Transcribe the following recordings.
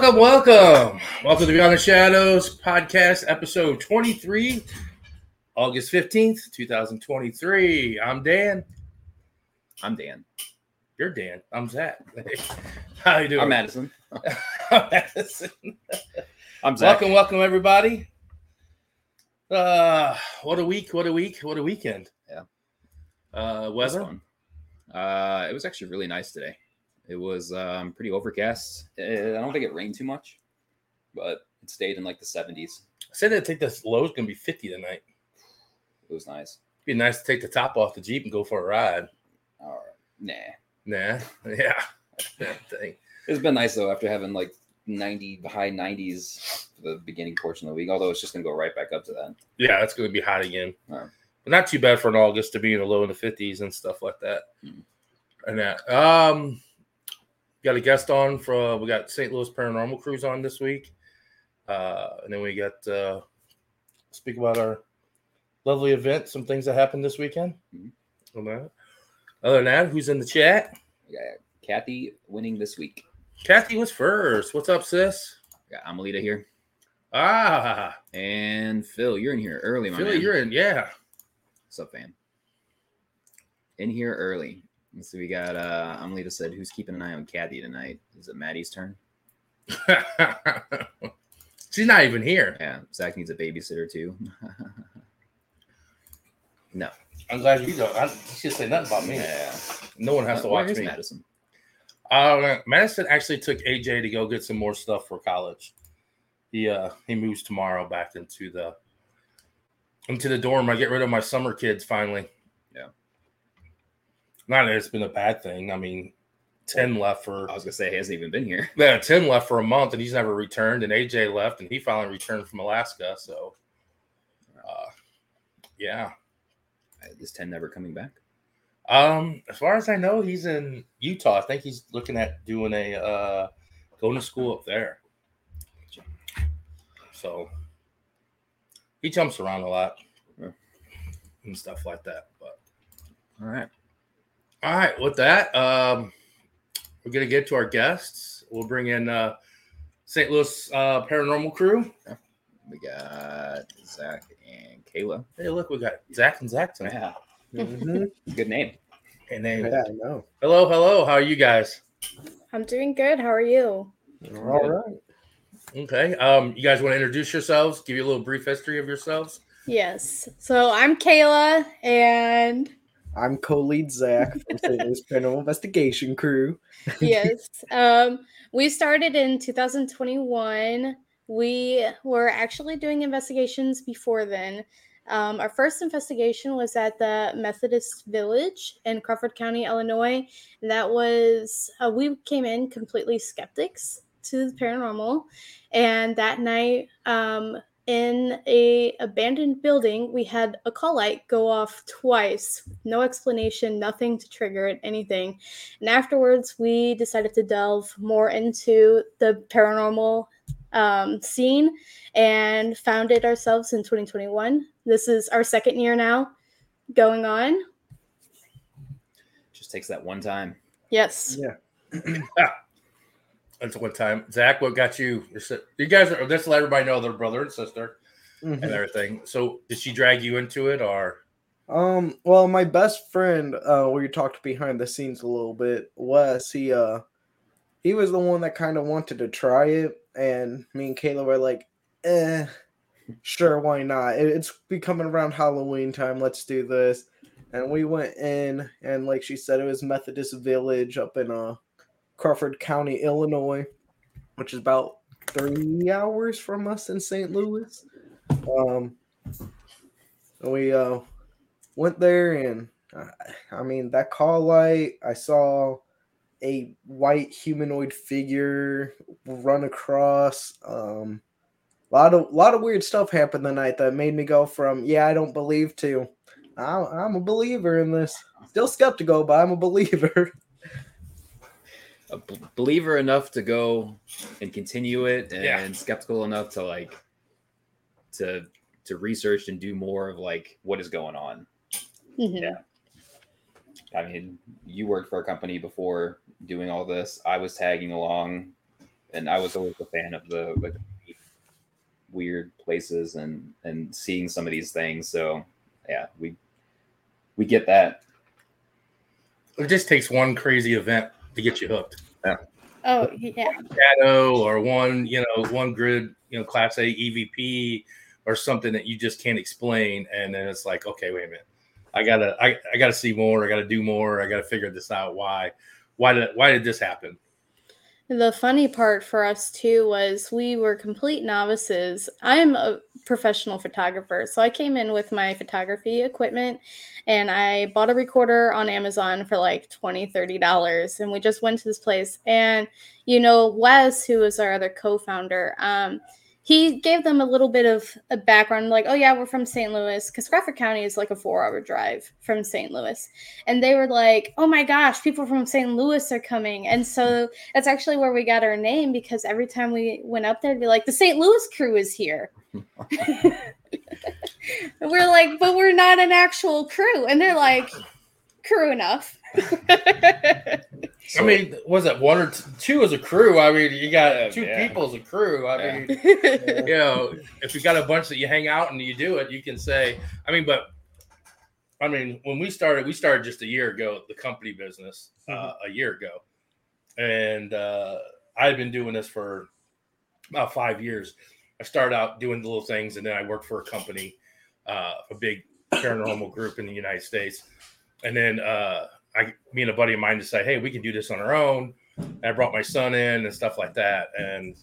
Welcome, welcome. Welcome to Beyond the Shadowz podcast, episode 23, August 15th, 2023. I'm Dan. I'm Dan. You're Dan. I'm Zach. How are you doing? I'm Madison. I'm Madison. I'm Zach. Welcome, welcome, everybody. Uh, what a week! What a week! What a weekend! Yeah. Uh, weather. Uh, it was actually really nice today. It was um, pretty overcast. Uh, I don't think it rained too much, but it stayed in like the 70s. I said that take this is gonna be 50 tonight. It was nice. Be nice to take the top off the Jeep and go for a ride. All right. Nah. Nah, yeah, thing. It's been nice though after having like 90 high 90s for the beginning portion of the week. Although it's just gonna go right back up to that. Yeah, it's gonna be hot again. Right. But not too bad for an August to be in the low in the 50s and stuff like that. Mhm. And that. Um, got a guest on from we got St. Louis Paranormal Crew on this week. Uh, and then we got uh speak about our lovely event, some things that happened this weekend. Mhm. Other than that, who's in the chat? Got Kathy winning this week. Kathy was first. What's up, sis? Got Amelita here. Ah, And Phil, you're in here early, my Philly, man. you're in. Yeah. What's up, fam? In here early. Let's see. We got uh Amelita said, "Who's keeping an eye on Kathy tonight?" Is it Maddie's turn? She's not even here. Yeah. Zach needs a babysitter too. no. I'm glad you don't. I, you should say nothing about me. Yeah. No one has to Uh, where watch is me. Madison? Uh, Madison actually took AJ to go get some more stuff for college. He uh he moves tomorrow back into the into the dorm. I get rid of my summer kids finally. Yeah. Not that it's been a bad thing. I mean, ten left for I was gonna say he hasn't even been here. yeah, ten left for a month, and he's never returned. And AJ left, and he finally returned from Alaska. So, uh, yeah. Is ten never coming back? Um, as far as I know, he's in Utah. I think he's looking at doing a uh going to school up there. So he jumps around a lot Yeah. and stuff like that. But All right. All right, with that, um, we're gonna get to our guests. We'll bring in uh St. Louis uh paranormal crew. We got Zach and Kayla. Hey, look, we got Zach and Zach tonight. Yeah. Mhm. Good name. And then, Yeah, I know. hello, hello. How are you guys? I'm doing good. How are you? All right. Okay. Um, you guys want to introduce yourselves? Give you a little brief history of yourselves. Yes. So I'm Kayla, and I'm co-lead Zach from St. Louis Paranormal Investigation Crew. yes, um, we started in 2021. We were actually doing investigations before then. Um, our first investigation was at the Methodist Village in Crawford County, Illinois. That was uh, we came in completely skeptics to the paranormal, and that night, um, in a abandoned building, we had a call light go off twice, no explanation, nothing to trigger it, anything. And afterwards, we decided to delve more into the paranormal um, scene and found it ourselves in 2021. This is our second year now going on. Just takes that one time. Yes. Yeah. That's one time. Zach, what got you? You guys are just let everybody know they're brother and sister and Mhm. everything. So did she drag you into it or Um, well, my best friend, uh, we talked behind the scenes a little bit, Wes, he uh he was the one that kind of wanted to try it, and me and Kayla were like, eh, sure, why not? It, it's becoming around Halloween time, let's do this. And we went in, and like she said, it was Methodist Village up in uh Crawford County, Illinois, which is about three hours from us in St. Louis. Um, we uh went there, and uh, I mean that call light. I saw a white humanoid figure run across. Um, a lot of lot of weird stuff happened the night that made me go from yeah I don't believe to I'm, I'm a believer in this. Still skeptical, but I'm a believer. a b- believer enough to go and continue it and Yeah. skeptical enough to like to to research and do more of like what is going on Mhm. Yeah. i mean you worked for a company before doing all this i was tagging along and I was always a fan of the like weird places and and seeing some of these things. So yeah, we we get that. It just takes one crazy event to get you hooked. Oh yeah. Shadow or one, you know, one grid, you know, class A EVP or something that you just can't explain. And then it's like, okay, wait a minute. I gotta I, I gotta see more, I gotta do more, I gotta figure this out. Why? Why did why did this happen? The funny part for us too was we were complete novices. I'm a professional photographer, so I came in with my photography equipment and I bought a recorder on Amazon for like 20 dollars and we just went to this place. And you know Wes who was our other co-founder um he gave them a little bit of a background like oh yeah we're from st louis because crawford county is like a four hour drive from st louis. And they were like oh my gosh people from st louis are coming. And so that's actually where we got our name because every time we went up there to be like the st louis crew is here. We're like but we're not an actual crew. And they're like crew enough I mean, was it one or t- two as a crew? I mean, you got Yeah, two yeah. people as a crew. I Yeah. mean, you know, if you got a bunch that you hang out and you do it, you can say, I mean, but I mean, when we started, we started just a year ago, the company business, uh, a year ago. And uh, I've been doing this for about five years. I started out doing the little things and then I worked for a company, uh, a big paranormal group in the United States. And then uh, I, me and a buddy of mine decided, hey, we can do this on our own. And I brought my son in and stuff like that. And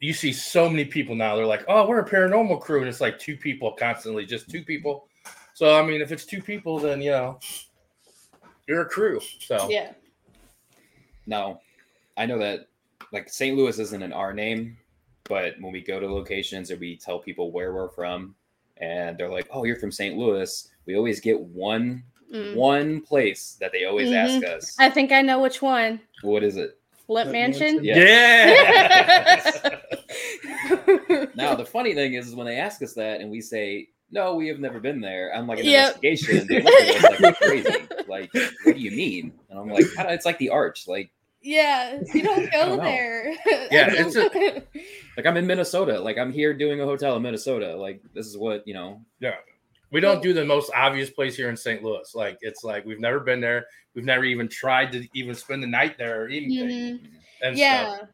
you see so many people now, they're like, oh, we're a paranormal crew. And it's like two people constantly, just two people. So, I mean, if it's two people, then, you know, you're a crew. So, yeah Now, I know that like St. Louis isn't an R name, but when we go to locations and we tell people where we're from, and they're like, "Oh, you're from St. Louis," we always get one Mm. one place that they always ask us. i think i know which one What is it? Lit Lit mansion Yeah. yeah. Now the funny thing is, is when they ask us that and we say, "No, we have never been there," I'm like an Yep. investigation. They look at us like we're crazy. Like, what do you mean? And I'm like, it's like the arch. Like, Yeah, you don't go don't there. Yeah, it's a, like I'm in Minnesota. Like I'm here doing a hotel in Minnesota. Like this is what you know. We don't do the most obvious place here in St. Louis. Like, it's like we've never been there. We've never even tried to even spend the night there or anything. Mhm. And Yeah, stuff.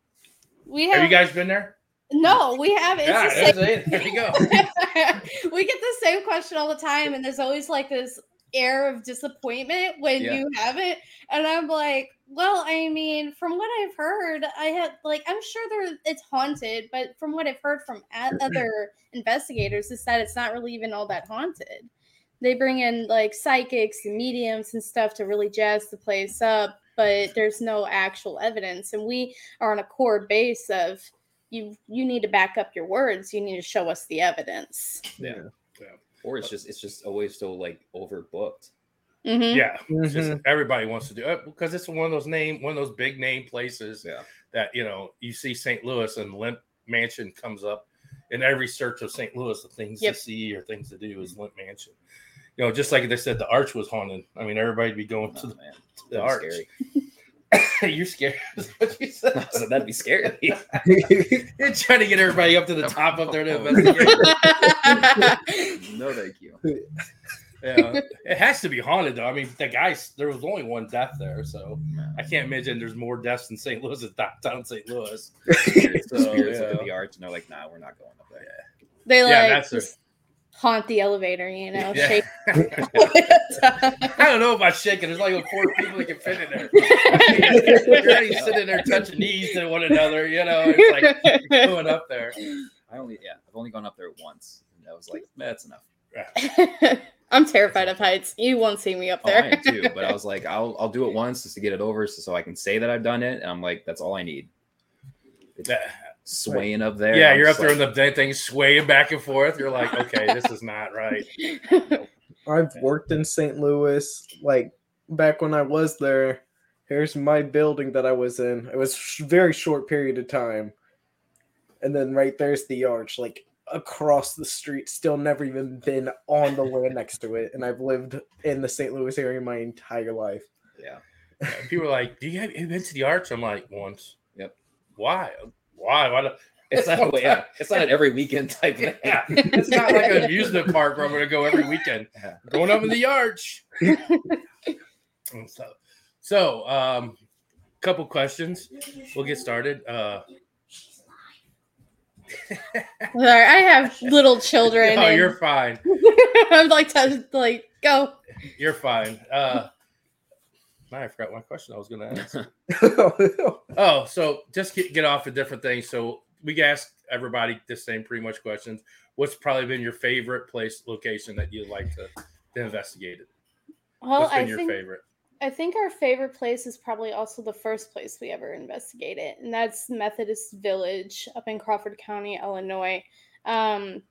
we Have have. you guys been there? no, we haven't. Yeah, It's that's it. There you go. we get the same question all the time, and there's always like this air of disappointment when Yeah. you haven't. And I'm like, well, I mean, from what I've heard, I have like, I'm sure there it's haunted, but from what I've heard from a- mm-hmm. other investigators is that it's not really even all that haunted. They bring in like psychics and mediums and stuff to really jazz the place up, but there's no actual evidence. And we are on a core base of you you need to back up your words. You need to show us the evidence. Yeah. Or it's just it's just always so like overbooked. Mhm. Yeah, it's just Mhm. everybody wants to do it because it's one of those name, one of those big name places Yeah. that you know you see St. Louis and Lemp Mansion comes up in every search of St. Louis. The things Yep. to see or things to do is Lemp Mansion. You know, just like they said, the arch was haunted. I mean, everybody'd be going to Oh, the, man. to the That'd arch. be You're scared. Is that what you said? scary. so that'd be scary. You're trying to get everybody up to the top up there to investigate. No, thank you. yeah, it has to be haunted though. I mean, the guys, there was only one death there, so I can't imagine there's more deaths in St. Louis as downtown St. Louis. Spirits, So, spirits look yeah. at the arch and they're like, "Nah, we're not going up there." they Yeah, like that's a- just haunt the elevator, you know, Yeah. shake. I don't know about shaking. There's like four people that can fit in there. You're already sitting there touching knees to one another. You know, it's like going up there. I only yeah, I've only gone up there once. And I was like, "That's enough." I'm terrified of heights. You won't see me up Oh, I there. am too. But I was like, I'll I'll do it once just to get it over, so, so I can say that I've done it. And I'm like, that's all I need. It's Yeah. swaying up there. Yeah, I'm you're up just there in the damn thing swaying back and forth. You're like, okay, this is not right. I've worked in St. Louis. Like back when I was there, here's my building that I was in. It was sh- very short period of time, and then right there's the arch, like across the street. Still never even been on the land next to it, and I've lived in the St. Louis area my entire life. yeah. Yeah, People are like, do you have you been to the arch? I'm like, once. Yep. why? Why? Why? do- It's It's not, one yeah, it's not an every weekend type thing. Yeah, it's not like an amusement park where I'm going to go every weekend. Yeah. Going up in the arch. And so, so um, couple questions. We'll get started. Uh, Sorry, I have little children. oh, and you're fine. I'm like to like go. You're fine. Uh, I forgot my question I was going to ask. Oh, so just get, get off of different things. So we asked everybody the same pretty much questions. What's probably been your favorite place location that you'd like to, to investigate it? Well, What's been I your think favorite? I think our favorite place is probably also the first place we ever investigated, and that's Methodist Village up in Crawford County, Illinois. Um,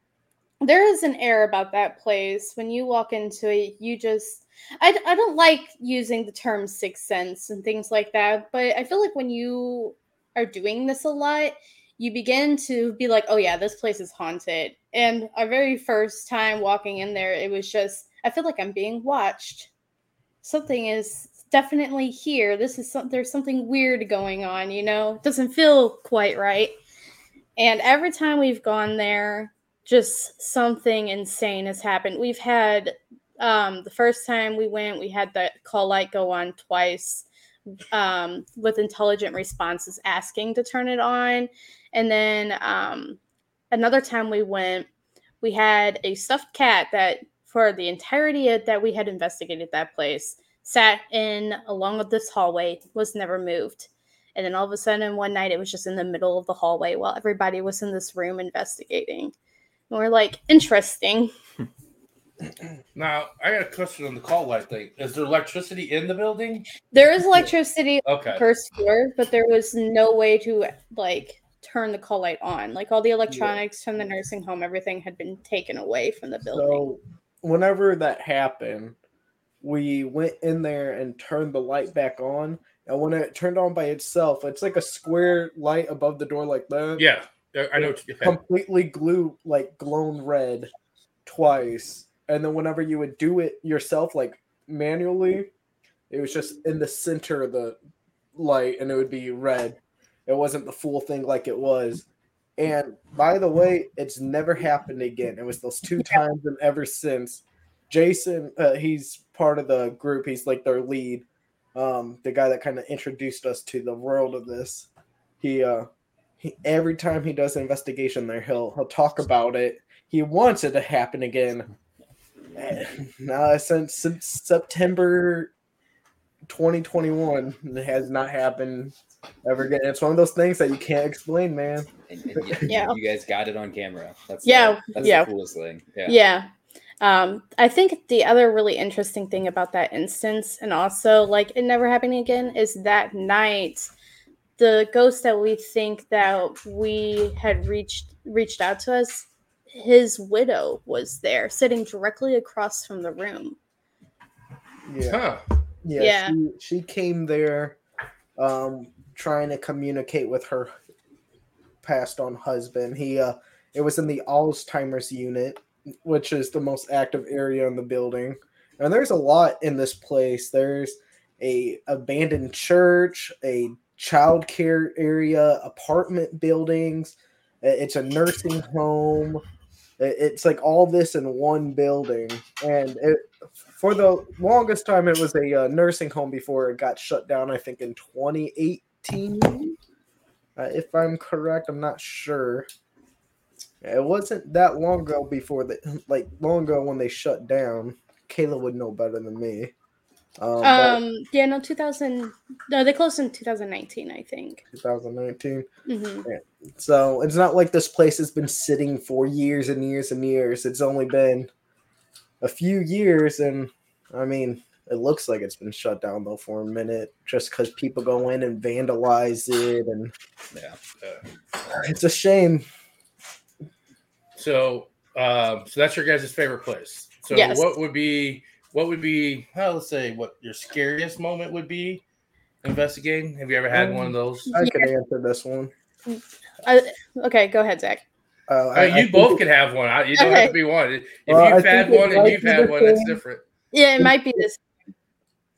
there is an air about that place. When you walk into it, you just I, I don't like using the term sixth sense and things like that, but I feel like when you are doing this a lot, you begin to be like, oh yeah, this place is haunted. And our very first time walking in there, it was just I feel like I'm being watched something is definitely here. This is some, there's something weird going on, you know? It doesn't feel quite right. And every time we've gone there, just something insane has happened. We've had um, the first time we went, we had the call light go on twice um, with intelligent responses asking to turn it on. And then um, another time we went, we had a stuffed cat that for the entirety of, that we had investigated that place sat in along with this hallway was never moved and then all of a sudden one night it was just in the middle of the hallway while everybody was in this room investigating and we're like interesting Now, I got a question on the call light thing. Is there electricity in the building? there is electricity Okay. first floor but there was no way to like turn the call light on like all the electronics from the nursing home everything had been taken away from the building so whenever that happened, we went in there and turned the light back on. And when it turned on by itself, it's like a square light above the door like that. Yeah, I know. What completely glue like glown red twice and then whenever you would do it yourself like manually it was just in the center of the light and it would be red it wasn't the full thing like it was and by the way it's never happened again. It was those two times and ever since. Jason uh, he's part of the group. He's like their lead um the guy that kind of introduced us to the world of this. He uh he, every time he does an investigation there, he'll he'll talk about it. He wants it to happen again. Now since, since September 2021, it has not happened ever again. It's one of those things that you can't explain, man. And, and you, Yeah. you guys got it on camera. That's Yeah, the, that's yeah. the coolest thing. Yeah. Yeah. Um, I think the other really interesting thing about that instance, and also like it never happening again, is that night the ghost that we think that we had reached reached out to us, his widow was there, sitting directly across from the room. Yeah, huh? yeah. Yeah. She, she came there, um, trying to communicate with her passed on husband. He uh, it was in the Alzheimer's unit, which is the most active area in the building. And there's a lot in this place. There's a abandoned church, a child care area, apartment buildings. It's a nursing home. It's like all this in one building, and it, for the longest time, it was a uh, nursing home before it got shut down. I think in 2018, uh, if I'm correct. I'm not sure. It wasn't that long ago before the like long ago when they shut down. Kayla would know better than me. Um, Um, yeah, no, 2000. No, they closed in 2019, I think. 2019. hmm So it's not like this place has been sitting for years and years and years. It's only been a few years, and I mean, it looks like it's been shut down though for a minute, just because people go in and vandalize it, and Yeah. it's a shame. So, um, so that's your guys' favorite place. So, Yes. what would be what would be? Well, let's say what your scariest moment would be investigating. Have you ever had one of those? I can answer this one. Uh, okay, go ahead, Zach. Uh, I mean, you think both it- could have one. I- You don't have Okay. to be one. If Well, you've had one and you've had one, that's same. different. Yeah, it might be this.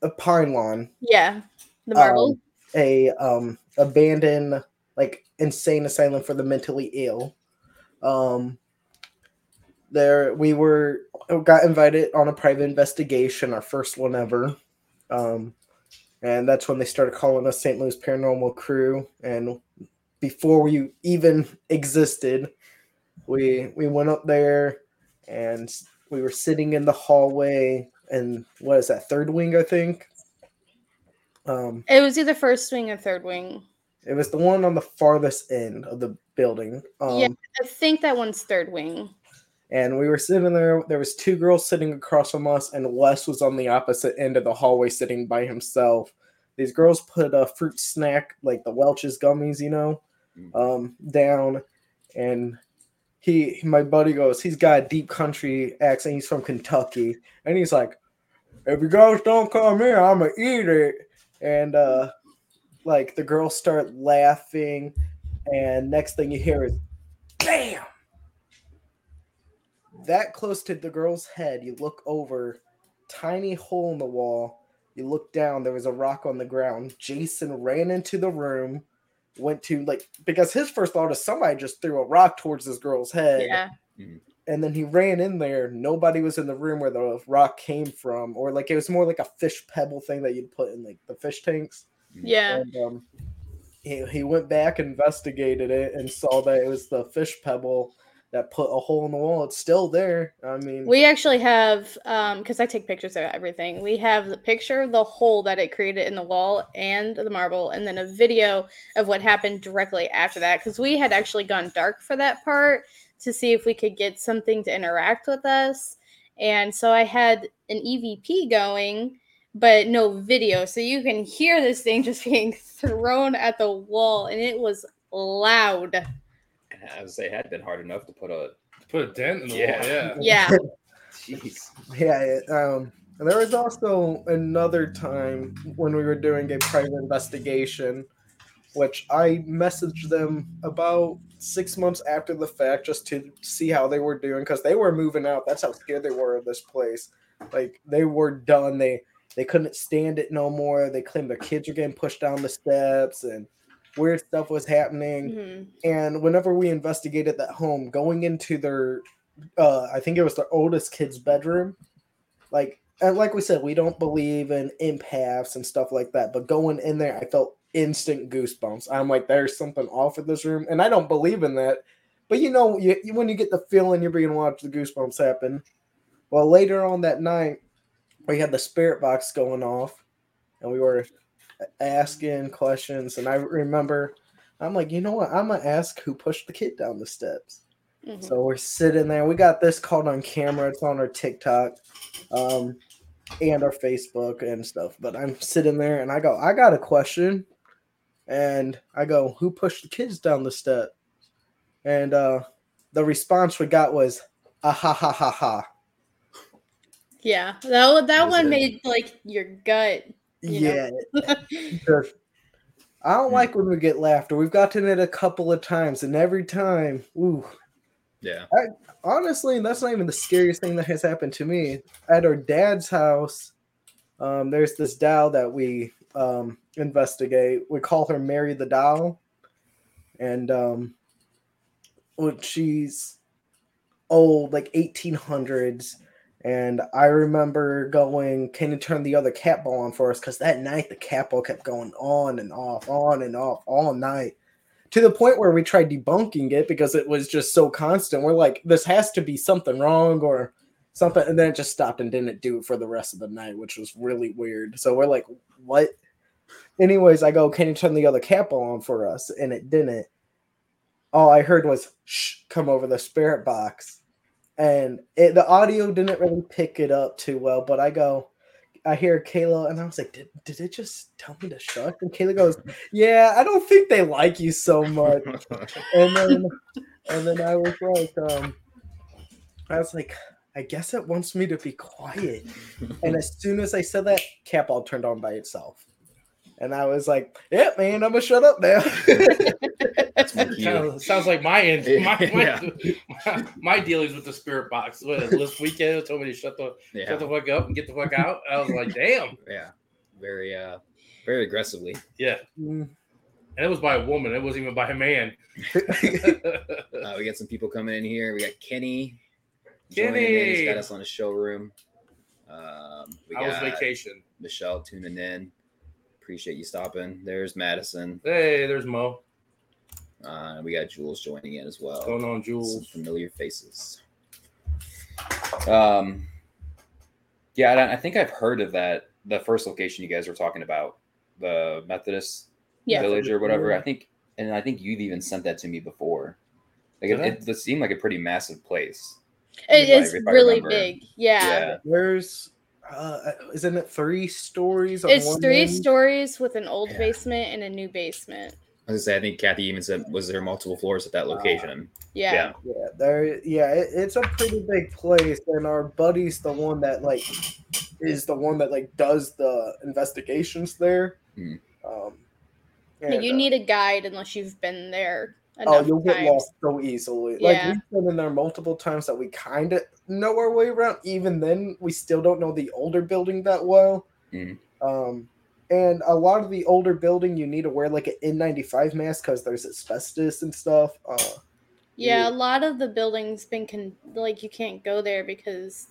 A pine lawn, Yeah, the Um, marble. a um abandoned like insane asylum for the mentally ill. Um, there we were got invited on a private investigation, our first one ever. Um, and that's when they started calling us St. Louis Paranormal Crew. And before we even existed, we we went up there and we were sitting in the hallway and what is that third wing I think. Um, It was either first wing or third wing. it was the one on the farthest end of the building. Um, Yeah. I think that one's third wing. and we were sitting there there was two girls sitting across from us and wes was on the opposite end of the hallway sitting by himself these girls put a fruit snack like the welch's gummies you know Mm. um, down and he my buddy goes he's got a deep country accent he's from kentucky and he's like if you guys don't come here i'm gonna eat it and uh like the girls start laughing and next thing you hear is bam that close to the girl's head, you look over, tiny hole in the wall. You look down, there was a rock on the ground. Jason ran into the room, went to like because his first thought is somebody just threw a rock towards this girl's head. Yeah. And then he ran in there. Nobody was in the room where the rock came from, or like it was more like a fish pebble thing that you'd put in like the fish tanks. Yeah. And um, he, he went back, investigated it, and saw that it was the fish pebble that put a hole in the wall. It's still there. I mean, We actually have, um, because I take pictures of everything. We have the picture of the hole that it created in the wall and the marble, and then a video of what happened directly after that. Because we had actually gone dark for that part to see if we could get something to interact with us. And so I had an EVP going, but no video. So you can hear this thing just being thrown at the wall, and it was loud. I would say it had been hard enough to put a. Put a dent in the Yeah. wall. Yeah. Yeah. Jeez. yeah. It, um, and there was also another time when we were doing a private investigation, which I messaged them about six months after the fact just to see how they were doing because they were moving out. That's how scared they were of this place. Like they were done. They they couldn't stand it no more. They claimed their kids were getting pushed down the steps and weird stuff was happening. Mhm. And whenever we investigated that home, going into their, uh, I think it was their oldest kid's bedroom, like, and like we said, we don't believe in empaths and stuff like that. But going in there, I felt instant goosebumps. I'm like, there's something off with this room, and I don't believe in that. But you know, you, when you get the feeling you're being watched, the goosebumps happen. Well, later on that night, we had the spirit box going off, and we were asking questions. And I remember I'm like, you know what? I'm gonna ask who pushed the kid down the steps. Mhm. So we're sitting there. We got this called on camera. It's on our TikTok, um, and our Facebook and stuff. But I'm sitting there and I go, I got a question, and I go, who pushed the kids down the step? And uh, the response we got was, ah ha ha ha ha. Yeah, that one- that Was one it- made like your gut. You Yeah, know? I don't like when we get laughter. We've gotten it a couple of times, and every time, ooh, Yeah. honestly, that's not even the scariest thing that has happened to me. At our dad's house, um, there's this doll that we um, investigate. We call her Mary the Doll, and um, she's old, like 1800s. And I remember going, can you turn the other cat ball on for us? Because that night the cat ball kept going on and off, on and off all night to the point where we tried debunking it because it was just so constant. We're like, this has to be something wrong or something. And then it just stopped and didn't do it for the rest of the night, which was really weird. So we're like, what? Anyways, I go, can you turn the other cap on for us? And it didn't. All I heard was, shh, come over the spirit box. And it, the audio didn't really pick it up too well, but I go, I hear Kayla, and I was like, did, did it just tell me to shut? And Kayla goes, yeah, I don't think they like you so much. and then, and then I was like, um, I was like, I guess it wants me to be quiet. And as soon as I said that, cat ball turned on by itself. And I was like, yeah, man, I'm gonna shut up now. That's my cue. Sounds, sounds like my end. My, Yeah. my, my, dealings with the spirit box. What, This weekend told me to shut the Yeah. shut the fuck up and get the fuck out. I was like, damn. Yeah. Very uh very aggressively. Yeah. Mm. and it was by a woman. It wasn't even by a man. Uh, we got some people coming in here. We got Kenny. joining in. He's Kenny! got us on the showroom. Um, we I was vacation. Michelle tuning in. Appreciate you stopping. There's Madison. Hey, there's Mo. Uh, we got Jules joining in as well. What's going on, Some Jules? familiar faces. Um, yeah, I, I think I've heard of that. The first location you guys were talking about, the Methodist Yeah. village or whatever. I think, and I think you've even sent that to me before. Like it, it, it seemed like a pretty massive place. It if I- is if I really big. Yeah. Yeah. There's, uh, isn't it three stories? on It's one three end? stories with an old Yeah. basement and a new basement. I was gonna say, I think Kathy even said, was there multiple floors at that location? Yeah. Yeah. Yeah, there. Yeah, it, it's a pretty big place, and our buddy's the one that like is the one that like does the investigations there. Hmm. Um, and, you uh, need a guide unless you've been there Oh, you'll get lost so easily. Like we've been in there multiple times that we kind of know our way around. Even then, we still don't know the older building that well. Mhm. Um, and a lot of the older building, you need to wear like an N95 mask because there's asbestos and stuff. Uh, Yeah, Yeah. a lot of the buildings been con- like you can't go there because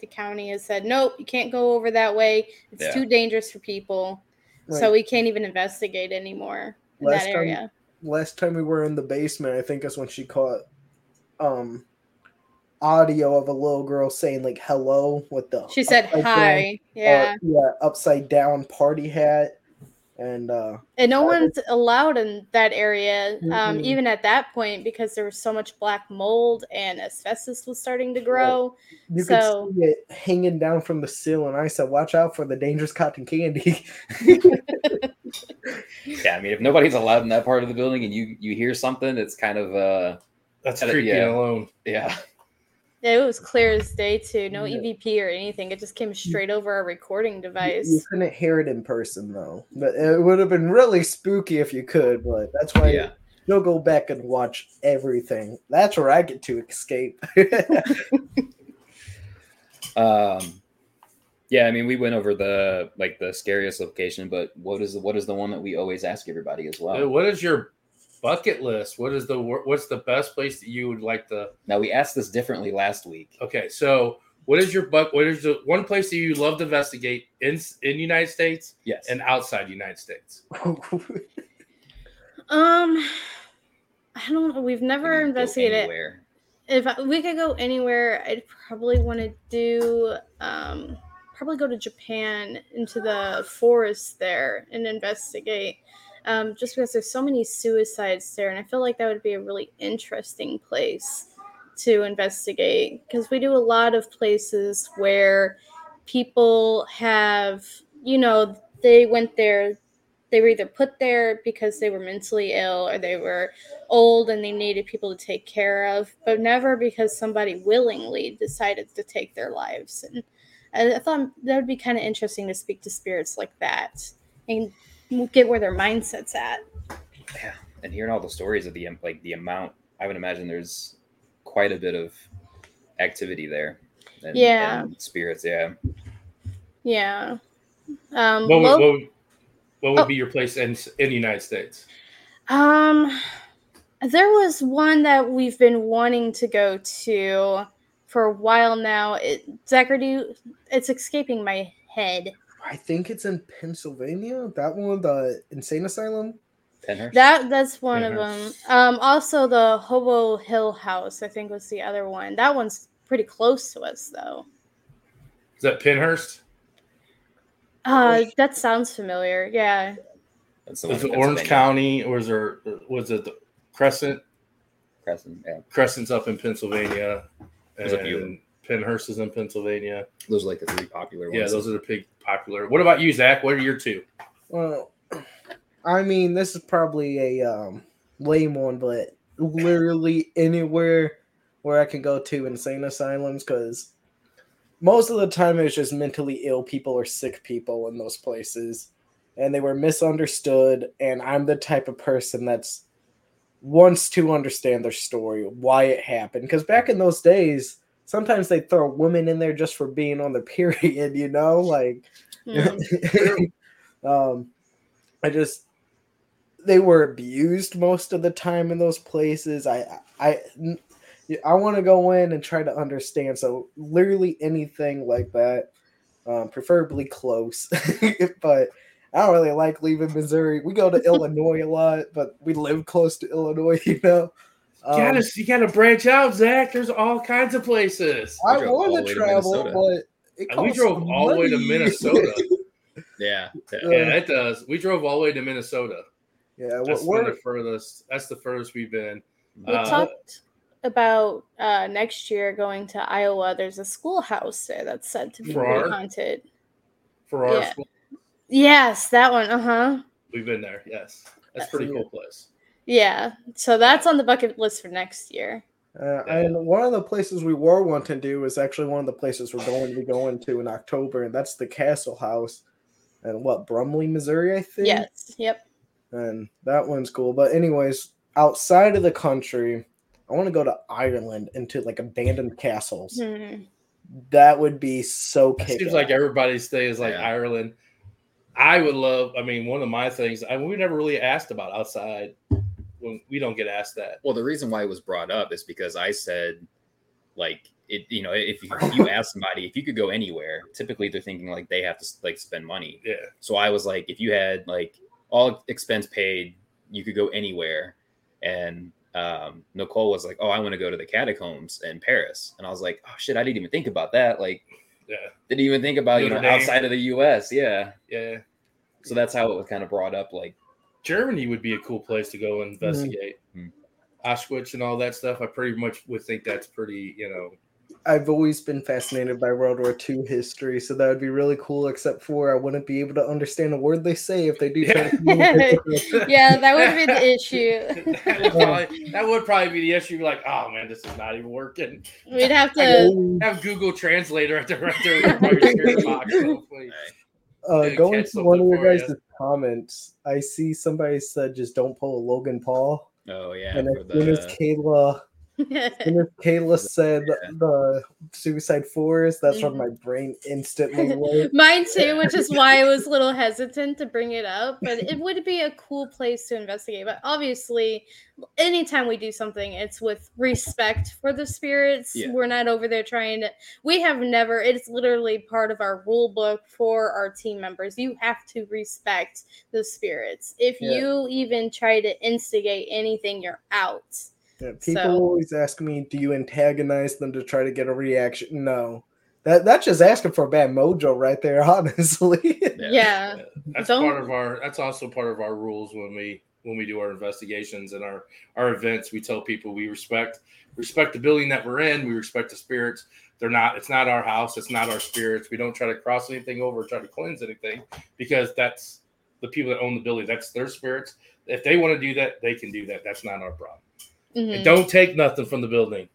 the county has said nope, you can't go over that way. It's Yeah. too dangerous for people. like, so we can't even investigate anymore in Last that time- area. Last time we were in the basement, I think is when she caught um audio of a little girl saying like hello with the She said upside down- hi. Yeah. uh, yeah, upside down party hat. And uh and no one's allowed in that area, um, Mhm. even at that point, because there was so much black mold and asbestos was starting to grow. you So- could see it hanging down from the ceiling I said, "Watch out for the dangerous cotton candy." Yeah, I mean, if nobody's allowed in that part of the building and you you hear something, it's kind of uh, That's creepy yeah. alone. yeah, Yeah, it was clear as day too. No Yeah. EVP or anything. It just came straight over our recording device. You couldn't hear it in person though, but it would have been really spooky if you could. But that's why yeah. you'll go back and watch everything. That's where I get to escape. Um, yeah, I mean, we went over the like the scariest location, but what is the what is the one that we always ask everybody as well? What is your bucket list? What is the what's the best place that you would like to? Now we asked this differently last week. Okay, so what is your buck? What is the one place that you love to investigate in in the United States Yes, and outside the United States? Um, I don't know. We've never investigated. anywhere. If I, we could go anywhere, I'd probably want to do um probably go to Japan into the forest there and investigate. Um, just because there's so many suicides there, and I feel like that would be a really interesting place to investigate because we do a lot of places where people have, you know, they went there, they were either put there because they were mentally ill or they were old and they needed people to take care of, but never because somebody willingly decided to take their lives. And I, thought that would be kind of interesting to speak to spirits like that and get where their mindset's at. Yeah, and hearing all the stories of the like the amount, I would imagine there's quite a bit of activity there. And, Yeah. and spirits. Yeah, Yeah. Um, What would, lo- what would, what would Oh. be your place in in the United States? Um, there was one that we've been wanting to go to for a while now. It Zachary, it's escaping my head. I think it's in Pennsylvania. That one, the insane asylum. Pennhurst. That that's one of them. Um, also the Hobo Hill House, I think was the other one. That one's pretty close to us though. Is that Pennhurst? Uh, that sounds familiar. Yeah. That's the one Is it Orange County or is there was it the Crescent? Crescent. Yeah, Crescent's up in Pennsylvania. There's a few and Pennhurst is in Pennsylvania. those are like the three popular ones. Yeah, those are the big popular. What about you, Zach? What are your two? Well, I mean, this is probably a um, lame one, but literally anywhere where I can go to insane asylums because most of the time it's just mentally ill people or sick people in those places, and they were misunderstood. And I'm the type of person that's wants to understand their story, why it happened. Because back in those days, sometimes they throw women in there just for being on the period, you know, like Hmm. um, I just they were abused most of the time in those places. I I I want to go in and try to understand. So literally anything like that, um, preferably close. but I don't really like leaving Missouri. We go to Illinois a lot, but we live close to Illinois, you know. Um, you gotta you gotta branch out, Zach. There's all kinds of places. I want to travel, but we drove all the way to Minnesota. yeah, yeah, yeah, it does. We drove all the way to Minnesota. Yeah, that's the furthest. That's the furthest we've been. We uh, talked about uh, next year going to Iowa. There's a schoolhouse there that's said to be our, haunted. For our yeah. school. Yes, that one. Uh huh. We've been there. Yes, that's, that's pretty cool place. Yeah, so that's on the bucket list for next year. Uh, and one of the places we were wanting to do is actually one of the places we're going to be going to in October, and that's the Castle House, and what Brumley, Missouri, I think. Yes. Yep. And that one's cool. But anyways, outside of the country, I want to go to Ireland into like abandoned castles. Mm-hmm. That would be so. It seems like everybody's stay is like yeah. Ireland. I would love. I mean, one of my things. I mean, we never really asked about outside. When we don't get asked that. Well, the reason why it was brought up is because I said, like, it. You know, if you, if you ask somebody if you could go anywhere, typically they're thinking like they have to like spend money. Yeah. So I was like, if you had like all expense paid, you could go anywhere, and um, Nicole was like, "Oh, I want to go to the catacombs in Paris," and I was like, "Oh shit, I didn't even think about that." Like, yeah, didn't even think about you know outside of the U.S. Yeah, yeah. So that's how it was kind of brought up. Like, Germany would be a cool place to go investigate. Mm-hmm. Auschwitz and all that stuff. I pretty much would think that's pretty, you know, I've always been fascinated by World War II history, so that would be really cool. Except for I wouldn't be able to understand a word they say if they do. Yeah, yeah that would be the issue. that, would probably, that would probably be the issue. Like, oh man, this is not even working. We'd have to have Google Translator at the right there box. Uh, going to one of your guys' you. comments, I see somebody said just don't pull a Logan Paul. Oh yeah, and as soon as Kayla and if Kayla said yeah. the Suicide Forest, that's when mm-hmm. my brain instantly went. Mine too, which is why I was a little hesitant to bring it up. But it would be a cool place to investigate. But obviously, anytime we do something, it's with respect for the spirits. Yeah. We're not over there trying to. We have never. It's literally part of our rule book for our team members. You have to respect the spirits. If yeah. you even try to instigate anything, you're out. Yeah, people so, always ask me, "Do you antagonize them to try to get a reaction?" No, that that's just asking for a bad mojo right there. Honestly, yeah, yeah. that's Don't... part of our. That's also part of our rules when we when we do our investigations and our our events. We tell people we respect respect the building that we're in. We respect the spirits. They're not. It's not our house. It's not our spirits. We don't try to cross anything over. Try to cleanse anything because that's the people that own the building. That's their spirits. If they want to do that, they can do that. That's not our problem. Mm-hmm. don't take nothing from the building.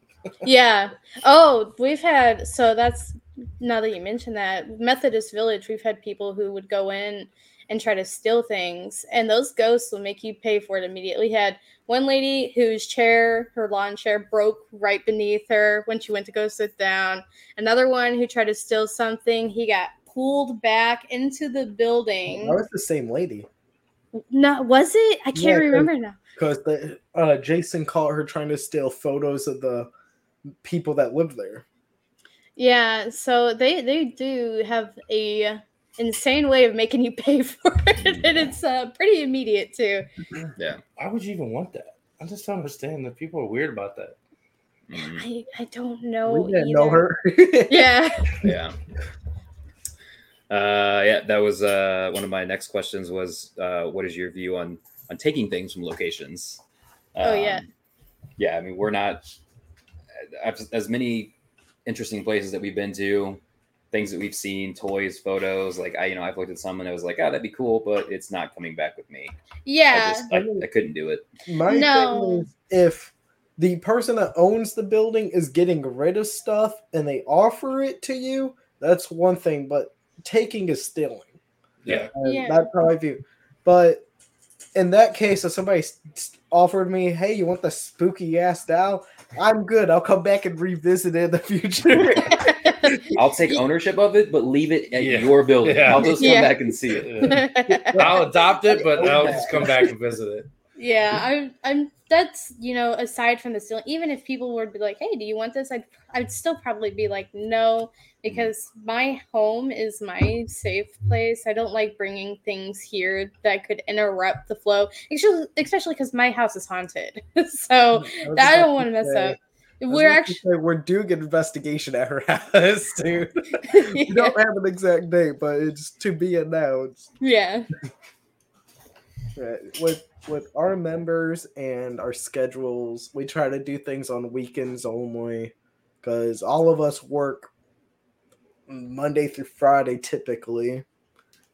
yeah. Oh, we've had so that's now that you mentioned that Methodist Village, we've had people who would go in and try to steal things, and those ghosts will make you pay for it immediately. We had one lady whose chair, her lawn chair, broke right beneath her when she went to go sit down. Another one who tried to steal something, he got pulled back into the building. That was the same lady. No, was it? I can't yeah, remember now because the uh, Jason caught her trying to steal photos of the people that live there. Yeah, so they they do have a insane way of making you pay for it, and it's uh, pretty immediate too. Yeah, why would you even want that? I just don't understand that people are weird about that. Mm-hmm. I, I don't know. We didn't either. know her. yeah. Yeah. Uh, yeah, that was uh, one of my next questions. Was uh, what is your view on on taking things from locations. Um, oh yeah. Um, yeah, I mean we're not as many interesting places that we've been to, things that we've seen, toys, photos. Like I, you know, I've looked at some and I was like, oh, that'd be cool, but it's not coming back with me. Yeah, I, just, I, I couldn't do it. My no. thing is if the person that owns the building is getting rid of stuff and they offer it to you, that's one thing. But taking is stealing. Yeah, yeah. That probably view. But in that case, if somebody s- s- offered me, "Hey, you want the spooky ass doll?" I'm good. I'll come back and revisit it in the future. I'll take ownership of it, but leave it at Yeah. your building. Yeah. I'll just come Yeah. back and see it. I'll adopt it, but I'll just come back and visit it. Yeah, I'm. I'm. That's you know, aside from the ceiling, even if people would be like, "Hey, do you want this?" I'd. I'd still probably be like, "No," because my home is my safe place. I don't like bringing things here that could interrupt the flow, especially especially because my house is haunted. so I don't want to mess up. We're actually. we're doing an investigation at her house, dude. We don't have an exact date, but it's to be announced. yeah. Right. With with our members and our schedules, we try to do things on weekends only because all of us work Monday through Friday typically.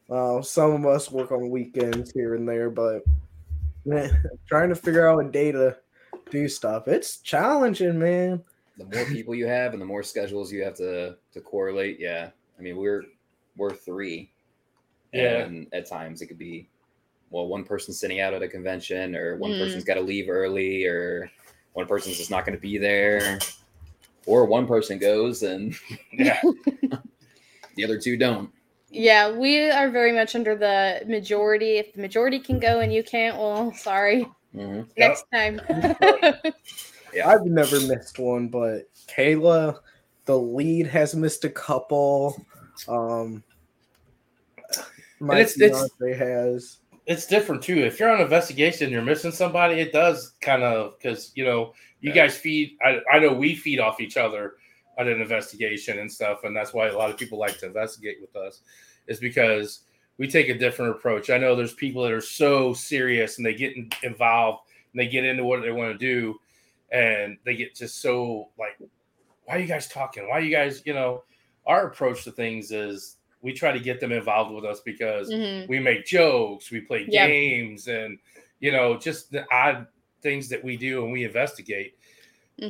Uh, some of us work on weekends here and there, but man, trying to figure out a day to do stuff, it's challenging, man. The more people you have, and the more schedules you have to to correlate. Yeah, I mean we're we're three, Yeah. and at times it could be well one person's sitting out at a convention, or one Mm. person's got to leave early, or one person's just not going to be there, or one person goes and Yeah. the other two don't. Yeah, we are very much under the majority. If the majority can go and you can't, well, sorry. Mhm. Next time. Yeah. I've never missed one, but Kayla, the lead, has missed a couple. Um, my it's- it's- fiance has. It's different too. If you're on investigation, and you're missing somebody. It does kind of because you know you Yeah. guys feed. I, I know we feed off each other on an investigation and stuff, and that's why a lot of people like to investigate with us, is because we take a different approach. I know there's people that are so serious and they get involved and they get into what they want to do, and they get just so like, why are you guys talking? Why are you guys? You know, our approach to things is we try to get them involved with us because Mhm. we make jokes, we play Yep. games, and you know, just the odd things that we do and we investigate,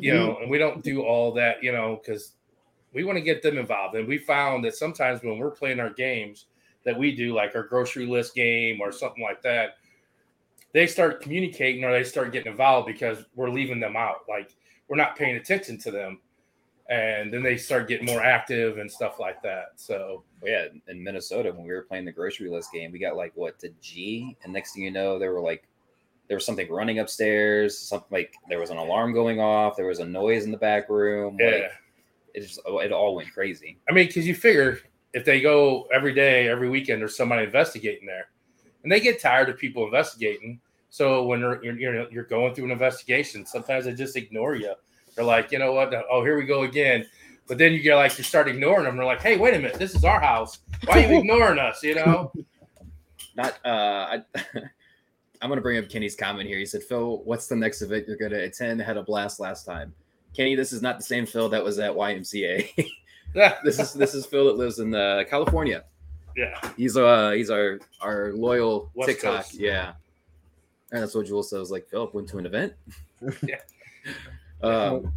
you Mhm. know, and we don't do all that, you know, because we want to get them involved. And we found that sometimes when we're playing our games that we do, like our grocery list game or something like that, they start communicating or they start getting involved because we're leaving them out. Like we're not paying attention to them. And then they start getting more active and stuff like that. So yeah, in Minnesota when we were playing the grocery list game, we got like what to G, and next thing you know, there were like there was something running upstairs, something like there was an alarm going off, there was a noise in the back room. yeah. Like, it just oh, it all went crazy. I mean, because you figure if they go every day, every weekend, there's somebody investigating there, and they get tired of people investigating. So when you're you're, you're, you're going through an investigation, sometimes they just ignore you. They're like, you know what? Oh, here we go again. But then you get like you start ignoring them. They're like, hey, wait a minute, this is our house. Why are you ignoring us? You know? Not uh I I'm gonna bring up Kenny's comment here. He said, Phil, what's the next event you're gonna attend? Had a blast last time. Kenny, this is not the same Phil that was at YMCA. yeah, this is this is Phil that lives in uh, California. yeah. He's uh he's our our loyal West TikTok. Coast. Yeah. And that's what Jules says. Like Philip went to an event. Yeah. Um,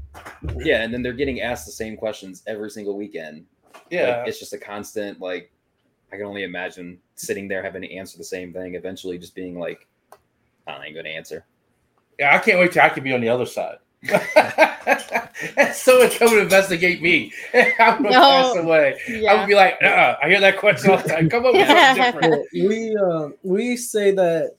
yeah, and then they're getting asked the same questions every single weekend. yeah. Like, it's just a constant like. I can only imagine sitting there having to answer the same thing. Eventually, just being like, "I ain't gonna answer." Yeah, I can't wait till I can be on the other side. Someone come and investigate me. I'm gonna No. pass away. I would be like, uh I hear that question all the time. Come up with something different. We uh, we say that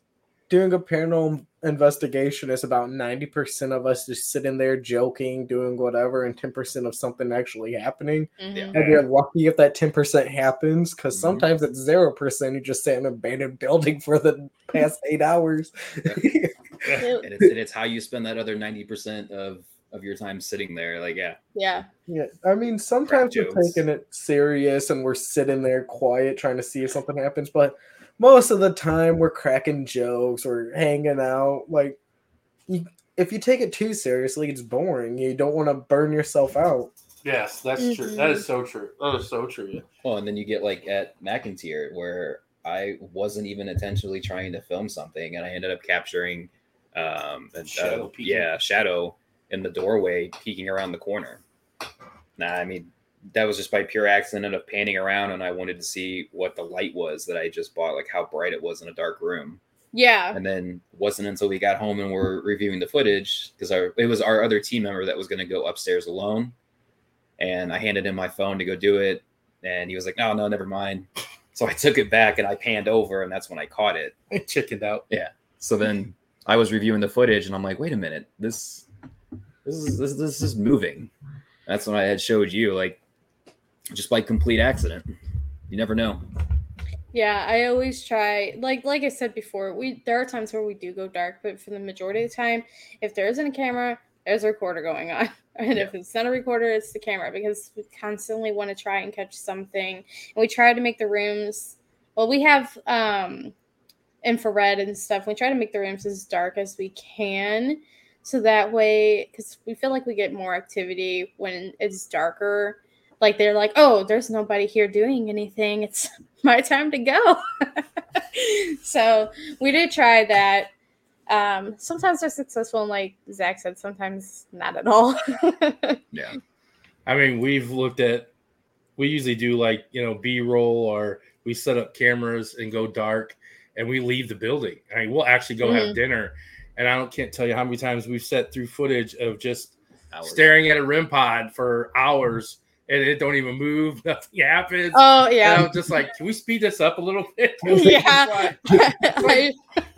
doing a paranormal investigation is about 90% of us just sitting there joking, doing whatever, and 10% of something actually happening. Mhm. And you're lucky if that 10% happens because Mhm. sometimes it's 0%. You just sat in an abandoned building for the past eight hours. And it's, and it's how you spend that other ninety percent of of your time sitting there. Like, yeah, Yeah. yeah, I mean, sometimes we're jokes. taking it serious and we're sitting there quiet trying to see if something happens, but most of the time we're cracking jokes or hanging out. Like, you, if you take it too seriously, it's boring. You don't want to burn yourself out. Yes, that's true. Mhm. That is so true. That is so true. Well, and then you get like at McIntyre where I wasn't even intentionally trying to film something, and I ended up capturing, um, a- Shadow uh, peeking. yeah, shadow in the doorway peeking around the corner. Nah, I mean that was just by pure accident of panning around, and I wanted to see what the light was that I just bought, like how bright it was in a dark room. Yeah. And then wasn't until we got home and we're reviewing the footage because our it was our other team member that was going to go upstairs alone, and I handed him my phone to go do it, and he was like, "No, no, never mind." So I took it back and I panned over, and that's when I caught it. It chickened out. Yeah. So then I was reviewing the footage, and I'm like, "Wait a minute, this this is this, this is moving." That's when I had showed you, like, just by complete accident. You never know. Yeah, I always try like like I said before, we there are times where we do go dark, but for the majority of the time, if there isn't a camera, there's a recorder going on. And if it's not a recorder, it's the camera because we constantly want to try and catch something. And we try to make the rooms well, we have um infrared and stuff. We try to make the rooms as dark as we can. So that way, because we feel like we get more activity when it's darker. Like they're like, oh, there's nobody here doing anything. It's my time to go. so we did try that. Um, sometimes they're successful, and like Zach said, sometimes not at all. Yeah. I mean, we've looked at. We usually do like you know B roll, or we set up cameras and go dark, and we leave the building. I mean, we'll actually go have dinner, and I don't can't tell you how many times we've set through footage of just Hours. staring at a REM pod for hours, and it don't even move. Nothing happens. oh And yeah, I'm just like, can we speed this up a little bit? Yeah. Like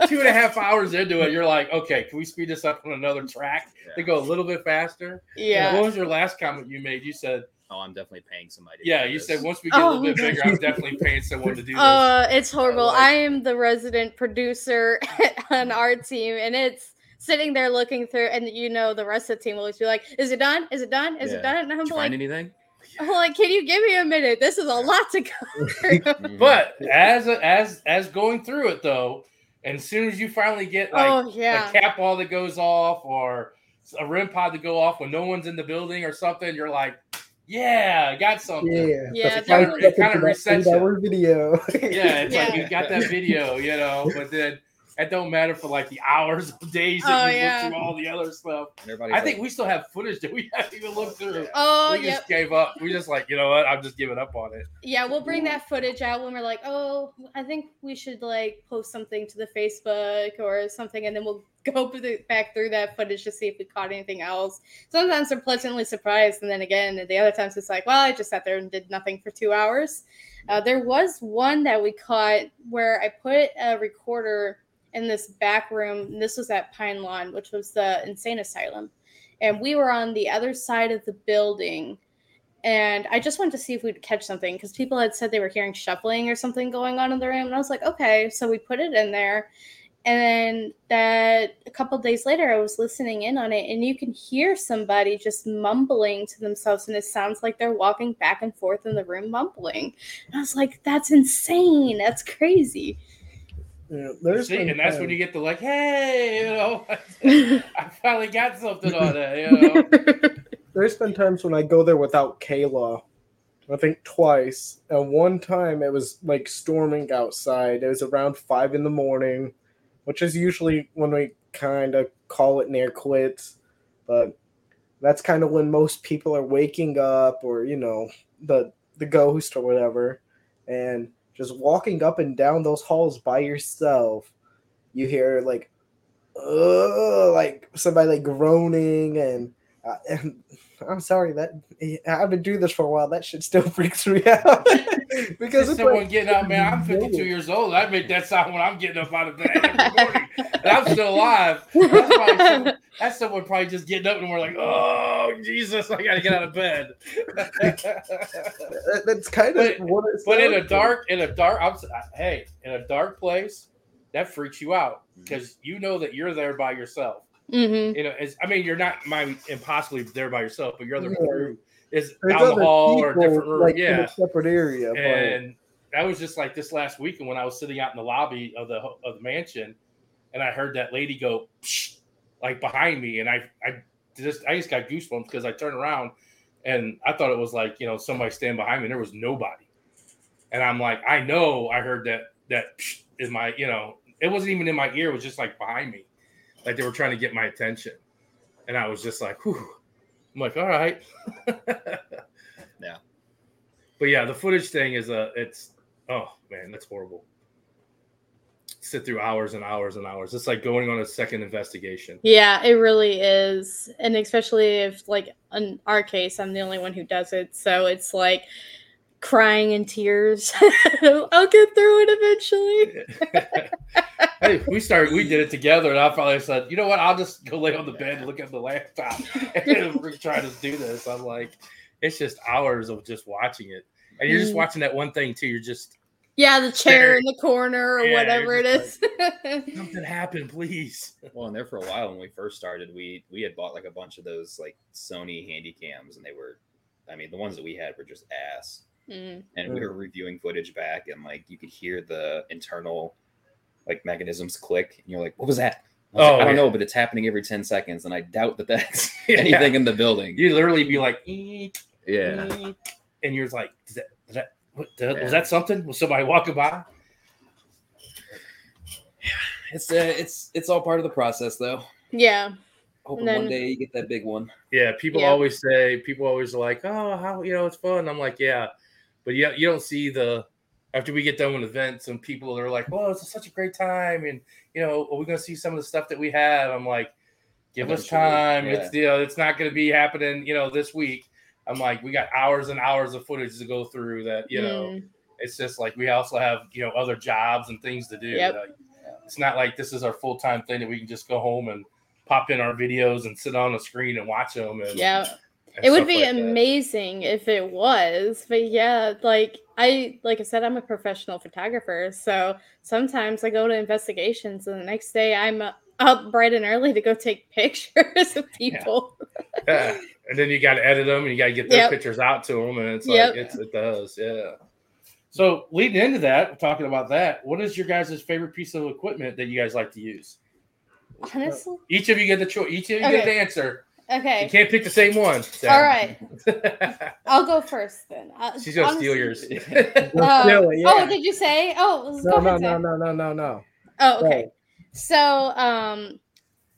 two and a half hours into it, you're like, okay, can we speed this up on another track to go a little bit faster? yeah. What was your last comment you made? You said, Oh, I'm definitely paying somebody. yeah, you this. said once we get a Oh little bit bigger, I'm definitely paying someone to do this. Uh, it's horrible. like- I am the resident producer on our team, and it's sitting there looking through, and you know, the rest of the team will always be like, "Is it done? Is it done? Is Yeah. it done?" And I'm Did you like, find anything? I'm like, "Can you give me a minute? This is a lot to go through." Mhm. But as as as going through it though, and as soon as you finally get like oh yeah, a cat ball that goes off or a REM pod to go off when no one's in the building or something, you're like, yeah, I got something. Yeah. Yeah, It kinda- was- it kind of resets you. hour video. Yeah, it's like Yeah. you got that video, you know, but then it don't matter for like the hours of days Oh, that you yeah. look through all the other stuff. Everybody's I think we still have footage that we haven't even looked through. oh we yep, just gave up. We just like, you know what? I'm just giving up on it. yeah. We'll bring that footage out when we're like, "Oh, I think we should like post something to the Facebook or something," and then we'll go through the- back through that footage to see if we caught anything else. Sometimes they're pleasantly surprised, and then again, the other times it's like, "Well, I just sat there and did nothing for two hours." Uh, there was one that we caught where I put a recorder in this back room. This was at Pine Lawn, which was the insane asylum, and we were on the other side of the building and I just wanted to see if we'd catch something because people had said they were hearing shuffling or something going on in the room, and I was like, okay, so we put it in there, and then that a couple days later, I was listening in on it, and you can hear somebody just mumbling to themselves, and it sounds like they're walking back and forth in the room mumbling. And I was like, that's insane, that's crazy. Yeah, there's See, and that's when you get the like, hey, you know, I finally got something on it, you know. there's been times when I go there without Kayla. I think twice. And one time it was like storming outside. It was around five in the morning, which is usually when we kind of call it near quits. But that's kind of when most people are waking up or, you know, the the ghost or whatever. And just walking up and down those halls by yourself, you hear like uh, like somebody like groaning and uh, and I'm sorry that I've been doing this for a while. That shit still freaks me out because Just it's someone like, getting up, man. I'm 52 years old. I make that sound when I'm getting up out of bed every morning, and I'm still alive. That's, probably some, that's someone probably just getting up and we're like, oh Jesus, I gotta get out of bed. that- that's kind of But- what it's. but in a dark, in a dark, I'm, s- hey, in a dark place, that freaks you out mm-hmm. because you know that you're there by yourself. Hmm You know, it's, I mean, you're not my impossibly there by yourself, but your other Yeah. crew is There's down the other hall or a different room. like, in yeah, a separate area. But and that was just like this last weekend when I was sitting out in the lobby of the of the mansion, and I heard that lady go Psh, like behind me, and I I just I just got goosebumps because I turned around and I thought it was like you know somebody standing behind me. and There was nobody, and I'm like I know I heard that that Psh is my you know it wasn't even in my ear. It was just like behind me, like they were trying to get my attention, and I was just like, whew. I'm like, all right. Yeah. But yeah, the footage thing is a it's oh man, that's horrible. sit through hours and hours and hours. It's like going on a second investigation. Yeah, it really is. And especially if, like, in our case, I'm the only one who does it. So it's like crying in tears. I'll get through it eventually. hey, we started, we did it together, and I finally said, you know what? I'll just go lay on the bed and look at the laptop and we're trying to do this. I'm like, it's just hours of just watching it, and you're just Mm. watching that one thing too. You're just yeah, the chair in the corner or Yeah, whatever it is. you're something happened, please. Well, and there for a while when we first started, we we had bought like a bunch of those like Sony handy cams, and they were, I mean, the ones that we had were just ass. Mm. And we were reviewing footage back, and like you could hear the internal like mechanisms click, and you're like, "What was that?" I, was like, Oh, I don't yeah. know, but it's happening every ten seconds, and I doubt that that's Yeah. anything in the building. You literally be like, "Eek, Yeah, eek," and you're like, is that, is that, what, did- Yeah. was that something? Was somebody walking by? it's uh, it's it's all part of the process, though. Yeah. Hoping And one day you get that big one. Yeah, people Yeah. always say, people always are like, oh, how you know it's fun. I'm like, yeah, but yeah, you don't see the after we get done with events and people are like, oh, it's such a great time, and you know, are we gonna see some of the stuff that we have? I'm like, give us time. yeah. It's you know, it's not gonna be happening, you know, this week. I'm like, we got hours and hours of footage to go through that, you know. Mm. It's just like we also have, you know, other jobs and things to do. Yep. Like, it's not like this is our full time thing that we can just go home and pop in our videos and sit on the screen and watch them. And, Yeah. It would be like that. amazing if it was, but yeah, like I like I said, I'm a professional photographer, so sometimes I go to investigations, and the next day I'm up bright and early to go take pictures of people. Yeah. And then you got to edit them and you got to get their Yep. pictures out to them. And it's Yep. like, it's, it does. Yeah. So leading into that, talking about that. What is your guys' favorite piece of equipment that you guys like to use? Honestly, Each of you get the choice. Each of you get the answer. You can't pick the same one. Sam. all right, I'll go first then. Uh, She's gonna steal yours. Uh, do it, Oh, yeah. did you say? Oh, no, go no, ahead, no, Zach. no, no, no, no. Oh, okay. So, um,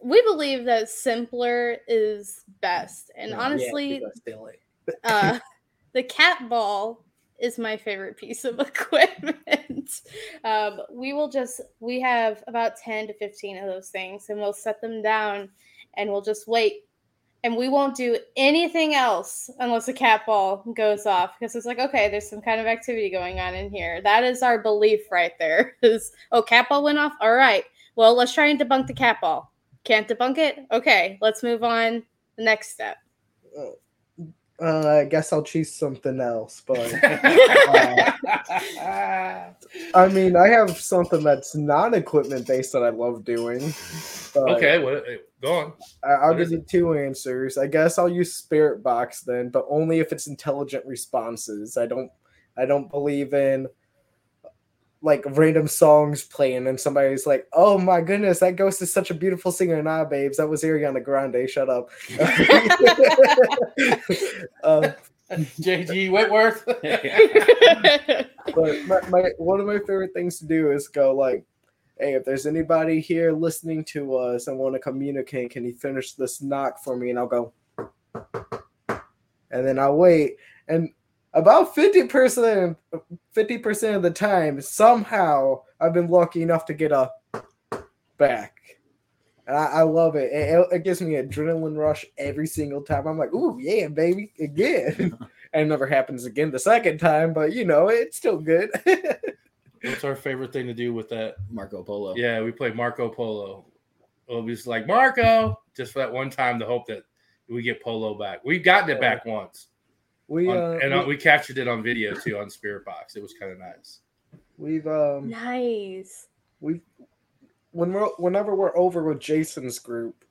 we believe that simpler is best, and Yeah, honestly, because steal it. uh, the cat ball is my favorite piece of equipment. um, we will just we have about ten to fifteen of those things, and we'll set them down, and we'll just wait. And we won't do anything else unless a cat ball goes off because it's like, okay, there's some kind of activity going on in here. That is our belief right there. Is oh, cat ball went off. All right, well, let's try and debunk the cat ball. Can't debunk it. Okay, let's move on. The next step. Oh. Uh, I guess I'll choose something else, but I mean, I have something that's not equipment based that I love doing. okay, well, go on. I- I'll What give you two answers. I guess I'll use Spirit Box then, but only if it's intelligent responses. I don't, I don't believe in like random songs playing and somebody's like, "Oh my goodness, that ghost is such a beautiful singer." Nah, babes, that was Ariana Grande. Shut up. um, JG Wentworth. but my, my one of my favorite things to do is go like hey if there's anybody here listening to us and want to communicate can you finish this knock for me and i'll go and then i'll wait and about 50% 50% of the time somehow i've been lucky enough to get a back and I, I love it. it. It gives me adrenaline rush every single time. I'm like, "Ooh, yeah, baby, again!" and it never happens again the second time, but you know, it's still good. What's our favorite thing to do with that? Marco Polo. Yeah, we play Marco Polo. We'll be just like Marco, just for that one time to hope that we get Polo back. We've gotten it back once, we on- uh, and uh, we, we captured it on video too on Spirit Box. It was kind of nice. we've um nice. we when we're whenever we're over with Jason's group,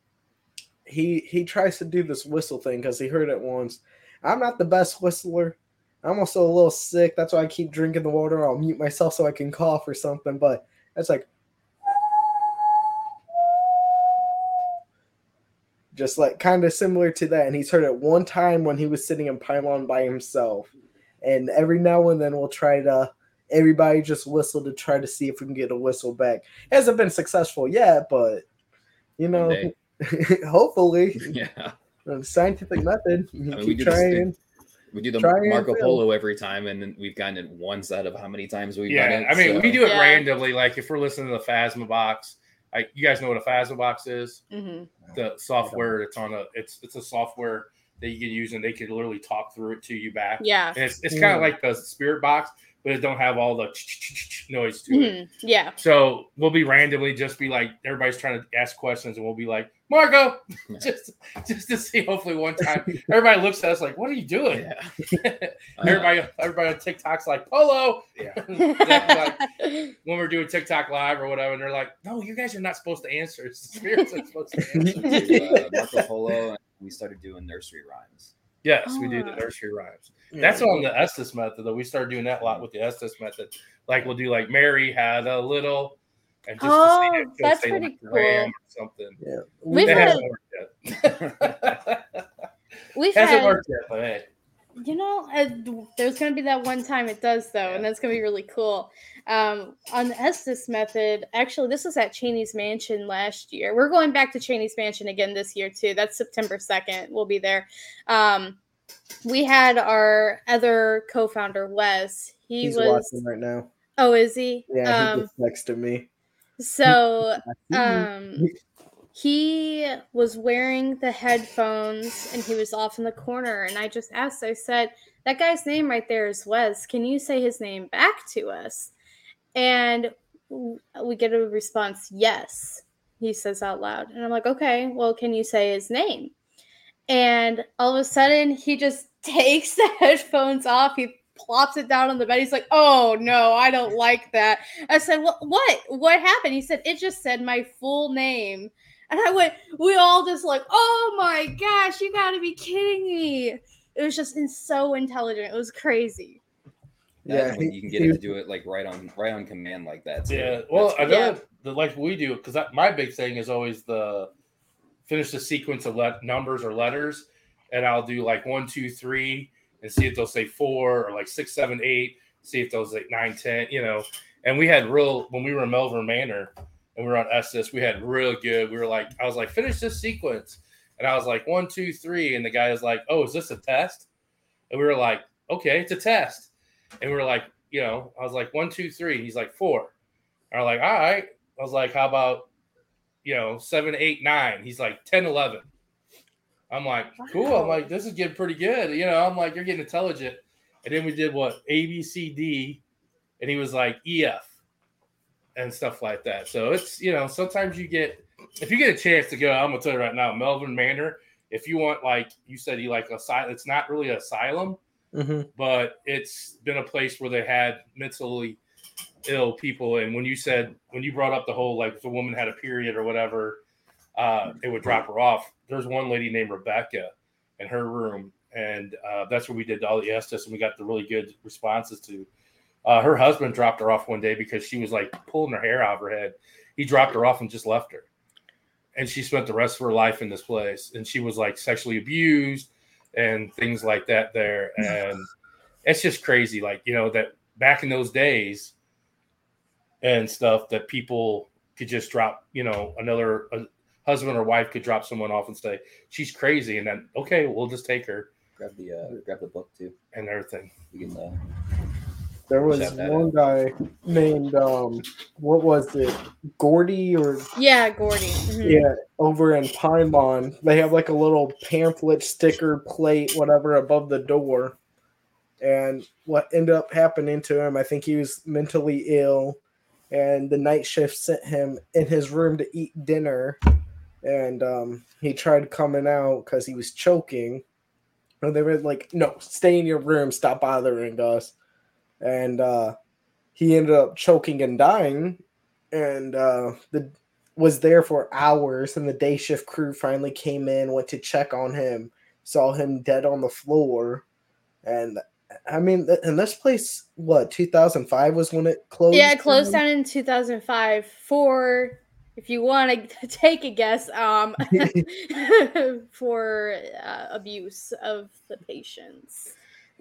he he tries to do this whistle thing because he heard it once. I'm not the best whistler. I'm also a little sick. That's why I keep drinking the water. I'll mute myself so I can cough or something. But it's like just like kind of similar to that. And he's heard it one time when he was sitting in Pine Lawn by himself. And every now and then we'll try to everybody just whistle to try to see if we can get a whistle back. Hasn't been successful yet, but you know, hopefully, Yeah. scientific method. You mean, we keep do this trying. We do the Try Marco. Polo every time, and then we've gotten it once out of how many times we've done Yeah, it. I mean, so- we do it Yeah. randomly. Like if we're listening to the Phasma box, like you guys know what a Phasma box is? hmm The software that's on a it's it's a software that you can use and they can literally talk through it to you back. Yeah. And it's it's kind Mm. of like the spirit box, but it don't have all the noise to it. Mhm. Yeah. So we'll be randomly just be like everybody's trying to ask questions and we'll be like, Marco, just just to see hopefully one time. Everybody looks at us like, what are you doing? yeah. everybody everybody on TikTok's like polo. Yeah. like when we're doing TikTok live or whatever, and they're like, No, you guys are not supposed to answer. It's the spirits are supposed to answer. to, uh, Marco Polo, and we started doing nursery rhymes. Yes, we do the Ah. nursery rhymes. That's on the Estes method, though. We started doing that a lot with the Estes method. Like we'll do like Mary had a little and just to Oh, see it, that's say, pretty like, cool. or something. Yeah. We've That had- hasn't worked yet. We've hasn't had, worked yet, but hey. You know, uh, there's going to be that one time it does though, and that's going to be really cool. Um, on the Estes method, actually, this was at Cheney's Mansion last year. We're going back to Cheney's Mansion again this year too. That's September second. We'll be there. Um, we had our other co-founder Wes. He He's was. watching right now. Oh, is he? Yeah, Um, he just texted me. so um he was wearing the headphones and he was off in the corner and i just asked i said that guy's name right there is wes can you say his name back to us and we get a response yes he says out loud and i'm like okay well can you say his name and all of a sudden he just takes the headphones off he plops it down on the bed he's like oh no i don't like that I said, "What? What? What happened?" He said, "It just said my full name." And I went, "We all just like, oh my gosh, you got to be kidding me!" It was just so intelligent. It was crazy. That's Yeah, when you can get he- it to do it like right on right on command like that. too. Yeah. Well, That's- another the like we do because my big thing is always the finish the sequence of let numbers or letters, and I'll do like one, two, three, and see if they'll say four or like six, seven, eight. See if they'll say nine, ten. You know. And we had real when we were in Malvern Manor and we were on Estes, we had real good. We were like, I was like, finish this sequence, and I was like one, two, three, and the guy was like, oh, is this a test? And we were like, okay, it's a test. And we were like, you know, I was like one, two, three. He's like four. I was like, all right. I was like, how about, you know, seven, eight, nine? He's like 10, 11. I'm like, cool. I'm like, this is getting pretty good. You know, I'm like, you're getting intelligent. And then we did what? A, B, C, D. And he was like, E, F and stuff like that. So it's, you know, sometimes you get, if you get a chance to go, I'm to tell you right now, Malvern Manor, if you want, like you said, you like asylum, it's not really asylum Mhm. but it's been a place where they had mentally ill people. And when you said when you brought up the whole like if a woman had a period or whatever, uh, it would drop her off. There's one lady named Rebecca in her room, and uh, that's where we did all the Estes, and we got the really good responses to. Uh, her husband dropped her off one day because she was like pulling her hair out of her head. He dropped her off and just left her, and she spent the rest of her life in this place. And she was like sexually abused and things like that there, and it's just crazy. Like you know that back in those days and stuff that people could just drop. You know, another a husband or wife could drop someone off and say she's crazy, and then okay, we'll just take her grab the uh, grab the book too. and everything. You can uh, There was one guy named um, what was it, Gordy or Yeah, Gordy. Mhm. yeah, over in Pine Lawn. They have like a little pamphlet, sticker, plate, whatever above the door. And what ended up happening to him, I think he was mentally ill, and the night shift sent him in his room to eat dinner, and um, he tried coming out because he was choking. And they were like, "No, stay in your room. Stop bothering us." And uh, he ended up choking and dying. And uh, the was there for hours, and the day shift crew finally came in, went to check on him, saw him dead on the floor, and I mean, th- and this place, what 2005 was when it closed. Yeah, it closed down in 2005 for, if you want to take a guess, um, for uh, abuse of the patients.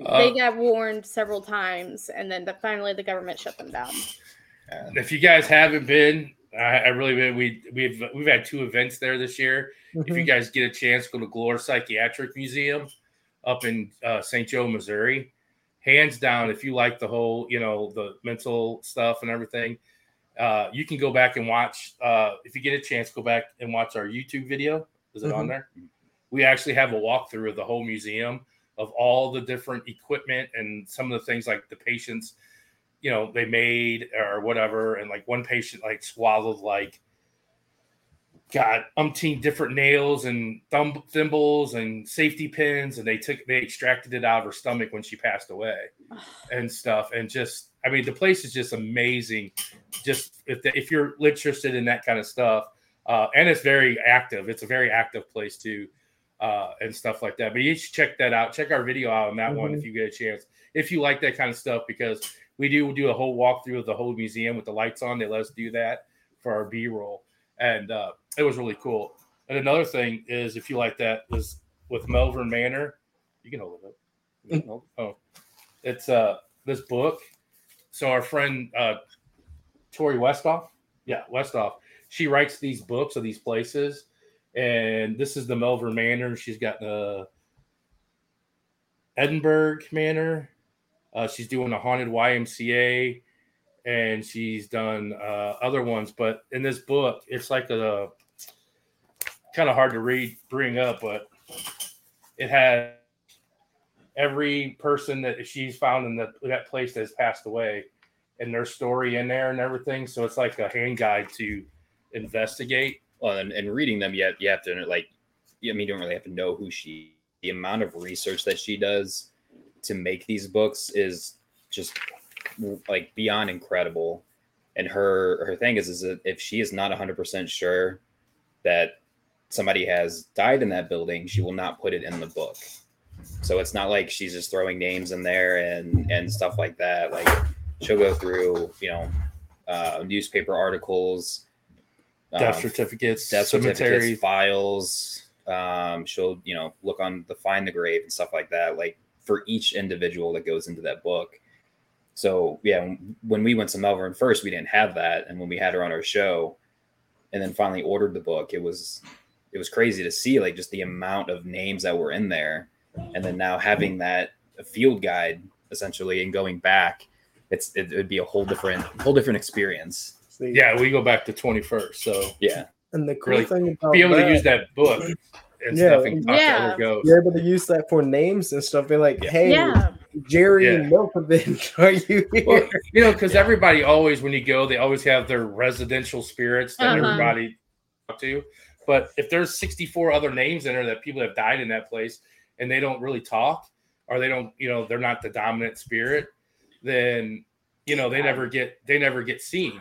Uh, they got warned several times, and then the, finally the government shut them down. if you guys haven't been, I, I really been. We we've we've had two events there this year. If you Mhm. guys get a chance, go to Glore Psychiatric Museum. up in uh, St. Joe, Missouri. Hands down, if you like the whole, you know, the mental stuff and everything, uh, you can go back and watch. Uh, if you get a chance, go back and watch our YouTube video. Is it on Mhm. there? We actually have a walkthrough of the whole museum of all the different equipment and some of the things like the patients, you know, they made or whatever. And like one patient like swallowed like got umpteen different nails and thumb thimbles and safety pins and they took they extracted it out of her stomach when she passed away and stuff. And just i mean the place is just amazing. Just if the, if you're interested in that kind of stuff uh, and it's very active. It's a very active place too uh, and stuff like that. But you should check that out. Check our video out on that one if you get a chance if you like that kind of stuff because we do do a whole walkthrough of the whole museum with the lights on. They let us do that for our b-roll. And uh, it was really cool. And another thing is if you like that was with malvern manor you can hold it up. You can hold it. oh it's uh this book. So our friend uh tori westhoff yeah westhoff she writes these books of these places and this is the malvern manor she's got the edinburgh manor uh, she's doing a haunted ymca and she's done uh, other ones but in this book it's like a kind of hard to read bring up but it has every person that she's found in the, that place that has passed away and their story in there and everything. So it's like a hand guide to investigate. And, and reading them, yet you have to like, I mean, you don't really have to know who she. The amount of research that she does to make these books is just like beyond incredible. And her her thing is is that if she is not 100 percent sure that somebody has died in that building, she will not put it in the book. So it's not like she's just throwing names in there and and stuff like that. Like she'll go through, you know, uh, newspaper articles, Death um, certificates, death cemetery. certificates, files. Um, she'll you know look on the find the grave and stuff like that. Like for each individual that goes into that book. So yeah, when- we went to Malvern first, we didn't have that, and when we had her on our show, and then finally ordered the book, it was it was crazy to see like just the amount of names that were in there, and then now having that a field guide essentially and going back, it's it would be a whole different whole different experience. See, Yeah, we go back to 21st. So Yeah, And the cool Really thing about be able that, to use that book and Yeah. stuff and talk to Yeah. other ghosts. you're able to use that for names and stuff. Be like, Yeah. hey, Yeah. Jerry Yeah. Milkovich, are you here? Well, you know, because everybody always, when you go, they always have their residential spirits that Uh-huh. everybody talk to. But if there's 64 other names in there that people have died in that place and they don't really talk, or they don't, you know, they're not the dominant spirit, then you know they never get they never get seen.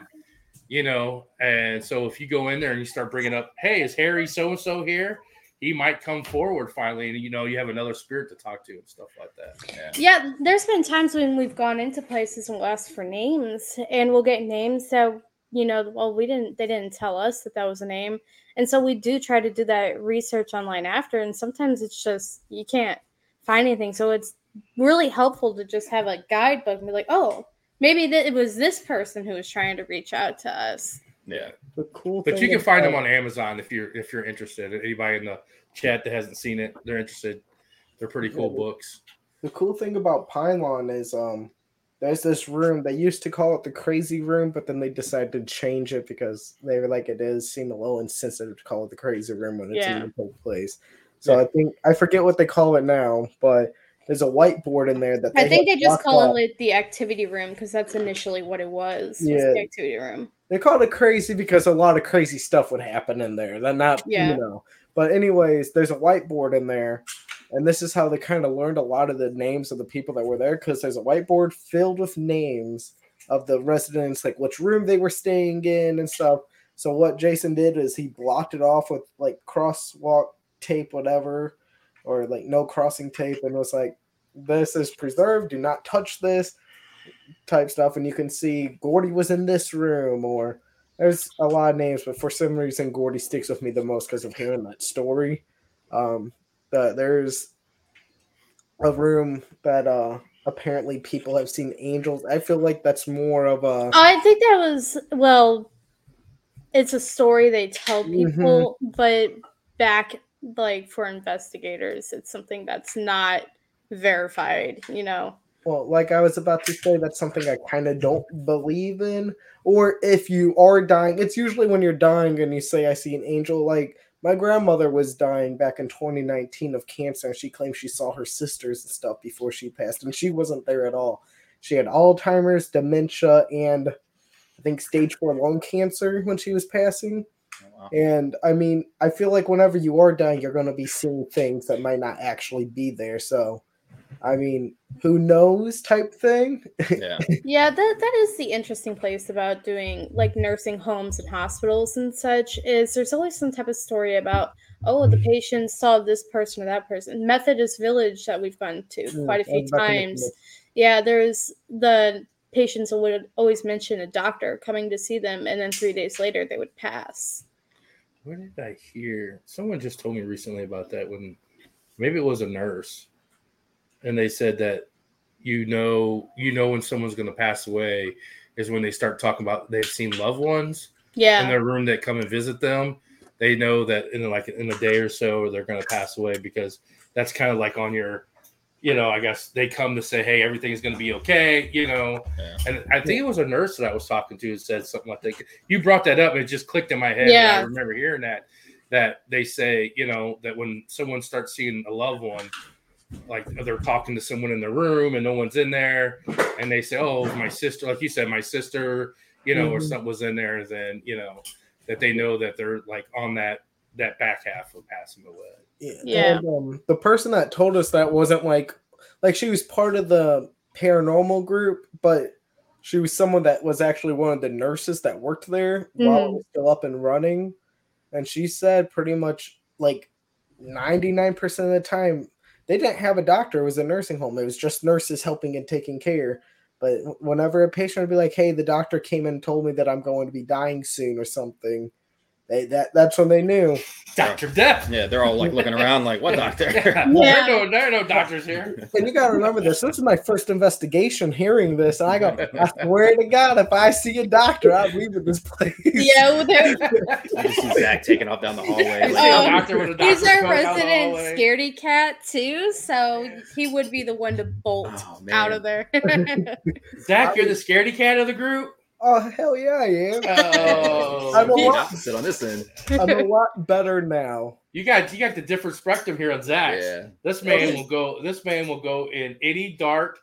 You know, and so if you go in there and you start bringing up, hey, is Harry so and so here? He might come forward finally, and you know you have another spirit to talk to and stuff like that. Yeah. There's been times when we've gone into places and we'll ask for names, and we'll get names that you know, well, we didn't, they didn't tell us that that was a name, and so we do try to do that research online after, and sometimes it's just you can't find anything, so it's really helpful to just have a guidebook and be like, oh, maybe that it was this person who was trying to reach out to us. yeah. the cool But you can find them on Amazon if you're if you're interested. Anybody in the chat that hasn't seen it, they're interested. They're pretty cool Yeah. books. The cool thing about Pine Lawn is um there's this room they used to call it the crazy room, but then they decided to change it because they were like it is seem a little insensitive to call it the crazy room when it's Yeah. in the place. So I think I forget what they call it now, but there's a whiteboard in there that I think they just call it the activity room because that's initially what it was. was Yeah. the activity room. They called it crazy because a lot of crazy stuff would happen in there. They're not, Yeah. you know. But anyways, there's a whiteboard in there, and this is how they kind of learned a lot of the names of the people that were there because there's a whiteboard filled with names of the residents, like which room they were staying in and stuff. So what Jason did is he blocked it off with like crosswalk tape, whatever, or like no crossing tape, and was like, "This is preserved. Do not touch this." type stuff, and you can see Gordy was in this room, or there's a lot of names, but for some reason Gordy sticks with me the most because of hearing that story. Um, the, there's a room that uh apparently people have seen angels. I feel like that's more of a I think that was well, it's a story they tell Mhm. people, but back like for investigators. It's something that's not verified, you know. Well, like I was about to say, that's something I kind of don't believe in. Or if you are dying, it's usually when you're dying and you say, I see an angel. Like my grandmother was dying back in 2019 of cancer, and she claimed she saw her sisters and stuff before she passed, and she wasn't there at all. She had Alzheimer's, dementia, and I think stage four lung cancer when she was passing. Wow. And I mean, I feel like whenever you are dying, you're going to be seeing things that might not actually be there. So, I mean, who knows type thing. Yeah. Yeah, that that is the interesting place about doing like nursing homes and hospitals and such is there's always some type of story about oh the patient saw this person or that person. Methodist Village that we've gone to Mm, quite a few I've times. Yeah, there's the patients would always mention a doctor coming to see them, and then three days later they would pass. Where did I hear? Someone just told me recently about that when maybe it was a nurse, and they said that you know you know when someone's going to pass away is when they start talking about they've seen loved ones yeah in their room that come and visit them. They know that in like in a day or so they're going to pass away because that's kind of like on your, you know, I guess they come to say, hey, everything's going to be okay, you know. Yeah. And I think it was a nurse that I was talking to who said something like that. You brought that up, and it just clicked in my head. Yeah. I remember hearing that. That they say, you know, that when someone starts seeing a loved one, like they're talking to someone in the room and no one's in there, and they say, "Oh, my sister," like you said, my sister, you know, or Mhm. something was in there, then you know that they know that they're like on that that back half of passing away. Yeah. Yeah. And, um, the person that told us that wasn't like like she was part of the paranormal group, but she was someone that was actually one of the nurses that worked there while it Mhm. was still up and running. And she said pretty much like 99% of the time they didn't have a doctor, it was a nursing home. It was just nurses helping and taking care. But whenever a patient would be like, "Hey, the doctor came and told me that I'm going to be dying soon" or something, they that that's when they knew. Doctor Death. Yeah, they're all like looking around like, what doctor? Yeah. Yeah. There, are no, there are no doctors here. And you gotta remember this. This is my first investigation hearing this. And I go, I swear to God, if I see a doctor, I'll leave this place. yeah. well, they're- I just see Zach taking off down the hallway. You like, Um, doctor with a He's our coat resident scaredy cat too, so he would be the one to bolt Oh, out of there. Zach, you're the scaredy cat of the group. Oh hell yeah, I am. Oh, I'm a lot- opposite on this end. I'm a lot better now. you got you got the different spectrum here on Zach. Yeah. This man will go. This man will go in any dark,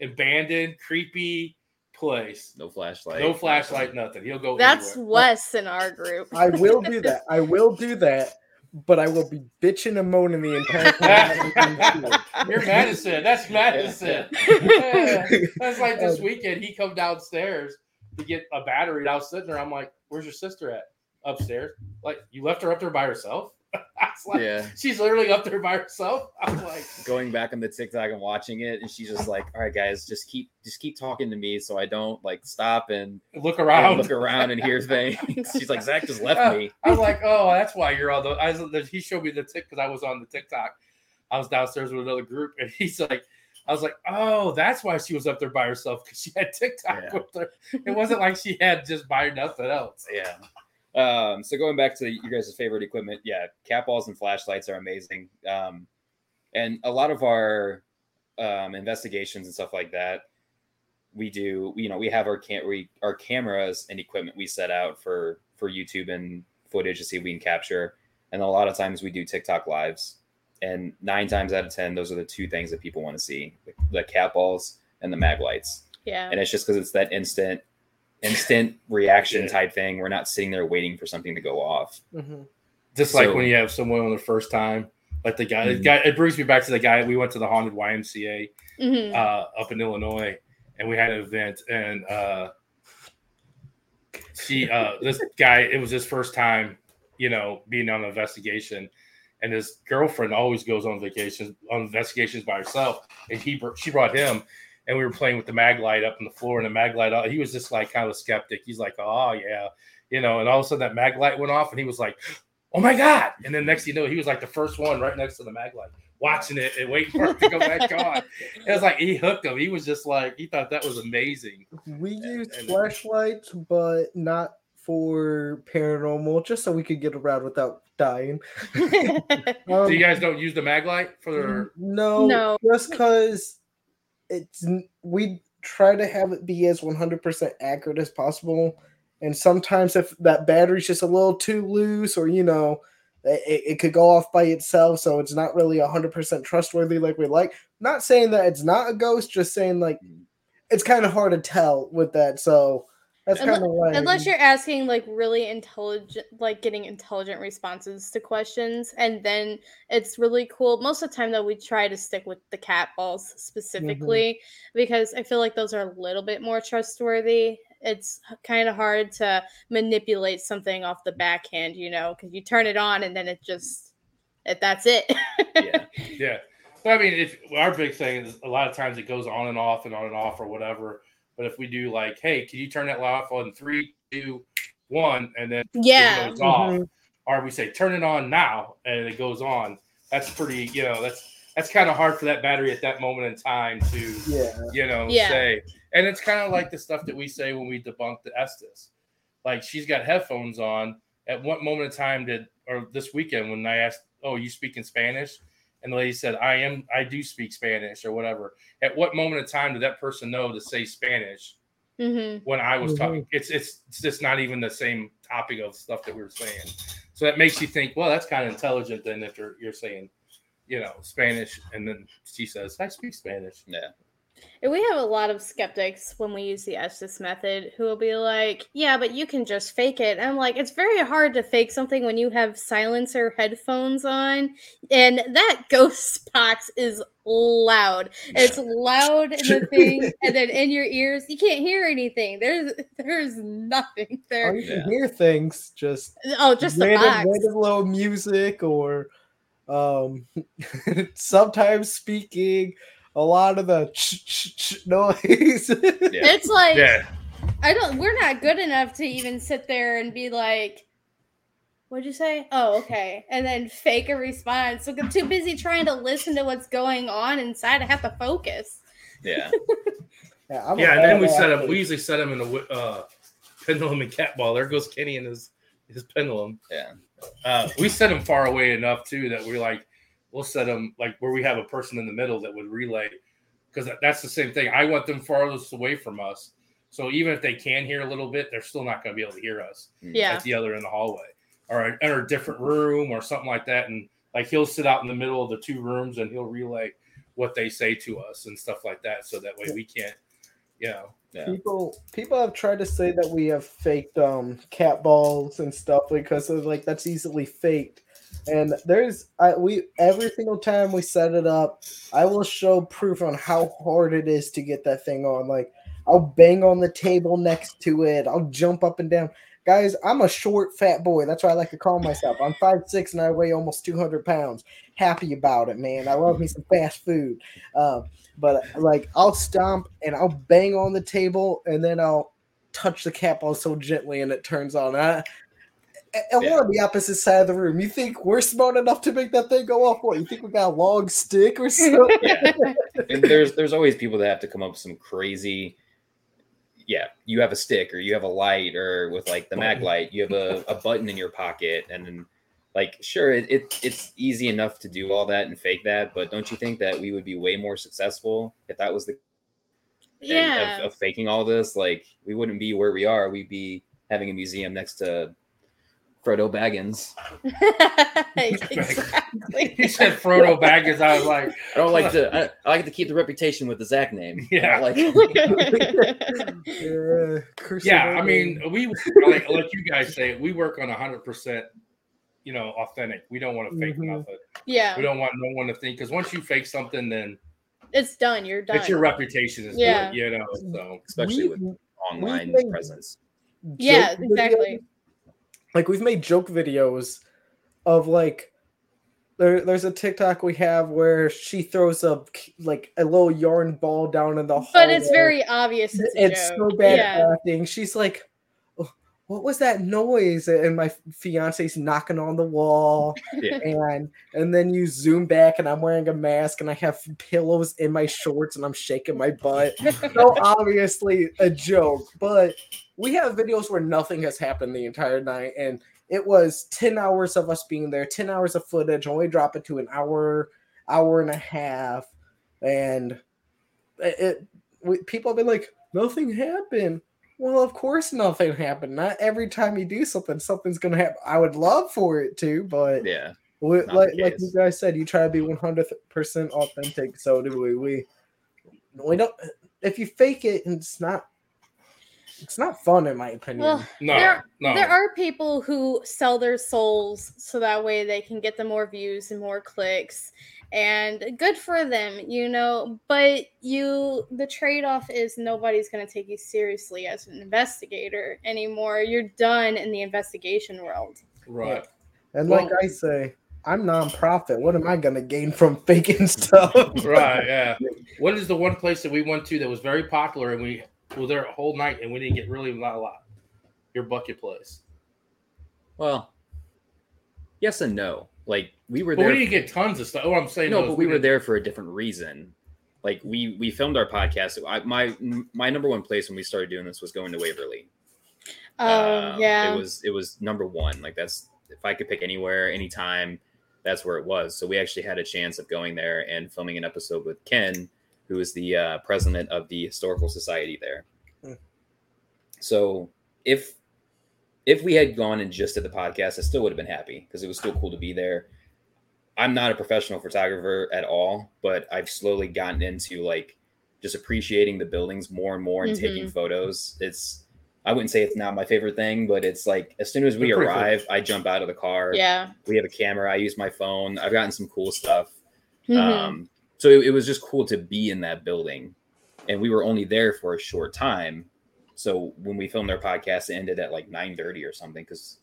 abandoned, creepy place. No flashlight. No flashlight, nothing. He'll go. That's anywhere. Wes in our group. I will do that. I will do that, but I will be bitching and moaning the entire time. You're Madison. That's Madison. Yeah. That's like this um, weekend. He come downstairs to get a battery. And I was sitting there. I'm like, "Where's your sister at?" Upstairs. Like you left her up there by herself. Like, Yeah. she's literally up there by herself. I'm like, Going back on the TikTok and watching it, and she's just like, "All right, guys, just keep just keep talking to me, so I don't like stop and, look and around. look around and hear things." She's like, "Zach just left me." I was like, oh, that's why you're all the. I was, he showed me the tick because I was on the TikTok. I was downstairs with another group, and he's like, I was like, oh, that's why she was up there by herself because she had TikTok Yeah. with her. It wasn't like she had just by nothing else. Yeah. Um, so going back to you guys' favorite equipment, yeah, cat balls and flashlights are amazing. Um, and a lot of our um, investigations and stuff like that, we do. You know, we have our cam- we, our cameras and equipment we set out for for YouTube and footage to see if we can capture. And a lot of times we do TikTok lives, and nine times out of ten, those are the two things that people want to see: the, the cat balls and the mag lights Yeah. and it's just because it's that instant instant reaction Yeah. type thing we're not sitting there waiting for something to go off Mhm. Just like when you have someone on the first time, like the guy, the Mhm. guy. It brings me back to the guy. We went to the haunted YMCA Mhm. uh, up in Illinois, and we had an event, and uh, she, uh, this guy, it was his first time, you know, being on an investigation, and his girlfriend always goes on vacations on investigations by herself, and he, she brought him, and we were playing with the mag light up on the floor, and the mag light, he was just like kind of a skeptic. He's like, oh yeah, you know, and all of a sudden that mag light went off, and he was like. Oh my God. And then next thing you know, he was like the first one right next to the mag light, watching it and waiting for it to go back on. It was like he hooked him. He was just like he thought that was amazing. We use and- flashlights, but not for paranormal, just so we could get around without dying. so Um, you guys don't use the mag light for their no, No. just because it's we try to have it be as 100% accurate as possible. And sometimes if that battery's just a little too loose, or you know, it, it could go off by itself, so it's not really 100% trustworthy like we like. Not saying that it's not a ghost, just saying like it's kind of hard to tell with that. So that's kind of why. Unless you're asking like really intelligent, like getting intelligent responses to questions, and then it's really cool. Most of the time, though, we try to stick with the cat balls mm-hmm. specifically because I feel like those are a little bit more trustworthy. It's kind of hard to manipulate something off the backhand, you know, because you turn it on and then it just, it, that's it. Yeah. Yeah. But I mean, if our big thing is a lot of times it goes on and off and on and off or whatever. But if we do like, hey, can you turn that light off on three, two, one, and then yeah. it goes off, Mhm. or we say turn it on now and it goes on. That's pretty, you know, that's that's kind of hard for that battery at that moment in time to, yeah. you know, Yeah. say. And it's kind of like the stuff that we say when we debunk the Estes. Like she's got headphones on. At what moment in time did, or this weekend when I asked, "Oh, you speak in Spanish?" And the lady said, "I am, I do speak Spanish or whatever." At what moment of time did that person know to say Spanish hmm when I was Mhm. talking? It's it's it's just not even the same topic of stuff that we were saying. So that makes you think, well, that's kind of intelligent. Then if you're you're saying, you know, Spanish, and then she says, "I speak Spanish." Yeah. And we have a lot of skeptics when we use the Estes method who will be like, yeah, but you can just fake it. And I'm like, it's very hard to fake something when you have silencer headphones on. And that ghost box is loud. It's loud in the thing, and then in your ears, you can't hear anything. There's there's nothing there. you can hear things just Oh, just the random, random little music or um sometimes speaking a lot of the noise Yeah. It's like Yeah, I don't. We're not good enough to even sit there and be like, "What'd you say?" Oh, okay, and then fake a response. So I'm too busy trying to listen to what's going on inside. I have to focus. Yeah. yeah, yeah. And then we bad set him. We usually set him in a uh, pendulum and cat ball. There goes Kenny and his his pendulum. Yeah. Uh, we set him far away enough too that we're like, we'll set them like where we have a person in the middle that would relay, because that's the same thing. I want them farthest away from us, so even if they can hear a little bit, they're still not going to be able to hear us Yeah, at the other end of the hallway, or in a different room or something like that. And like he'll sit out in the middle of the two rooms and he'll relay what they say to us and stuff like that, so that way we can't, you know. Yeah. people people have tried to say that we have faked um cat balls and stuff because of like that's easily faked and there's I we every single time we set it up i will show proof on how hard it is to get that thing on. Like i'll bang on the table next to it. I'll jump up and down. Guys i'm a short fat boy. That's what i like to call myself. I'm five six and i weigh almost 200 pounds. Happy about it man. I love me some fast food. Um but like I'll stomp and I'll bang on the table and then I'll touch the cap on so gently and it turns on. I, and Yeah. we're on the opposite side of the room. You think we're smart enough to make that thing go off? What you think we got a long stick or something? Yeah. and there's there's always people that have to come up with some crazy yeah you have a stick or you have a light or with like the mag light you have a, a button in your pocket and then like sure it, it it's easy enough to do all that and fake that but don't you think that we would be way more successful if that was the and yeah. of, of faking all this like we wouldn't be where we are we'd be having a museum next to Frodo Baggins. exactly. He said Frodo Baggins. I was like, I don't like to. I, I like to keep the reputation with the Zach name. Yeah. I like Yeah, yeah. I mean, we like like you guys say, we work on hundred percent. You know, authentic. We don't want to fake Mhm. nothing. yeah, We don't want no one to think because once you fake something, then it's done. You're done. it's your reputation. Is Yeah. good, you know. So especially we- with online made presence. Yeah, exactly. videos- Like we've made joke videos of like there, there's a TikTok we have where she throws a like a little yarn ball down in the hallway. but it's very obvious. It's, a it's joke. so bad Yeah. acting. She's like, "Oh, "What was that noise?" And my fiance's knocking on the wall, Yeah. and and then you zoom back, and I'm wearing a mask, and I have pillows in my shorts, and I'm shaking my butt. so obviously a joke, but we have videos where nothing has happened the entire night, and it was 10 hours of us being there, 10 hours of footage, only drop it to an hour, hour and a half. And it, it we, people have been like, nothing happened. Well, of course nothing happened. Not every time you do something, something's gonna happen. I would love for it to, but Yeah. we, like, like you guys said, you try to be one hundred percent authentic. So do we. We we don't. If you fake it, and it's not. It's not fun, in my opinion. Well, No, There- no. There are people who sell their souls so that way they can get the more views and more clicks. And good for them, you know. But you, the trade off is nobody's going to take you seriously as an investigator anymore. You're done in the investigation world. right. and well- like I say, I'm nonprofit. What am I gonna gain from faking stuff? Right. Yeah. What is the one place that we went to that was very popular and we were there a whole night and we didn't get really not a lot? Your bucket place. Well, yes and no. Like we were But there. we didn't get tons of stuff. What I'm saying, no, but is we were there for a different reason. Like we we filmed our podcast. I, my my number one place when we started doing this was going to Waverly. Oh, Um, yeah. It was it was number one. Like that's if I could pick anywhere, anytime, that's where it was. So we actually had a chance of going there and filming an episode with Ken, who is the uh, president of the historical society there. Hmm. So if if we had gone and just did the podcast, I still would have been happy because it was still cool to be there. I'm not a professional photographer at all, but I've slowly gotten into like just appreciating the buildings more and more and taking photos. It's I wouldn't say it's not my favorite thing, but it's like as soon as we They're arrive, I jump out of the car. yeah. We have a camera. I use my phone. I've gotten some cool stuff. Mhm. Um, so it, it was just cool to be in that building, and we were only there for a short time. So when we filmed our podcast, it ended at like nine thirty or something because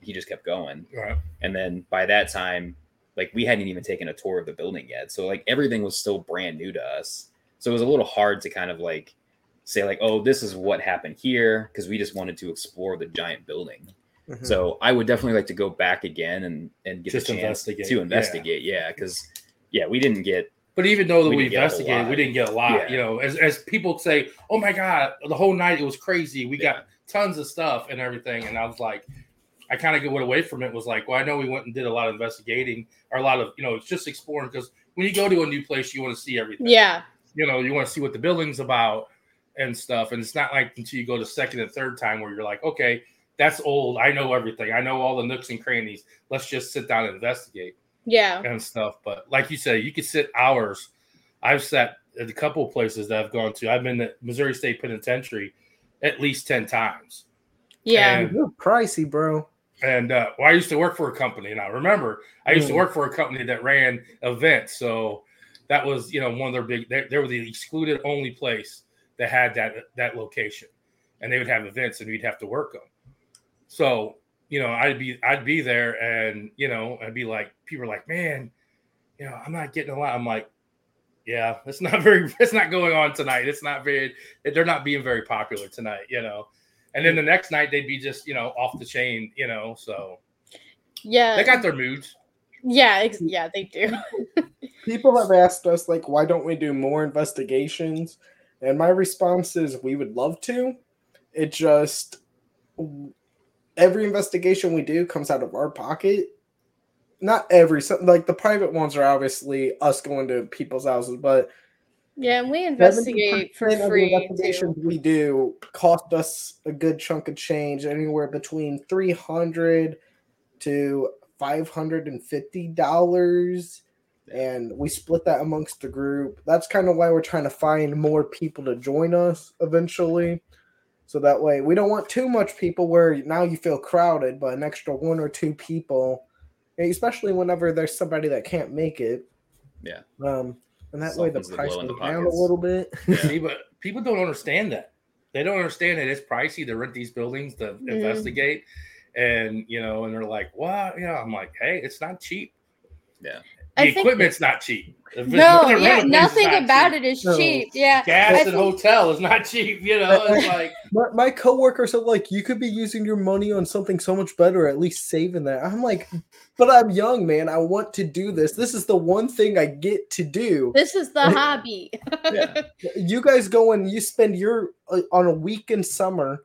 he just kept going. Right. And then by that time, like we hadn't even taken a tour of the building yet. So like everything was still brand new to us. So it was a little hard to kind of like say like, oh, this is what happened here because we just wanted to explore the giant building. Mhm. So I would definitely like to go back again and and get Just a chance investigate, to investigate. Yeah, because yeah. we didn't get But even though that We we, didn't get a whole investigated, we didn't get a lot. Yeah. You know, as as people say, "Oh my god, the whole night it was crazy. We Yeah. got tons of stuff and everything." And I was like, I kind of went away from it. Was like, well, I know we went and did a lot of investigating or a lot of you know, it's just exploring because when you go to a new place, you want to see everything. Yeah. You know, you want to see what the building's about and stuff. And it's not like until you go to second and third time where you're like, okay, that's old. I know everything. I know all the nooks and crannies. Let's just sit down and investigate Yeah. and stuff. But like you said, you could sit hours. I've sat at a couple of places that I've gone to. I've been at Missouri State Penitentiary at least 10 times. Yeah. And- You're pricey, bro. And uh, well, I used to work for a company. And I remember I used to Mm. work for a company that ran events. So that was, you know, one of their big, they, they were the excluded only place that had that, that location. And they would have events and we'd have to work them. So, you know, I'd be, I'd be there and, you know, I'd be like, people are like, man, you know, I'm not getting a lot. I'm like, yeah, it's not very, it's not going on tonight. It's not very, they're not being very popular tonight, you know. And then the next night they'd be just, you know, off the chain, you know. So Yeah. they got their moods. yeah. Ex- yeah, they do. People have asked us like, why don't we do more investigations? And my response is, we would love to. It just every investigation we do comes out of our pocket. Not every, like the private ones are obviously us going to people's houses, but Yeah, and we investigate for 70% of the free investigations too. we do cost us a good chunk of change, anywhere between three hundred to five hundred and fifty dollars, and we split that amongst the group. That's kind of why we're trying to find more people to join us eventually. So that way, we don't want too much people where now you feel crowded, but an extra one or two people, especially whenever there's somebody that can't make it. Yeah. Um, and that way the price goes down a little bit. See, but people don't understand that. They don't understand that it's pricey to rent these buildings to Mhm. investigate. And you know, and they're like, "What?" Yeah, I'm like, "Hey, it's not cheap. The I think equipment's not cheap. No, yeah, nothing about cheap. it is No. cheap. Yeah. Gas I and think- hotel is not cheap. You know, it's like My, my coworkers are like, you could be using your money on something so much better, at least saving that. I'm like, but I'm young, man. I want to do this. This is the one thing I get to do. This is the hobby. Yeah. You guys go and you spend your uh, on a week in summer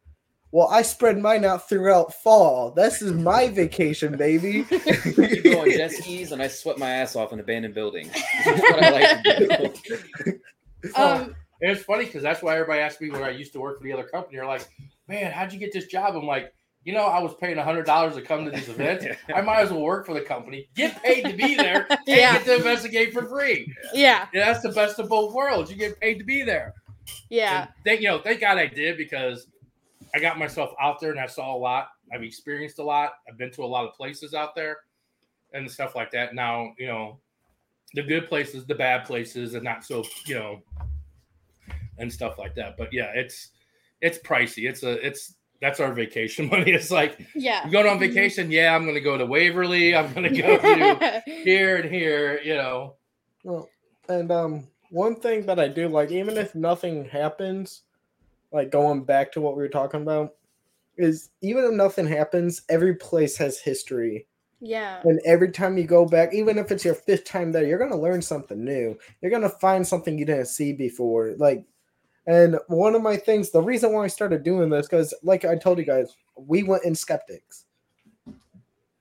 Well, I spread mine out throughout fall. This is my vacation, baby. You go on jet skis, and I sweat my ass off in abandoned buildings. This is what I like um, And it's funny because that's why everybody asked me when I used to work for the other company. They're like, "Man, how'd you get this job?" I'm like, "You know, I was paying hundred dollars to come to these events. I might as well work for the company, get paid to be there, and Yeah. get to investigate for free. yeah, Yeah, that's the best of both worlds. You get paid to be there. yeah, thank you know, thank God I did because I got myself out there and I saw a lot. I've experienced a lot. I've been to a lot of places out there and stuff like that. Now, you know, the good places, the bad places, and not so, you know, and stuff like that. But yeah, it's it's pricey. It's a it's that's our vacation money. It's like yeah. you going on vacation, yeah, I'm gonna go to Waverly, I'm gonna go to here and here, you know. Well, and um, one thing that I do like, even if nothing happens, like going back to what we were talking about, is even if nothing happens, every place has history. yeah, And every time you go back, even if it's your fifth time there, you're gonna learn something new. You're gonna find something you didn't see before. Like, and one of my things, the reason why I started doing this, because like I told you guys, we went in skeptics.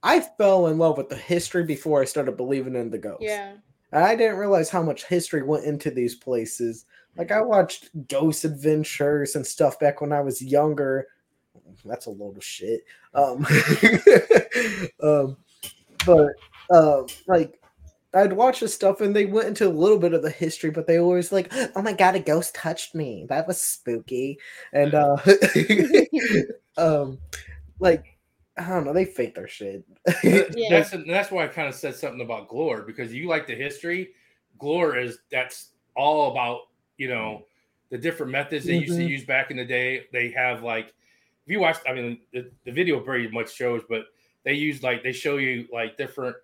I fell in love with the history before I started believing in the ghosts. yeah, And I didn't realize how much history went into these places. Like I watched Ghost Adventures and stuff back when I was younger. That's a load of shit. Um, um but um like I'd watch this stuff and they went into a little bit of the history, but they always like, oh my god, a ghost touched me. That was spooky. And uh um like I don't know, they fake their shit. Yeah. That's that's why I kind of said something about Glore because you like the history. Glore is that's all about you know the different methods they used to Mhm. use back in the day. They have like if you watch, I mean the, the video pretty much shows, but they use like they show you like different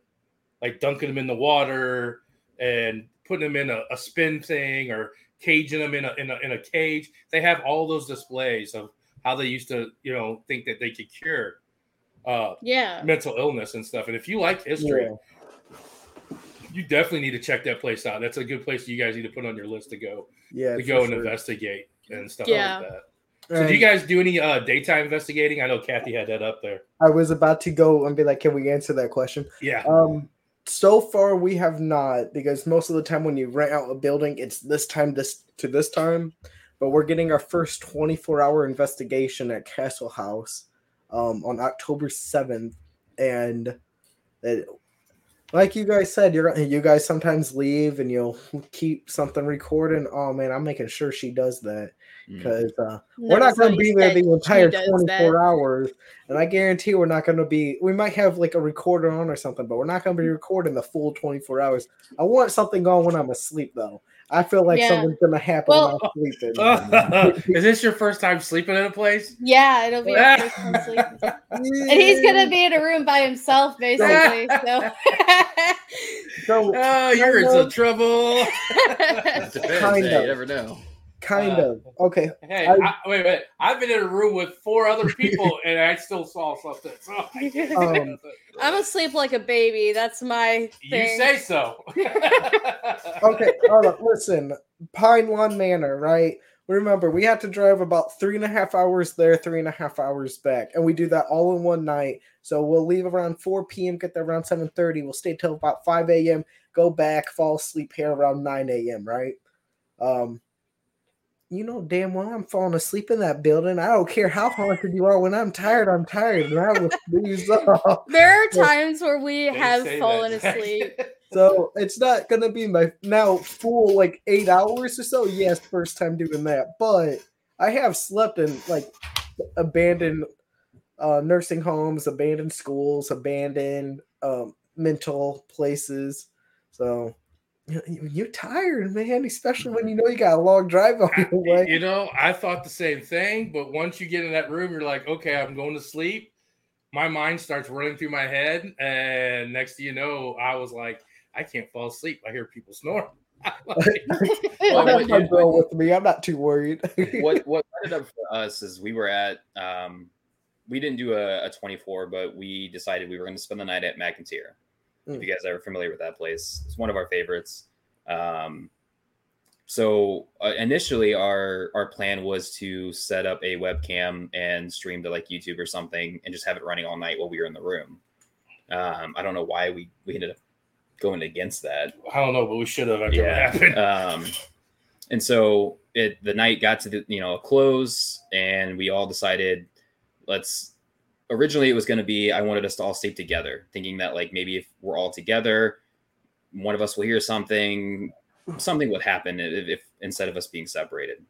like dunking them in the water and putting them in a, a spin thing or caging them in a, in a in a cage. They have all those displays of how they used to you know think that they could cure uh yeah. mental illness and stuff. And if you like history, yeah, you definitely need to check that place out. That's a good place you guys need to put on your list to go yeah, to go and sure. investigate and stuff Yeah. like that. So, do you guys do any uh, daytime investigating? I know Kathy had that up there. I was about to go and be like, can we answer that question? Yeah, Um, so far we have not because most of the time when you rent out a building, it's this time this to this time. But we're getting our first 24 hour investigation at Castle House um, on October 7th, and it, like you guys said, you're you guys sometimes leave and you'll keep something recording. Oh man, I'm making sure she does that Mm. because uh, we're not going to be there the entire 24 that. hours and i guarantee we're not going to be we might have like a recorder on or something but we're not going to be recording the full 24 hours i want something on when i'm asleep though i feel like Yeah. something's going to happen Well- when i'm sleeping is this your first time sleeping in a place? Yeah, it'll be a first time sleep. And he's gonna be in a room by himself, basically. So so Oh, you're in some trouble. Depends. Kind of. You never know. Kind Uh, of okay Hey, I- I, wait, wait. I've been in a room with four other people and I still saw something. So Um, I'm asleep like a baby. That's my thing. you say so. okay hold listen pine lawn manor right remember we had to drive about three and a half hours there three and a half hours back and we do that all in one night so we'll leave around 4 p.m get there around 7.30 we'll stay till about 5 a.m go back fall asleep here around 9 a.m right um you know damn well i'm falling asleep in that building i don't care how haunted you are when i'm tired i'm tired and i will snooze off There are times where we They have fallen that. asleep. So it's not gonna be my now full like eight hours or so. Yes, first time doing that, but I have slept in like abandoned uh, nursing homes, abandoned schools, abandoned um, mental places. So you- you- you're tired, man, especially when you know you got a long drive on your way. You know, I thought the same thing, but once you get in that room, you're like, okay, I'm going to sleep. My mind starts running through my head, and next thing you know, I was like, I can't fall asleep. I hear people snoring. Like, I Well, have my girl with me. I'm not too worried. what what ended up for us is we were at um we didn't do a, a 24 but we decided we were going to spend the night at mcintyre if Mm. you guys are familiar with that place it's one of our favorites um so uh, initially our our plan was to set up a webcam and stream to like youtube or something and just have it running all night while we were in the room um i don't know why we we ended up going against that I don't know, but we should have after yeah. happened. Um, and so it the night got to the you know a close, and we all decided let's. Originally, it was going to be I wanted us to all sleep together, thinking that like maybe if we're all together, one of us will hear something, something would happen if, if instead of us being separated.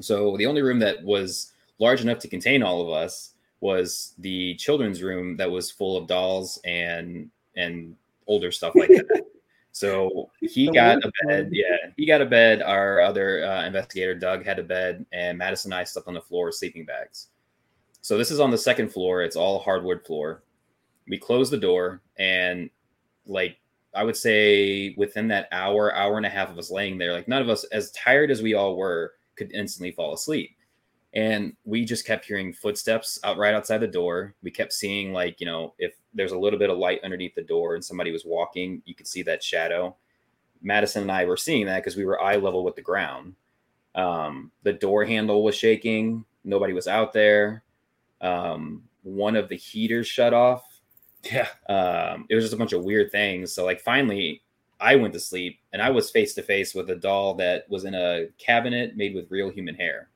So the only room that was large enough to contain all of us was the children's room that was full of dolls and and older stuff like that. So he The got a bed. one. Yeah, he got a bed. Our other uh, investigator, Doug, had a bed, and Madison and I slept on the floor sleeping bags. So this is on the second floor. It's all hardwood floor. We closed the door, and like I would say, within that hour, hour and a half of us laying there, like none of us, as tired as we all were, could instantly fall asleep. And we just kept hearing footsteps out right outside the door. We kept seeing, like, you know, if there's a little bit of light underneath the door and somebody was walking, you could see that shadow. Madison and I were seeing that because we were eye level with the ground. Um, the door handle was shaking. Nobody was out there. Um, one of the heaters shut off. yeah. Um, it was just a bunch of weird things. So, like, finally, I went to sleep and I was face to face with a doll that was in a cabinet made with real human hair.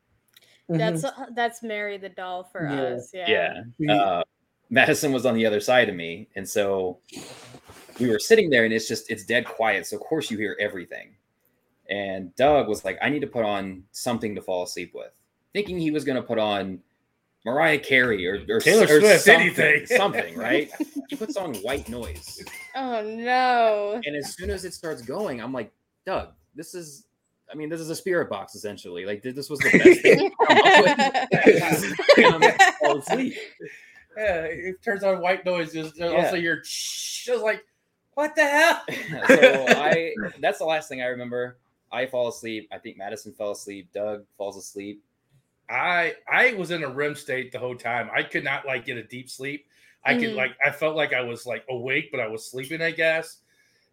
That's that's Mary the doll for Yeah. us. Yeah. Yeah. Uh, Madison was on the other side of me. And so we were sitting there and it's just, it's dead quiet. So, of course, you hear everything. And Doug was like, I need to put on something to fall asleep with, thinking he was going to put on Mariah Carey or, or Taylor or Swift, something, anything. something, right? he puts on white noise. Oh no. And as soon as it starts going, I'm like, Doug, this is, I mean, this is a spirit box essentially. Like, this was the best thing. to come up with. And I'm fall asleep. Yeah, it turns on white noise. and Yeah. Also, you're just like, what the hell? so I that's the last thing I remember. I fall asleep. I think Madison fell asleep. Doug falls asleep. I I was in a REM state the whole time. I could not like get a deep sleep. I could Mhm. like I felt like I was like awake, but I was sleeping, I guess.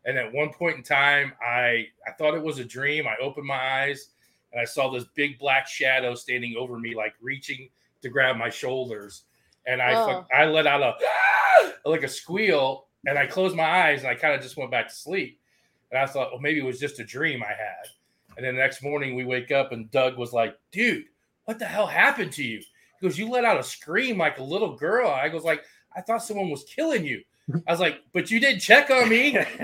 And at one point in time, I I thought it was a dream. I opened my eyes and I saw this big black shadow standing over me, like reaching to grab my shoulders. And I Oh. I let out a like a squeal, and I closed my eyes and I kind of just went back to sleep. And I thought, well, maybe it was just a dream I had. And then the next morning we wake up and Doug was like, dude, what the hell happened to you? He goes, you let out a scream like a little girl. I goes like, I thought someone was killing you. I was like, but you didn't check on me.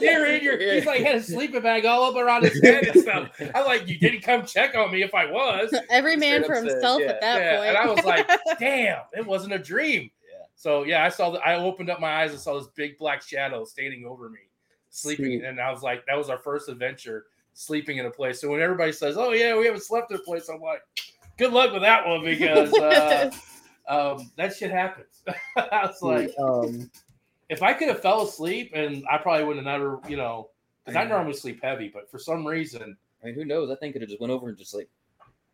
You're in your, he's like had a sleeping bag all up around his head and stuff. I'm like, you didn't come check on me if I was. Every man for up himself yeah, at that yeah, point. and I was like, damn, it wasn't a dream. Yeah. So yeah, I saw that. I opened up my eyes and saw this big black shadow standing over me, sleeping, Sweet. and I was like, that was our first adventure, sleeping in a place. So when everybody says, "Oh yeah, we haven't slept in a place," I'm like, good luck with that one because uh, um, that shit happens. I was like, um, if I could have fell asleep, and I probably wouldn't have never, you know, because I I normally sleep heavy, but for some reason. I mean, who knows? I think it have just went over and just like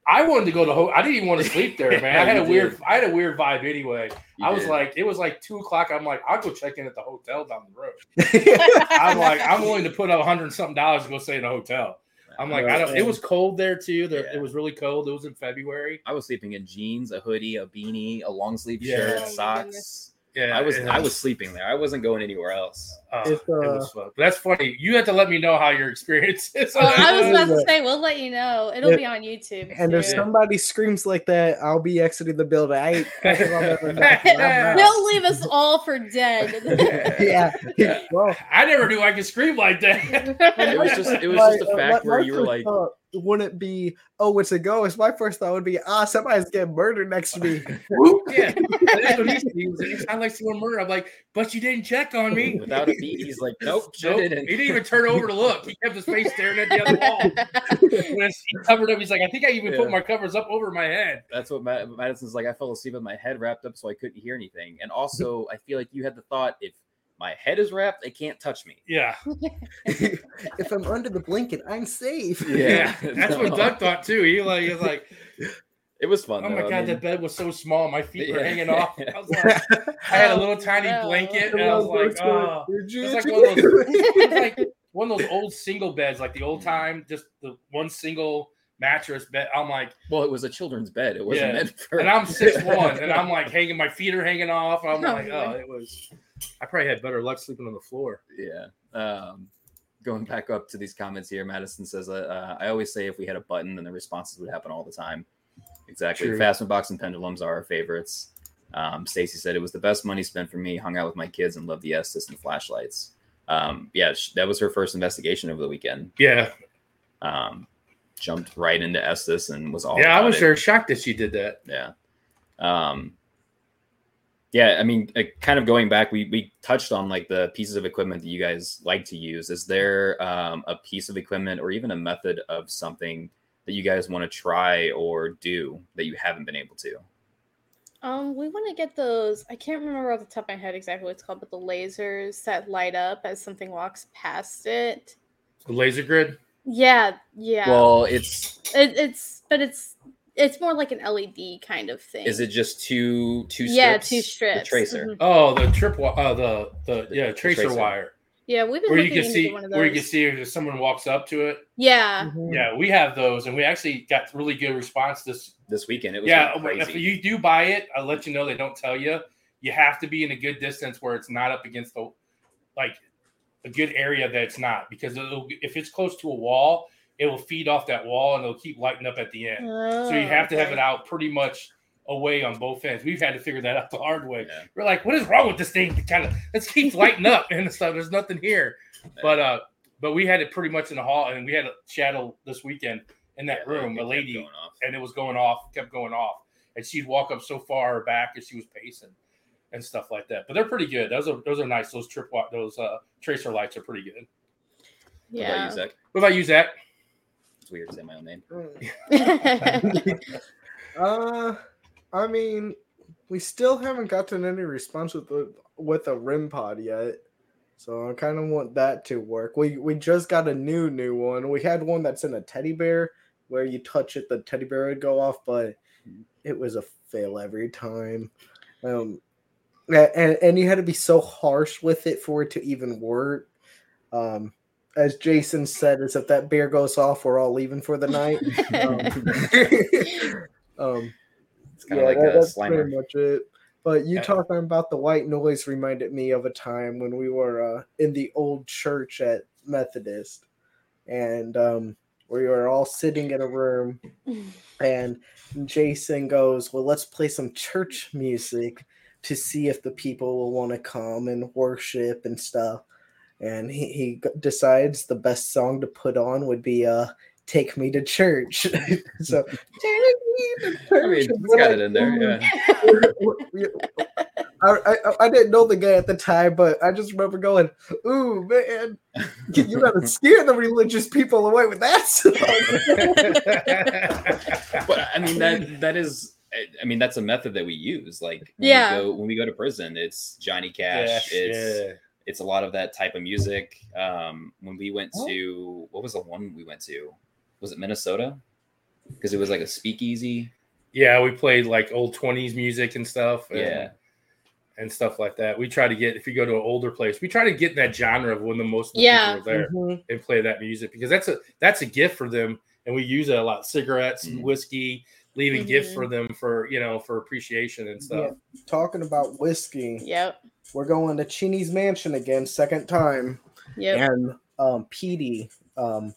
I wanted to go to. Ho- I didn't even want to sleep there, man. I had You a weird. did. I had a weird vibe anyway. you I was did. like, it was like two o'clock. I'm like, I'll go check in at the hotel down the road. I'm like, I'm willing to put up a hundred and something dollars to go stay in a hotel. I'm like, I don't. It was cold there too. There, Yeah. It was really cold. It was in February. I was sleeping in jeans, a hoodie, a beanie, a long sleeve Yeah. shirt, socks. Yeah, I was it I was sleeping there. I wasn't going anywhere else. Uh, it uh, was fun. That's funny. You have to let me know how your experience is. Well, I was about to say, we'll let you know. It'll Yeah. be on YouTube. and if somebody screams like that, I'll be exiting the building. I ain't fucking on that one. I'm They'll leave us all for dead. yeah. Well, I never knew I could scream like that. It was just it was my- just a uh, fact my- where you were like, thought wouldn't be, oh, it's a ghost. My first thought would be, ah, somebody's getting murdered next to me. yeah, that's what he said. He was like, "It sounded like someone murdered." I'm like, "But you didn't check on me." without a beat, he's like, nope, Nope. didn't. He didn't even turn over to look. He kept his face staring at the other wall. When he covered up, he's like, I think I even put my covers up over my head. That's what Ma- Madison's like. I fell asleep with my head wrapped up, so I couldn't hear anything. And also, I feel like you had the thought if my head is wrapped, they can't touch me. Yeah, if I'm under the blanket, I'm safe. yeah. Yeah. That's what Doug thought too. He like, he was like, It was fun. oh my though. I god, mean, that bed was so small. My feet were hanging off. I was like, I had a Oh, little tiny no. blanket, and I was like, oh. Did It's like one of those. It's like one of those old single beds, like the old time, just the one single mattress bed. I'm like, Well, it was a children's bed. It wasn't Yeah. meant for. and I'm six one, and I'm like hanging, my feet are hanging off. I'm Oh, like, oh, it was. I probably had better luck sleeping on the floor. Yeah. Um, going back up to these comments here, Madison says, uh, uh, I always say if we had a button, then the responses would happen all the time. Exactly. True. Fastman box and pendulums are our favorites. Um, Stacy said it was the best money spent for me. Hung out with my kids and loved the Estes and flashlights. Um, yeah, sh- that was her first investigation over the weekend. Yeah, Um, jumped right into Estes and was all. yeah, I was very shocked that she did that. Yeah. Um, yeah, I mean, uh, kind of going back, we we touched on like the pieces of equipment that you guys like to use. Is there um, a piece of equipment or even a method of something that you guys want to try or do that you haven't been able to? Um, we want to get those. I can't remember off the top of my head exactly what it's called, but the lasers that light up as something walks past it. The laser grid. Yeah, yeah. Well, it's it, it's but it's it's more like an LED kind of thing. is it just two two strips? Yeah, two The strips. tracer. Mhm. Oh, the trip. wi- Uh, the the The- yeah the tracer, tracer. wire. Yeah, we've been Where you can see one where you can see if someone walks up to it. Yeah, Mhm. Yeah, we have those, and we actually got really good response this This weekend, it was yeah, going if crazy. you do buy it, I'll let you know they don't tell you. You have to be in a good distance where it's not up against the like a good area that it's not because it'll, if it's close to a wall, it will feed off that wall and it'll keep lighting up at the end. so you have to have it out pretty much away on both ends. We've had to figure that out the hard way. Yeah. We're like, what is wrong with this thing? Kind of let's keep lighting up and stuff. There's nothing here, but uh, but we had it pretty much in the hall, and we had a shadow this weekend in that Yeah, room, a lady going off. and it was going off, kept going off, and she'd walk up so far back as she was pacing and stuff like that. But they're pretty good. Those are those are nice. Those trip those uh tracer lights are pretty good. What about Yeah. you, Zach? What about you, Zach? It's weird to say my own name. Uh, I mean, we still haven't gotten any response with the with a REM pod yet, so I kind of want that to work. We we just got a new new one. We had one that's in a teddy bear where you touch it, the teddy bear would go off, but it was a fail every time. Um, and and you had to be so harsh with it for it to even work. Um, as Jason said, is if that bear goes off, we're all leaving for the night. Um, um, kind of like a that's Slimer. pretty much it. But you Yeah. talking about the white noise reminded me of a time when we were uh, in the old church at Methodist, and um, we were all sitting in a room, and Jason goes, "Well, let's play some church music to see if the people will want to come and worship and stuff." And he, he decides the best song to put on would be uh "Take Me to Church." so, take me to church. I mean, and it's we're got like, it in there. Yeah. I, I, I didn't know the guy at the time, but I just remember going, "Ooh, man, you you gotta scare the religious people away with that song." but I mean that that is I mean that's a method that we use. Like when Yeah. we go, when we go to prison, it's Johnny Cash. Yes, it's yeah. it's a lot of that type of music. Um, when we went to what was the one we went to? Was it Minnesota? Because it was like a speakeasy. Yeah, we played like old twenties music and stuff. And, Yeah. And stuff like that. We try to get if you go to an older place, we try to get in that genre of when the most Yeah. people are there Mhm. and play that music because that's a that's a gift for them, and we use it a lot. Cigarettes, Mhm. whiskey, leaving gifts Mhm. for them for you know for appreciation and stuff. Talking about whiskey, Yep. we're going to Cheney's Mansion again, second time. Yep. and um Petey, um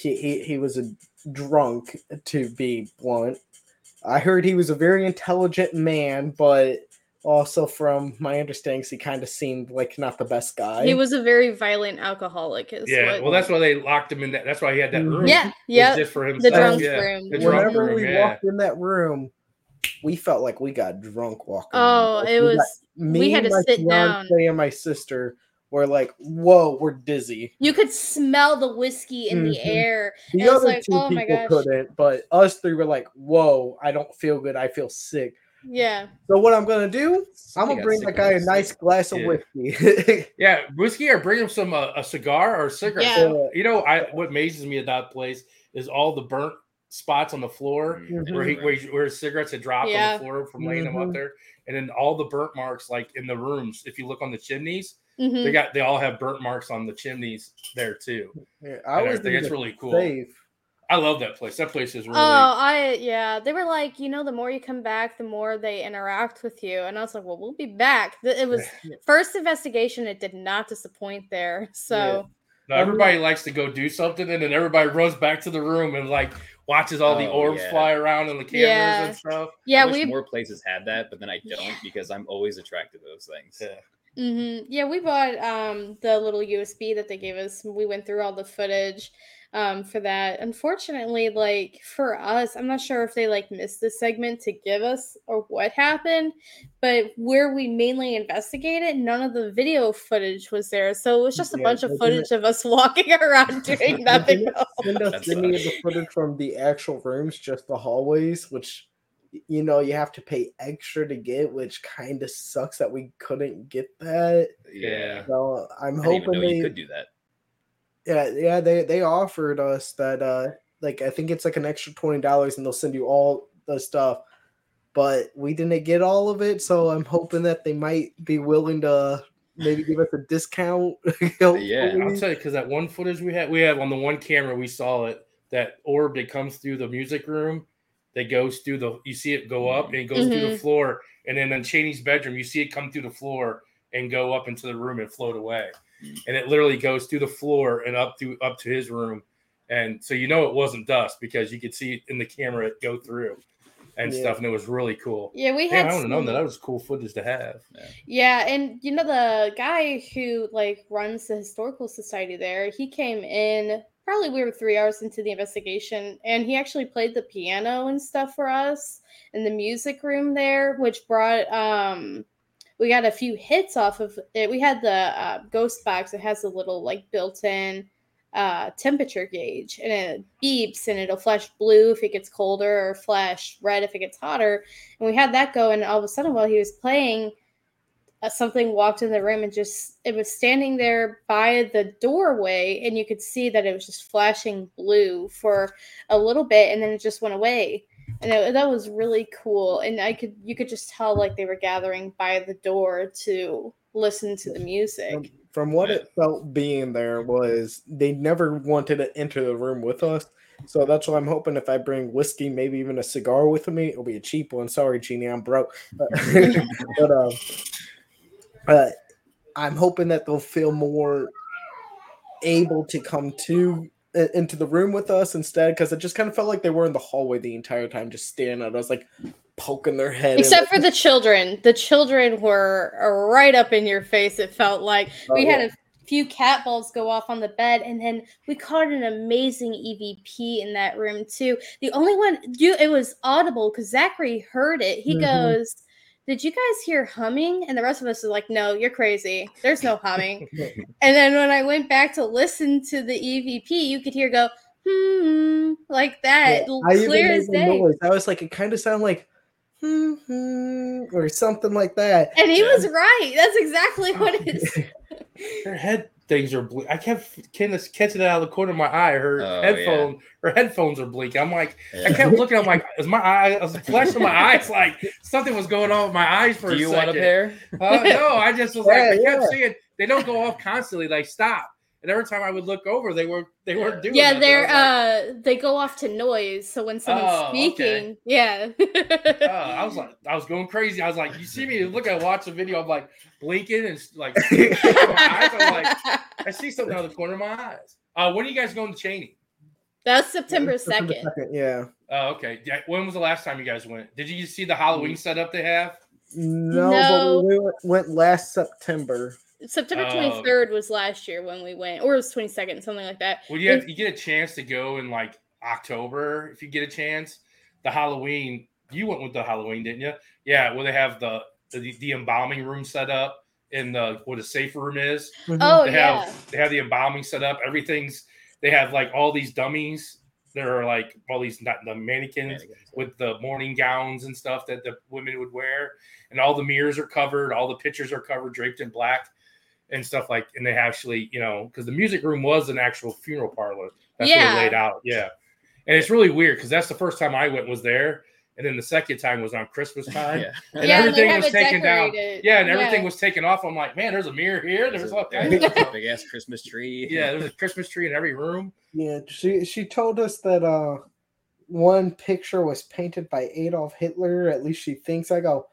he, he he was a drunk to be blunt. I heard he was a very intelligent man, but also from my understandings, he kind of seemed like not the best guy. He was a very violent alcoholic. Is Yeah, what- well, that's why they locked him in that. That's why he had that Mhm. room. yeah, yeah. just for The himself. drunk yeah. room. The drunk Whenever room, we yeah. walked in that room, we felt like we got drunk walking. Oh, Like, it we got- was. me, we had to sit down. fiance, and my sister were like, "Whoa, we're dizzy." You could smell the whiskey in the Mhm. air. The It was other like, two oh my people gosh. couldn't, but us three were like, "Whoa, I don't feel good. I feel sick." Yeah. So what I'm gonna do? I'm gonna bring sick that guy a nice glass of Yeah. whiskey. Yeah, whiskey or bring him some uh, a cigar or a cigarette. Yeah. So, you know, I what amazes me at that place is all the burnt spots on the floor Mhm. where he where, where his cigarettes had dropped on the floor from laying them Mhm. up there, and then all the burnt marks like in the rooms. If you look on the chimneys, Mhm. they got they all have burnt marks on the chimneys there too. Yeah, I I and was everything. in It's really cool. safe. I love that place. That place is really. Oh, I yeah. They were like, you know, the more you come back, the more they interact with you. And I was like, well, we'll be back. It was first investigation. It did not disappoint there. So No, everybody likes to go do something, and then everybody runs back to the room and like watches all the Oh, orbs yeah. fly around and the cameras Yeah. and stuff. yeah, I wish we more places had that, but then I don't Yeah. because I'm always attracted to those things. Yeah. Hmm Yeah, we bought um the little USB that they gave us. We went through all the footage um for that. Unfortunately, like for us, I'm not sure if they like missed the segment to give us or what happened, but where we mainly investigated, none of the video footage was there. So it was just a Yeah, bunch of they footage of us walking around doing nothing else. Send us any of the footage from the actual rooms, just the hallways, which y- you know you have to pay extra to get, which kind of sucks that we couldn't get that. Yeah. So I'm I didn't even hoping they, could do that. yeah, yeah, they they offered us that, uh, like I think it's like an extra twenty dollars, and they'll send you all the stuff. But we didn't get all of it, so I'm hoping that they might be willing to maybe give us a discount. Yeah, I'll tell you because that one footage we had, we have on the one camera, we saw it. That orb that comes through the music room, that goes through the. You see it go up and it goes through the Mhm. floor, and then in Cheney's bedroom, you see it come through the floor and go up into the room and float away, and it literally goes through the floor and up to up to his room, and so you know it wasn't dust because you could see it in the camera it go through, and Yeah. stuff, and it was really cool. Yeah, we Yeah, had I would have known that. That was cool footage to have. Yeah, and you know the guy who like runs the historical society there, he came in probably we were 3 hours into the investigation and he actually played the piano and stuff for us in the music room there, which brought um we got a few hits off of it. We had the uh, ghost box. It has a little like built-in uh, temperature gauge, and it beeps, and it'll flash blue if it gets colder, or flash red if it gets hotter. And we had that go, and all of a sudden, while he was playing, something walked in the room and just it was standing there by the doorway, and you could see that it was just flashing blue for a little bit, and then it just went away and it, that was really cool and i could you could just tell like they were gathering by the door to listen to the music Um, From what it felt being there was they never wanted to enter the room with us. So that's why I'm hoping if I bring whiskey, maybe even a cigar with me, it'll be a cheap one. Sorry, Jeannie, I'm broke. But um, uh, I'm hoping that they'll feel more able to come to uh, into the room with us instead, because it just kind of felt like they were in the hallway the entire time, just staring at us, like poking their head. except for the children the children were right up in your face it felt like Oh, we had yeah. a few cat balls go off on the bed and then we caught an amazing evp in that room too the only one you it was audible because zachary heard it he Mhm. goes did you guys hear humming and the rest of us are like no you're crazy there's no humming And then when I went back to listen to the EVP, you could hear go hmm like that, Yeah, l- I even clear as day. noise. I was like, it kind of sounded like hmm, hmm, or something like that. And he Yeah. was right. That's exactly what it is. Her head things are blink. I kept kind of catching it out of the corner of my eye. Her Oh, headphone, her headphones are blinking. I'm like, I kept looking. I'm like, is my eye? I was flashing my eyes like something was going on with my eyes for Do a you second. want a pair? Uh, no, I just was like, I kept yeah. seeing they don't go off constantly. Like stop. And every time I would look over, they were they weren't doing. yeah, nothing. they're like, uh they go off to noise. So when someone's Oh, okay. speaking, yeah. uh, I was like, I was going crazy. I was like, you see me look, I watch the video. I'm like blinking and like, my eyes. I'm like, I see something out of the corner of my eyes. Uh, when are you guys going to Cheney? That's September September second. Yeah. Oh, okay. Yeah, When was the last time you guys went? Did you see the Halloween setup they have? No, No. but we went, went last September. September um, Oh. twenty third was last year when we went, or it was twenty second, something like that. Well, you have, you get a chance to go in like October if you get a chance. The Halloween, you went with the Halloween, didn't you? Yeah. Well, they have the the, the embalming room set up in the what a safe room is. Mm-hmm. Oh they yeah. have they have the embalming set up. Everything's they have like all these dummies. There are like all these not the mannequins with the mourning gowns and stuff that the women would wear, and all the mirrors are covered, all the pictures are covered, draped in black, and stuff like. And they actually, you know, because the music room was an actual funeral parlor. That's what Yeah. it laid out. Yeah, and it's really weird because that's the first time I went was there, and then the second time was on Christmas time, Yeah. and Yeah, everything have was taken down. Yeah, and everything Yeah. was taken off. I'm like, man, there's a mirror here. There's all a kinds of big ass Christmas tree. yeah, there's a Christmas tree in every room. Yeah, she she told us that uh one picture was painted by Adolf Hitler. At least she thinks. I go,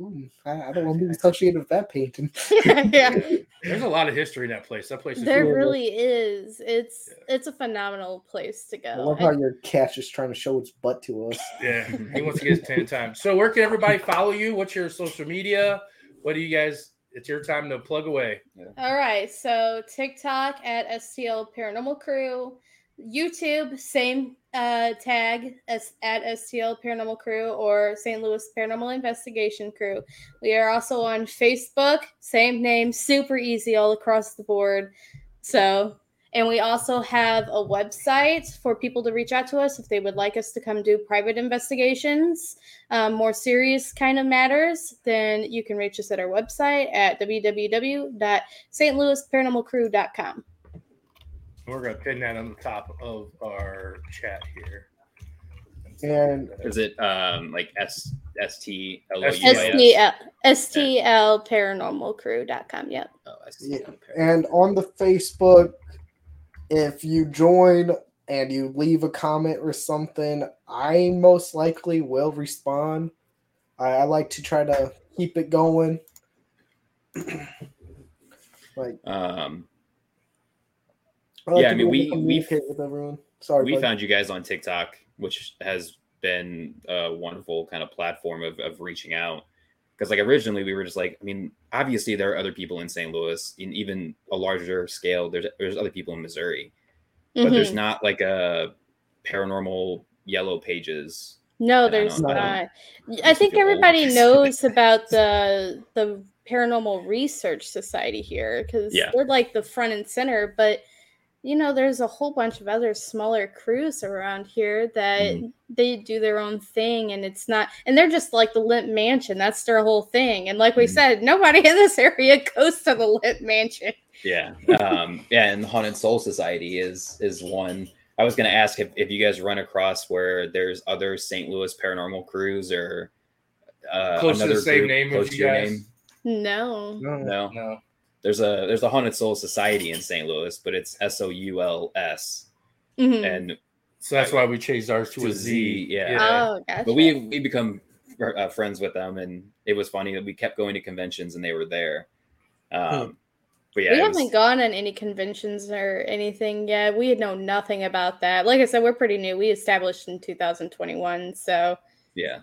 Ooh, I, I don't want to be associated with that painting. yeah. There's a lot of history in that place. That place is There Yeah. really is. It's it's a phenomenal place to go. I love how your cat's just trying to show its butt to us. Yeah, he wants to get his ten times. So where can everybody follow you? What's your social media? What do you guys? It's your time to plug away. All right, so TikTok at STL Paranormal Crew, YouTube same uh, tag as at STL Paranormal Crew or St. Louis Paranormal Investigation Crew. We are also on Facebook, same name, super easy all across the board. So, and we also have a website for people to reach out to us if they would like us to come do private investigations, um, more serious kind of matters. Then you can reach us at our website at www stlouisparanormalcrew.com. We're gonna pin that on the top of our chat here. And Is it um like S S T L O U Yeah. I S? STL, stlparanormalcrew.com. Yep. Oh, I see. Yeah, and on the Facebook, if you join and you leave a comment or something, I most likely will respond. I, I like to try to keep it going. like, Um, I like Yeah, to I mean, we- we- with everyone. Sorry, we bud. found you guys on TikTok, which has been a wonderful kind of platform of, of reaching out. Because like originally we were just like, I mean, obviously there are other people in St. Louis, in even a larger scale. There's there's other people in Missouri, but there's Mhm. not like a paranormal yellow pages. No, I don't there's. I not. I Makes think feel old. everybody knows about the the Paranormal Research Society here because Yeah. they're like the front and center. But you know, there's a whole bunch of other smaller crews around here that Mhm. they do their own thing, and it's not, and they're just like the Lemp Mansion. That's their whole thing. And like we Mhm. said, nobody in this area goes to the Lemp Mansion. Yeah, um, yeah, and the Haunted Soul Society is is one. I was gonna ask if, if you guys run across where there's other St. Louis paranormal crews or uh, Close to the same group name as close to you your guys? name. No. No. No, No. There's a there's a Haunted Soul Society in St. Louis, but it's S O U L S, Mhm. and So that's why we changed ours to, To a a Z. Z, yeah. Oh, gotcha. but we we become uh, friends with them, and it was funny that we kept going to conventions and they were there. Um, but yeah, we haven't was- gone on any conventions or anything yet. We know nothing about that. Like I said, we're pretty new. We established in 2021, so yeah,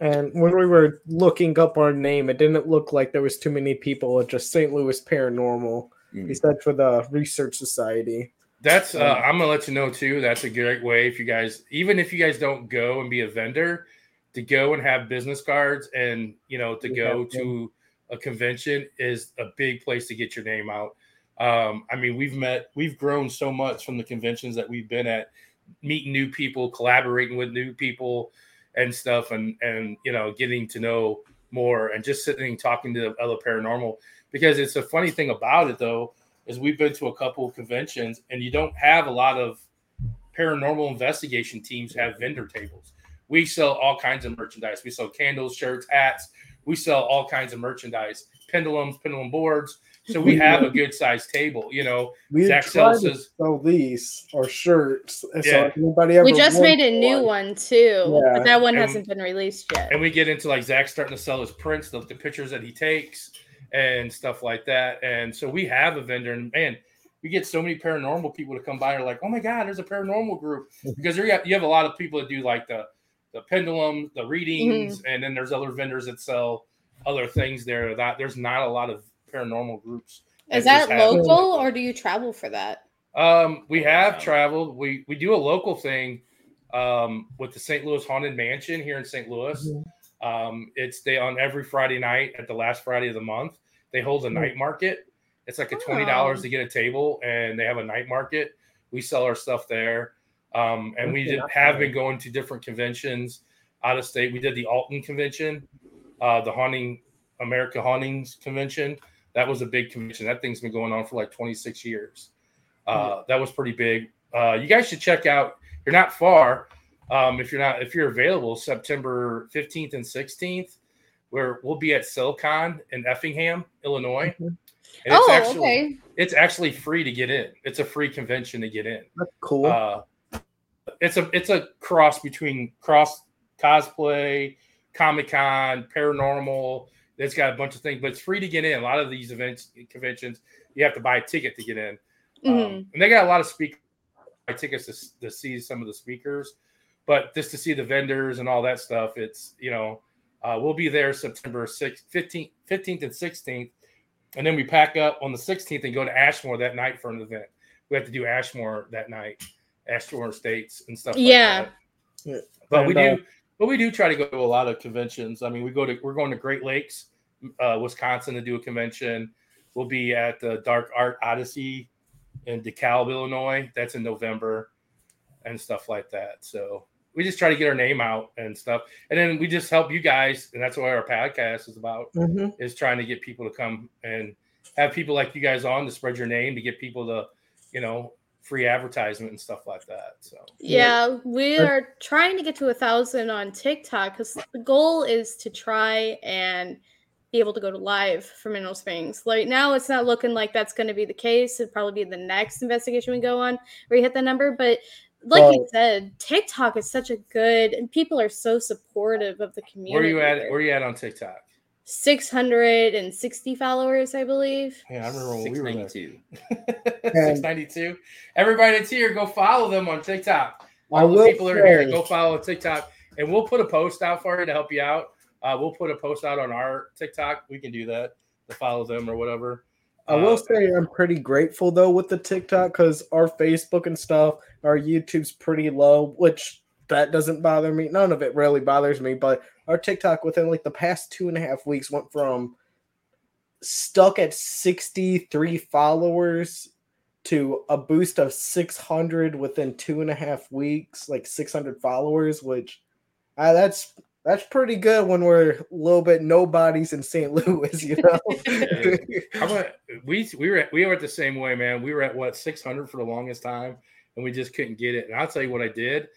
And when we were looking up our name, it didn't look like there was too many people at just St. Louis Paranormal. Mm. He said for the Research Society. That's uh, I'm gonna let you know too. That's a great way if you guys, even if you guys don't go and be a vendor, to go and have business cards and you know to go Yeah. to a convention is a big place to get your name out. Um, I mean, we've met, we've grown so much from the conventions that we've been at, meeting new people, collaborating with new people, and stuff, and and you know getting to know more and just sitting talking to other paranormal. Because it's a funny thing about it though is we've been to a couple of conventions and you don't have a lot of paranormal investigation teams have vendor tables. We sell all kinds of merchandise. We sell candles, shirts, hats. We sell all kinds of merchandise, pendulums, pendulum boards. So we have a good sized table. You know, We Zach sells to sell these or shirts. Yeah. if anybody ever we just made a new one too, Yeah. but that one And- hasn't been released yet. and we get into like Zach starting to sell his prints, the, the pictures that he takes, and stuff like that. And so we have a vendor, and man, we get so many paranormal people to come by. are like, oh my god, there's a paranormal group because you have, you have a lot of people that do like the the pendulum, the readings, mm-hmm. and then there's other vendors that sell other things there. That there's not a lot of paranormal groups. Is just that have- local or do you travel for that? Um, we have Wow. traveled. We we do a local thing um, with the St. Louis Haunted Mansion here in St. Louis. Mhm. Um, it's they on every Friday night at the last Friday of the month. They hold a night market. It's like a twenty dollars Oh. to get a table, and they have a night market. We sell our stuff there, um, and we did, have bad. been going to different conventions out of state. We did the Alton convention, uh, the Haunting America Hauntings convention. That was a big convention. That thing's been going on for like twenty six years. Uh, that was pretty big. Uh, you guys should check out you're not far. Um, if you're not if you're available, September 15th and 16th, where we'll be at Silicon in Effingham, Illinois. Mhm. And it's oh, actually okay. it's actually free to get in. It's a free convention to get in. That's cool. Uh, it's a it's a cross between cross cosplay, Comic Con, paranormal. It's got a bunch of things, but it's free to get in. A lot of these events conventions, you have to buy a ticket to get in. Um, Mhm. and they got a lot of speakers buy tickets to, to see some of the speakers, but just to see the vendors and all that stuff, it's you know, uh, we'll be there September 6th, 15th, 15th and 16th, and then we pack up on the 16th and go to Ashmore that night for an event. We have to do Ashmore that night, Ashmore Estates and stuff. Yeah. like that. Yeah. But we And, do, but we do try to go to a lot of conventions. I mean, we go to we're going to Great Lakes, uh, Wisconsin to do a convention. We'll be at the Dark Art Odyssey in DeKalb, Illinois. That's in November, and stuff like that. So we just try to get our name out and stuff, and then we just help you guys, and that's what our podcast is about Mhm. is trying to get people to come and have people like you guys on to spread your name to get people to, you know, free advertisement and stuff like that. So Yeah, we are trying to get to a thousand on TikTok because the goal is to try and be able to go to live for Mineral Springs. Like now, it's not looking like that's going to be the case. It'd probably be the next investigation we go on where you hit the number. But like you said, TikTok is such a good, and people are so supportive of the community. where are you at? Where are you at on TikTok? 660 followers, I believe. Yeah, I remember when we were there. 692. Six ninety two. Everybody that's here, go follow them on TikTok. I All the will people that are here, go follow TikTok, and we'll put a post out for you to help you out. Uh, we'll put a post out on our TikTok. We can do that to follow them or whatever. I will Uh, say I'm pretty grateful though with the TikTok because our Facebook and stuff, our YouTube's pretty low, which that doesn't bother me. None of it really bothers me, but our TikTok within like the past two and a half weeks went from stuck at 63 followers to a boost of 600 within two and a half weeks, like 600 followers, which uh, that's that's pretty good when we're a little bit nobodies in St. Louis, you know. How about we we were at, we were at the same way, man. We were at what 600 for the longest time, and we just couldn't get it. And I'll tell you what I did.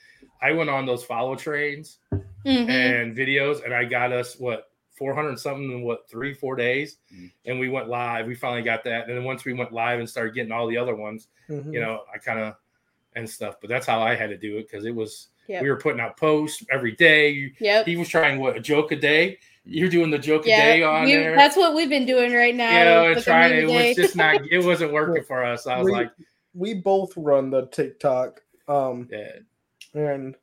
I went on those follow trains Mhm. and videos, and I got us what 400 something in what three four days, Mhm. and we went live. We finally got that, and then once we went live and started getting all the other ones, Mhm. you know, I kind of and stuff. But that's how I had to do it because it was Yep. we were putting out posts every day. You, Yep. he was trying what a joke a day. You're doing the joke a day on we- there. that's what we've been doing right now. you know, and with the trying it was just not it wasn't working for us. I was we, like, we both run the TikTok. Um, yeah, and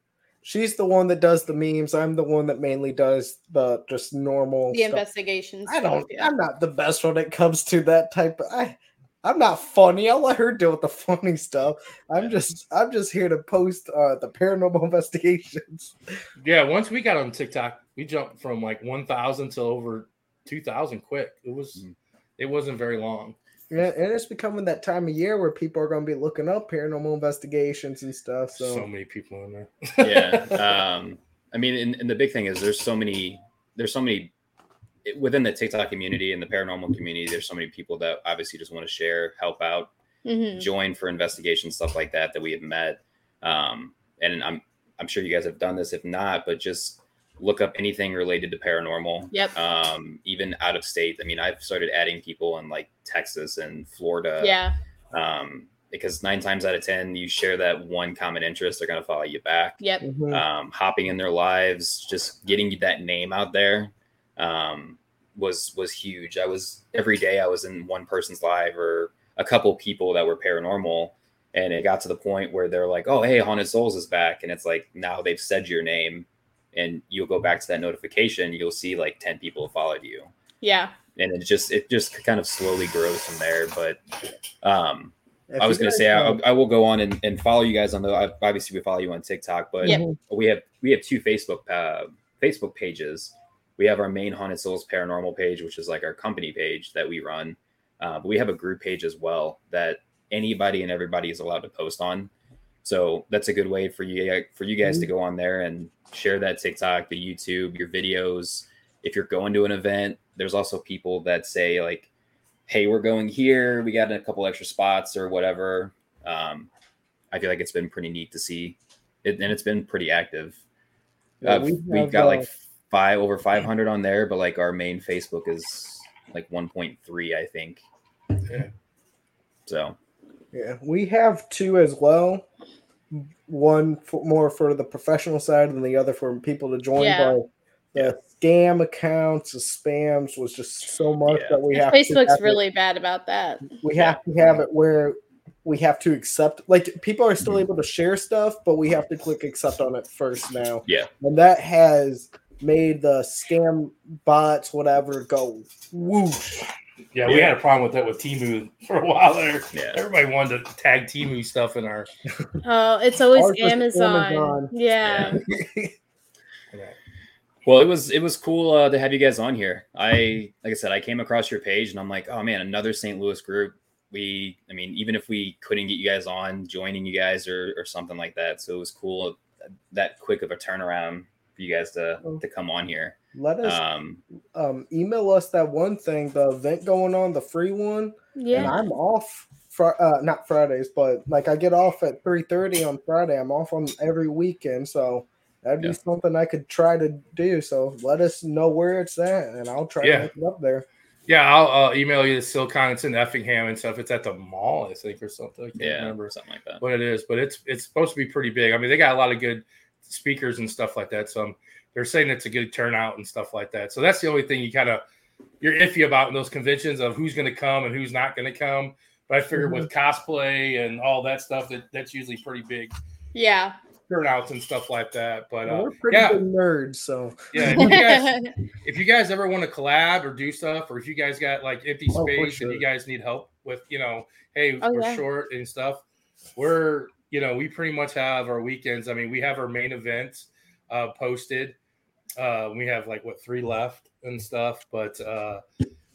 she's the one that does the memes. I'm the one that mainly does the just normal the stuff. investigations. I don't. Yeah. I'm not the best when it comes to that type. Of, I, I'm not funny. I'll let her deal with the funny stuff. I'm just. I'm just here to post uh, the paranormal investigations. yeah. Once we got on TikTok, we jumped from like 1,000 to over 2,000 quick. It was Mm. it wasn't very long. Yeah, and it's becoming that time of year where people are going to be looking up paranormal investigations and stuff. So, So, many people in there. yeah. Um, I mean, and, and the big thing is there's so many, there's so many within the TikTok community and the paranormal community. There's so many people that obviously just want to share, help out, Mhm. join for investigation stuff like that that we have met. Um, and I'm I'm sure you guys have done this. If not, but just look up anything related to paranormal. Yep. Um, even out of state. I mean, I've started adding people in like Texas and Florida. yeah. Um, because nine times out of ten, you share that one common interest, they're gonna follow you back Yep. Mhm. um, hopping in their lives, just getting that name out there um, was was huge. I was every day I was in one person's live or a couple people that were paranormal, and it got to the point where they're like, "Oh, hey, Haunted Souls is back," and it's like now they've said your name, and you'll go back to that notification, you'll see like ten people have followed you, Yeah. and it just it just kind of slowly grows from there. But um, If I was gonna guys say I, I will go on and, and follow you guys on the. Obviously, we follow you on TikTok, but Yep. we have we have two Facebook uh, Facebook pages. We have our main Haunted Souls Paranormal page, which is like our company page that we run. Uh, but we have a group page as well that anybody and everybody is allowed to post on. So that's a good way for you for you guys to go on there and share that TikTok, the YouTube, your videos. If you're going to an event, there's also people that say like, "Hey, we're going here. We got a couple extra spots or whatever." Um, I feel like it's been pretty neat to see it, and it's been pretty active. Yeah, Uh, we have, got uh, like five over 500 on there, but like our main Facebook is like 1.3, I think. Yeah. So Yeah, we have two as well. One for, more for the professional side, and the other for people to join. Yeah. But the scam accounts, the spams was just so much Yeah. that we have. to Facebook's have it- really bad about that. we have to have it where we have to accept. Like people are Mm-hmm. still able to share stuff, but we have to click accept on it first now. Yeah. and that has made the scam bots whatever go whoosh. Yeah, we had a problem with that with Temu for a while there. Yeah. Everybody wanted to tag Temu stuff in our. Oh, it's always Ours Amazon. Amazon. Yeah. Well, it was it was cool uh, to have you guys on here. I like I said, I came across your page and I'm like, oh man, another St. Louis group. We, I mean, even if we couldn't get you guys on, joining you guys or or something like that. So it was cool that quick of a turnaround for you guys to to come on here. Let us Um, um, email us that one thing, the event going on, the free one. And Yeah. I'm off. Fr- uh, not Fridays, but like I get off at three thirty on Friday. I'm off on every weekend, so that'd be something I could try to do. So let us know where it's at, and I'll try Yeah. to make it up there. Yeah, I'll uh, email you the Silicon. It's in Effingham and stuff. It's at the mall, I think, or something. I can't yeah, remember something like that. what it is, but it's it's supposed to be pretty big. I mean, they got a lot of good speakers and stuff like that. So um, they're saying it's a good turnout and stuff like that. So that's the only thing you kind of you're iffy about in those conventions of who's going to come and who's not going to come. But I figured with cosplay and all that stuff, that that's usually pretty big Yeah. turnouts and stuff like that. But Well, uh, we're pretty yeah, good nerds, so yeah. If you, guys, if you guys ever want to collab or do stuff, or if you guys got like empty Oh, space sure. and you guys need help with, you know, hey, Oh, we're yeah. short and stuff, we're, you know, we pretty much have our weekends. I mean, we have our main events uh, posted. Uh, we have like what three left and stuff, but uh,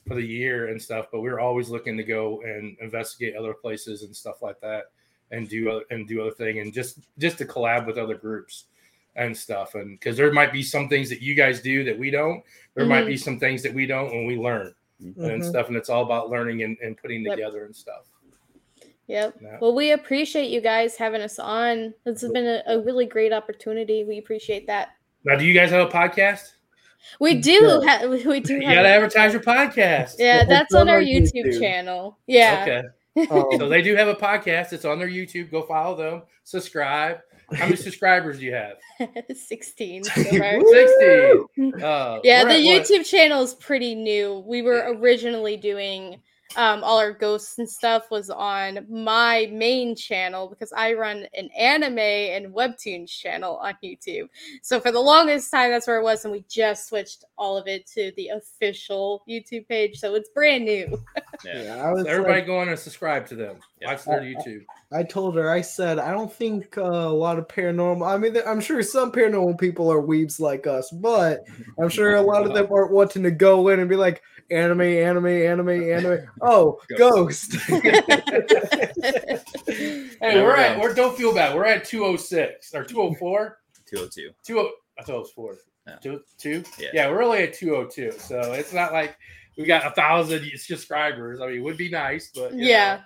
for the year and stuff. But we're always looking to go and investigate other places and stuff like that, and do other, and do other thing, and just just to collab with other groups and stuff. And because there might be some things that you guys do that we don't, there might Mhm. be some things that we don't when we learn and Mhm. stuff. And it's all about learning and, and putting Yep. together and stuff. Yep. Yeah. Well, we appreciate you guys having us on. This has been a, a really great opportunity. We appreciate that. Now, do you guys have a podcast? We do. Yeah. Ha- we do. You have gotta a- advertise your podcast. Yeah, It's that's on on our our YouTube, YouTube. channel. Yeah. Okay. Um, So they do have a podcast. It's on their YouTube. Go follow them. Subscribe. How many subscribers do you have? 16. so far. Uh, yeah, the at what? YouTube channel is pretty new. We were originally doing um, all our ghosts and stuff was on my main channel because I run an anime and webtoons channel on YouTube. So for the longest time, that's where it was, and we just switched all of it to the official YouTube page. So it's brand new. Yeah. yeah, I was So everybody like- go on and subscribe to them. Yeah. Watch their YouTube. I told her, I said, I don't think uh, a lot of paranormal. I mean, I'm sure some paranormal people are weebs like us, but I'm sure a lot of them aren't wanting to go in and be like, anime, anime, anime, anime. Oh, ghost. Hey, Yeah, we're we're at. We're don't feel bad. We're at two oh six or two oh four. 202. Two oh. I thought it was four. Yeah. Two two. Yeah. Yeah, we're only at two oh two. So it's not like we got a thousand subscribers. I mean, it would be nice, but yeah. know,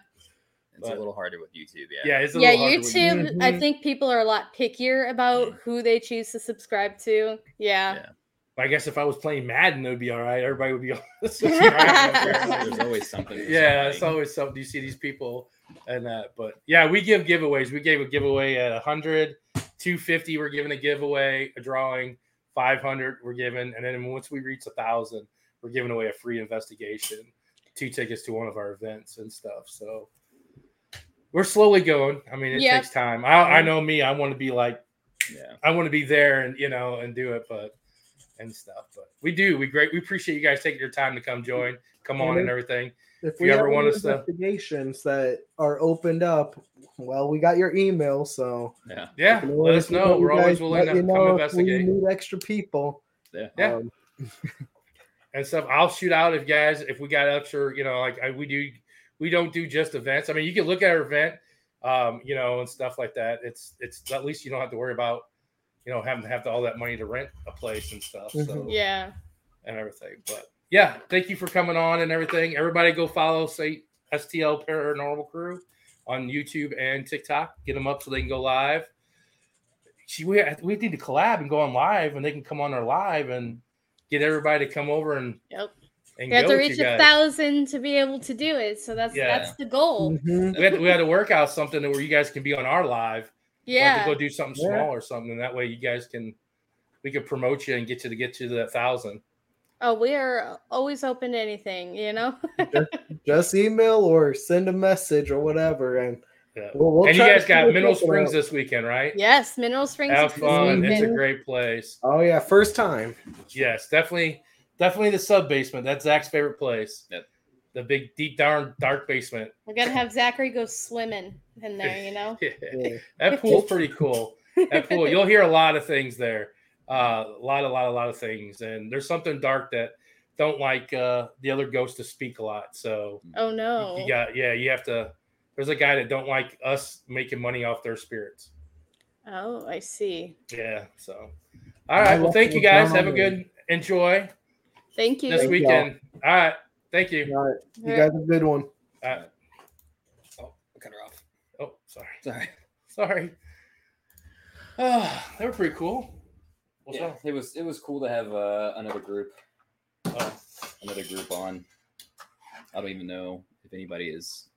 It's a little harder with YouTube. Yeah. yeah, it's a Yeah, little harder with YouTube, I think people are a lot pickier about Mm. who they choose to subscribe to. Yeah. Yeah. I guess if I was playing Madden, it would be all right. Everybody would be on There's, subscribe. there's always something. for yeah, it's always something. You see these people and that, but yeah, we give giveaways. We gave a giveaway at 100, 250. We're giving a giveaway, a drawing, 500. We're giving, and then once we reach a thousand, we're giving away a free investigation, two tickets to one of our events and stuff. So we're slowly going. I mean, it Yeah. takes time. I, I know me. I want to be like, Yeah. I want to be there and you know and do it, but and stuff. But we do. We great. We appreciate you guys taking your time to come join, come on, and everything. If you ever want any us to- investigations that are opened up, well, we got your email, so Yeah. Yeah, let us know. let We're always guys- willing let to you come know if investigate We need extra people. Yeah. Yeah. Um, and stuff. I'll shoot out if guys if we got extra. You know, like I, we do. We don't do just events. I mean, you can look at our event, um, you know, and stuff like that. It's it's at least you don't have to worry about, you know, having to have all that money to rent a place and stuff. So Mhm. Yeah. and everything. But yeah, thank you for coming on and everything. Everybody go follow say STL Paranormal Crew on YouTube and TikTok. Get them up so they can go live. she we we need to collab and go on live, and they can come on our live and get everybody to come over and Yep. And You have to reach a guys. thousand to be able to do it. So that's Yeah. that's the goal. Mhm. We had, to, we had to work out something where you guys can be on our live. Yeah. to go do something Yeah. small or something, and that way you guys can we could promote you and get you to get you to that thousand. Oh, we are always open to anything, you know? Just email or send a message or whatever, and Yeah. we'll, we'll and you try to guys got Mineral Springs out. this weekend, right? yes, Mineral Springs. Have is this fun. It's a great place. Oh yeah, first time. Yes, definitely, definitely the sub basement. That's Zach's favorite place. Yep. The big, deep, darn, dark basement. We're gonna have Zachary go swimming in there, you know? Yeah. that pool's pretty cool. That pool, you'll hear a lot of things there. Uh, a lot, a lot, a lot of things. And there's something dark that don't like uh, the other ghosts to speak a lot. So Oh you- no. you got, yeah, you have to. There's a guy that don't like us making money off their spirits. Oh, I see. Yeah. So, all right. Well, thank you guys. Have a good enjoy Thank you. this Thank y'all. weekend. All right. Thank you. All right, you All guys have a good one. All right. Oh, cut her off. Oh, sorry. Sorry. Sorry. Oh, they were pretty cool. What's Yeah, up? it was it was cool to have uh, another group Oh, another group on. I don't even know if anybody is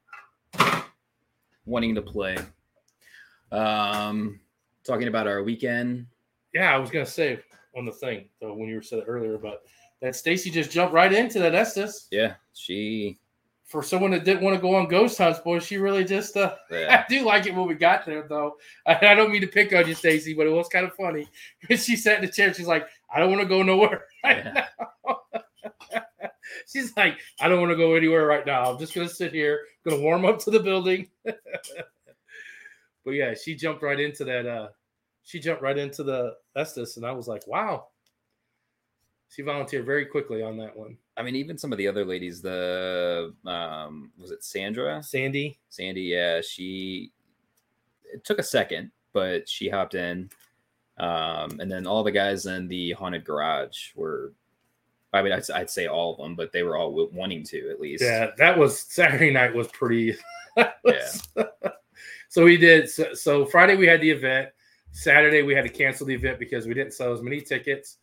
wanting to play. Um, talking about our weekend. yeah, I was gonna say on the thing though when you were said it earlier, but that Stacy just jumped right into that Estes. Yeah, she. For someone that didn't want to go on ghost hunts, boy, she really just. Uh, Yeah, I do like it when we got there though. I, I don't mean to pick on you, Stacy, but it was kind of funny. Because she sat in the chair. She's like, I don't want to go nowhere right Yeah. she's like, I don't want to go anywhere right now. I'm just gonna sit here, gonna warm up to the building. but yeah, she jumped right into that. Uh, she jumped right into the Estes, and I was like, wow. She volunteered very quickly on that one. I mean, even some of the other ladies. The um, was it Sandra? Sandy, Sandy, yeah, she. It took a second, but she hopped in, um, and then all the guys in the haunted garage were. I mean, I'd, I'd say all of them, but they were all wanting to at least. Yeah, that was Saturday night was pretty. was- so we did. So, so Friday we had the event. Saturday we had to cancel the event because we didn't sell as many tickets.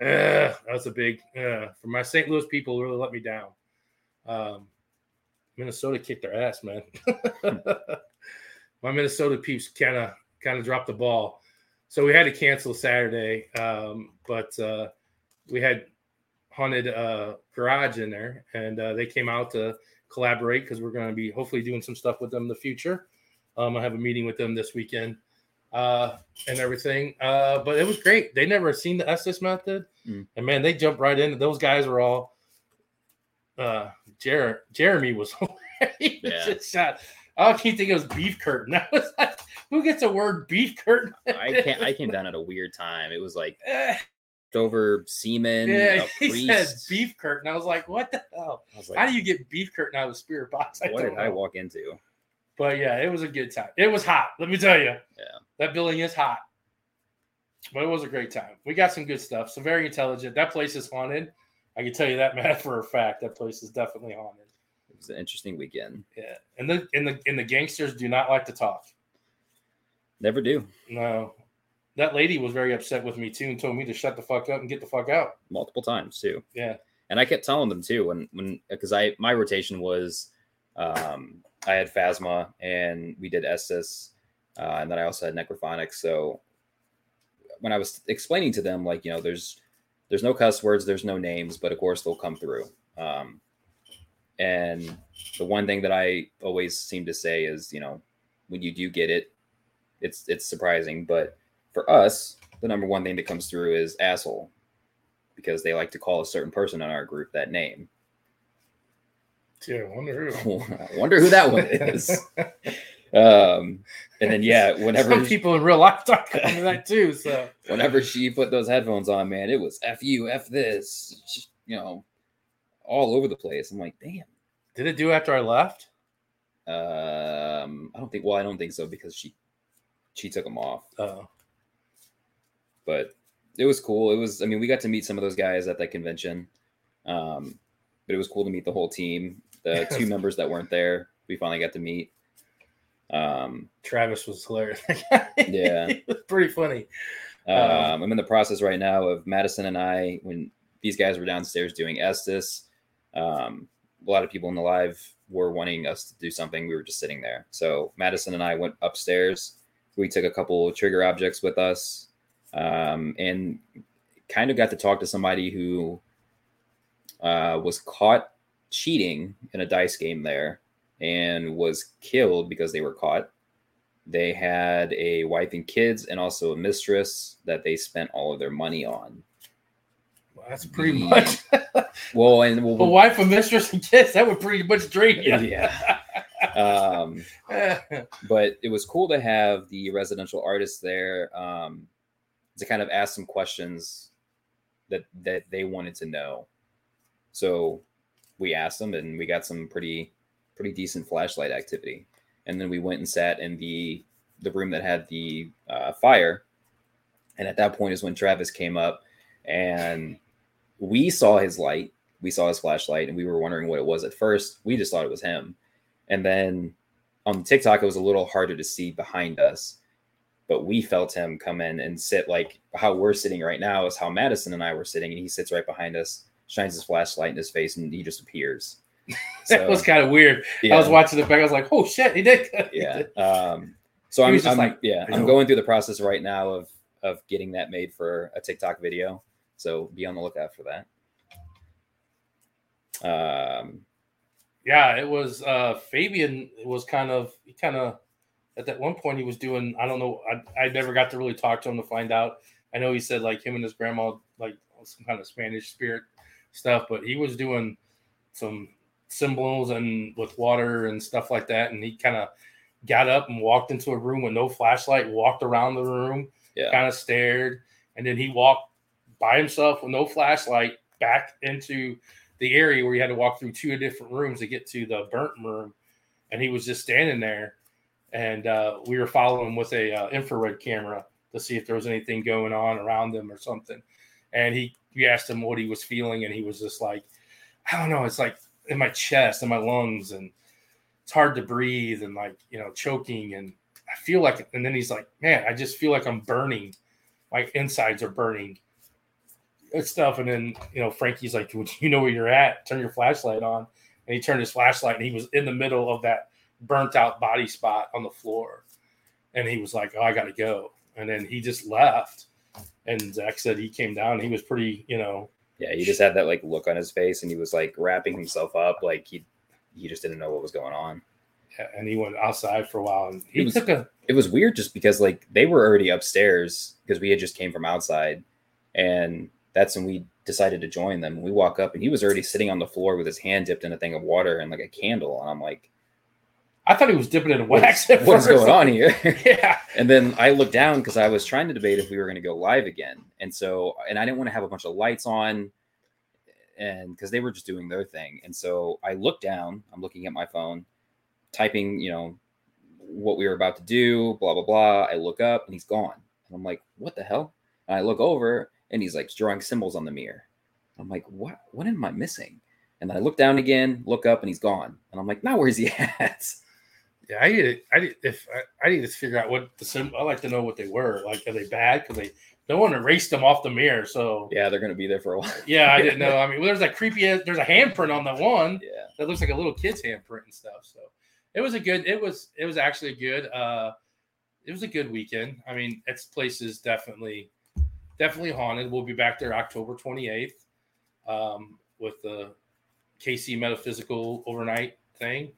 That was a big uh, for my St. Louis people. Really let me down. Um, Minnesota kicked their ass, man. my Minnesota peeps kind of kind of dropped the ball, so we had to cancel Saturday. Um, but uh, we had haunted uh, garage in there, and uh, they came out to collaborate because we're going to be hopefully doing some stuff with them in the future. Um, I have a meeting with them this weekend uh, and everything. Uh, but it was great. They never seen the Estes method, Mm. and man, they jumped right in. Those guys were all. Uh, Jer- Jeremy was, was Yeah. shot. I keep thinking it was beef curtain. I was like, who gets a word beef curtain? I can't. I came down at a weird time. It was like over semen. yeah, he said priest. beef curtain. I was like, what the hell? I was How do you get beef curtain out of a spirit box? I what did I walk into? But yeah, it was a good time. It was hot. Let me tell you. Yeah. That building is hot. But it was a great time. We got some good stuff. So very intelligent. That place is haunted. I can tell you that, man, for a fact. That place is definitely haunted. It was an interesting weekend. Yeah. And the and the and the gangsters do not like to talk. Never do. No. That lady was very upset with me too and told me to shut the fuck up and get the fuck out. multiple times too. Yeah. And I kept telling them too when when because I my rotation was um I had Phasma and we did Estes uh, and then I also had Necrophonics. So when I was explaining to them like you know there's there's no cuss words, there's no names, but of course they'll come through. Um, and the one thing that I always seem to say is you know when you do get it, it's it's surprising, but for us the number one thing that comes through is asshole because they like to call a certain person in our group that name. Yeah, I wonder who. I wonder who that one is. Um, and then yeah, whenever Some people in real life talk about that too. So whenever she put those headphones on, man, it was f you, f this, just, you know, all over the place. I'm like, damn. did it do after I left? Um, I don't think. Well, I don't think so because she she took them off. Oh. but it was cool. It was, I mean, we got to meet some of those guys at that convention. Um, but it was cool to meet the whole team. The two members that weren't there, we finally got to meet. Um, Travis was hilarious. Yeah. it was pretty funny. Um, I'm in the process right now of Madison and I, when these guys were downstairs doing Estes, um, a lot of people in the live were wanting us to do something. We were just sitting there. So Madison and I went upstairs. We took a couple trigger objects with us um, and kind of got to talk to somebody who uh, was caught cheating in a dice game there and was killed because they were caught. They had a wife and kids and also a mistress that they spent all of their money on. Well, that's pretty The- much. Well, and we'll, a wife, a mistress, and kids. That would pretty much drain you. Yeah. um, but it was cool to have the residential artists there um, to kind of ask some questions that that they wanted to know. So we asked them, and we got some pretty pretty decent flashlight activity. And then we went and sat in the the room that had the uh, fire. And at that point is when Travis came up, and we saw his light, we saw his flashlight, and we were wondering what it was at first. We just thought it was him. And then on TikTok, it was a little harder to see behind us, but we felt him come in and sit like how we're sitting right now is how Madison and I were sitting, and he sits right behind us, shines his flashlight in his face, and he just appears. That was kind of weird. yeah, I was watching it back. I was like, "Oh shit, he did." He yeah. did. Um, so He I'm, just I'm like, yeah, I'm going through the process right now of of getting that made for a TikTok video. So be on the lookout for that. Um, Yeah, it was. uh Fabian was kind of, he kind of, at that one point, he was doing. I don't know. I I never got to really talk to him to find out. I know he said like him and his grandma like some kind of Spanish spirit stuff, but he was doing some symbols and with water and stuff like that. And he kind of got up and walked into a room with no flashlight, walked around the room, yeah, kind of stared, and then he walked by himself with no flashlight back into the area where he had to walk through two different rooms to get to the burnt room, and he was just standing there, and uh, we were following him with a uh, infrared camera to see if there was anything going on around him or something, and he we asked him what he was feeling, and he was just like, I don't know, it's like in my chest and my lungs, and it's hard to breathe, and like you know choking, and I feel like, and then he's like, man, I just feel like I'm burning my insides are burning and stuff. And then, you know, Frankie's like, "Would you know where you're at? Turn your flashlight on. And he turned his flashlight and he was in the middle of that burnt out body spot on the floor. And he was like, Oh, I got to go. And then he just left. And Zach said he came down. He was pretty, you know, yeah. He just had that like look on his face, and he was like wrapping himself up, like he he just didn't know what was going on. and he went outside for a while. And he It was- took a, it was weird just because like they were already upstairs because we had just came from outside and that's when we decided to join them we walk up and he was already sitting on the floor with his hand dipped in a thing of water and like a candle and i'm like I thought he was dipping in wax. at what's going on here? Yeah. and then i looked down because i was trying to debate if we were going to go live again. And so and i didn't want to have a bunch of lights on and because they were just doing their thing. And so i looked down i'm looking at my phone typing you know what we were about to do blah blah blah. I look up and he's gone. And i'm like what the hell? And i look over and he's like drawing symbols on the mirror. I'm like what what am i missing? And then i look down again look up and he's gone. And i'm like now where's he at Yeah, I need to, I need if I, I need to figure out what the sim. I like to know what they were. Like, are they bad? Because they no one erased them off the mirror. So yeah they're going to be there for a while yeah, I didn't know. I mean, well, there's that creepy. There's a handprint on the one yeah that looks like a little kid's handprint and stuff. So it was a good. It was it was actually a good. uh It was a good weekend. I mean, its place is definitely definitely haunted. We'll be back there October 28th um, with the KC Metaphysical overnight thing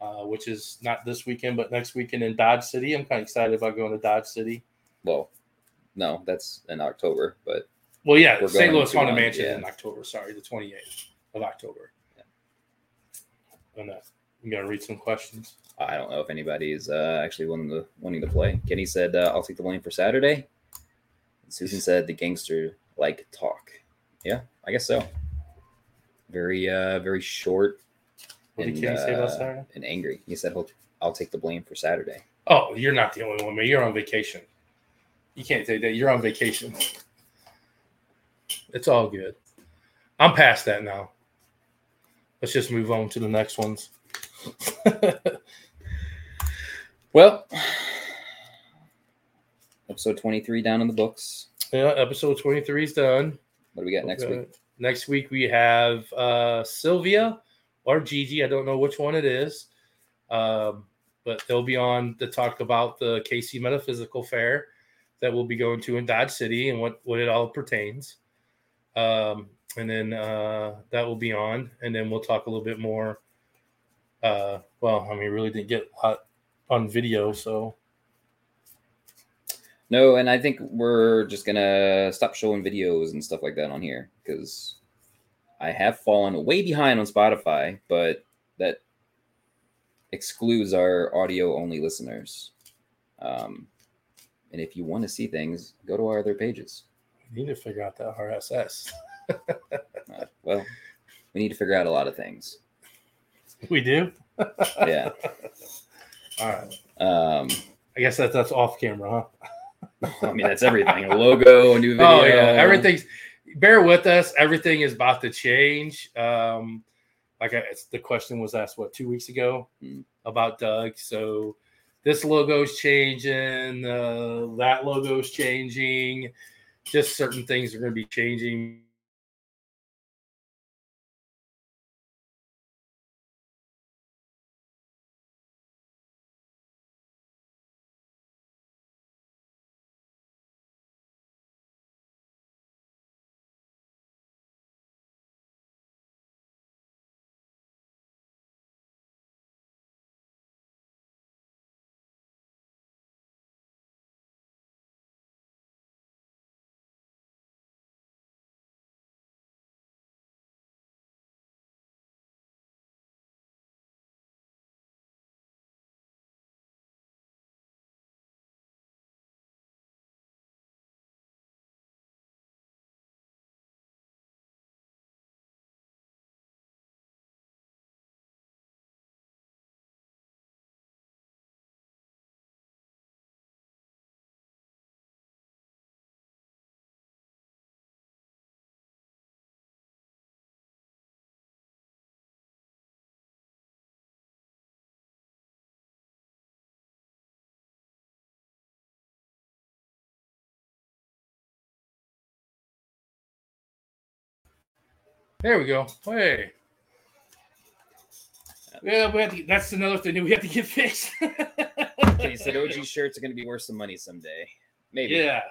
uh, which is not this weekend, but next weekend in Dodge City. I'm kind of excited about going to Dodge City. well no that's in october but Well, yeah, St. Louis Haunted Mansion yeah. in October. Sorry, the 28th of October. And uh, I'm gonna read some questions. I don't know if anybody is uh, actually wanting to wanting to play. Kenny said, uh, "I'll take the blame for Saturday." And Susan said, "The gangster like talk." Yeah, I guess so. Very, uh, very short What did and, Kenny say about uh, Saturday? and angry. He said, He'll, "I'll take the blame for Saturday." Oh, you're not the only one, man. You're on vacation. You can't say that. You're on vacation. It's all good. I'm past that now. Let's just move on to the next ones. Well, episode 23 down in the books. Yeah, episode 23 is done. What do we got next Okay. week? Next week we have uh, Sylvia or Gigi. I don't know which one it is, um, but they'll be on to talk about the KC Metaphysical Fair that we'll be going to in Dodge City and what what it all pertains. Um, and then uh, that will be on, and then we'll talk a little bit more. Uh, well, I mean, really didn't get on video, so No, and I think we're just gonna stop showing videos and stuff like that on here because I have fallen way behind on Spotify, but that excludes our audio only listeners. Um, and if you want to see things, go to our other pages. we need to figure out that RSS. Uh, well, we need to figure out a lot of things. We do. Yeah. All right. Um, I guess that that's off camera, huh? I mean, that's everything. A logo, a new video. Oh yeah, everything's. Bear with us. Everything is about to change. Um, like I, it's, the question was asked what two weeks ago Mm. about Doug. So this logo's changing. Uh, that logo's changing. Just certain things are going to be changing. There we go. Hey. Yeah, we have to, that's another thing that we have to get fixed. Okay, said OG shirts are going to be worth some money someday. Maybe. Yeah,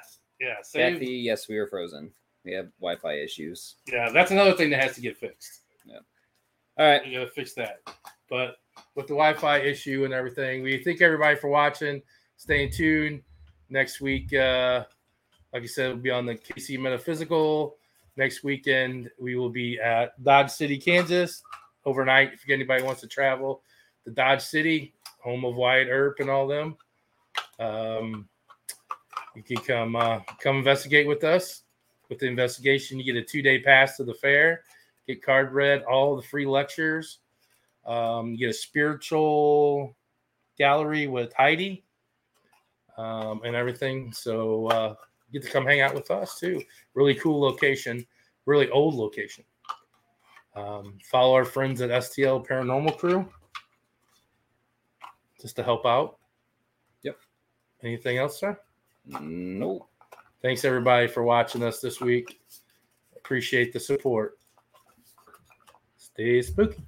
yeah. Save, Kathy, yes, we are frozen. We have Wi-Fi issues. yeah, that's another thing that has to get fixed. Yeah. All right. We gotta fix that. But with the Wi-Fi issue and everything, we thank everybody for watching. Stay tuned. Next week, uh, like I said, we'll be on the KC Metaphysical. Next weekend, we will be at Dodge City, Kansas, overnight. If anybody wants to travel the Dodge City, home of Wyatt Earp and all them, um, you can come uh, come investigate with us. With the investigation, you get a two day pass to the fair get card read, all the free lectures. Um, you get a spiritual gallery with Heidi um, and everything. So uh, get to come hang out with us too. Really cool location, really old location. Um, follow our friends at STL Paranormal Crew just to help out. Yep. Anything else, sir? Nope. Thanks everybody for watching us this week. Appreciate the support. Stay spooky.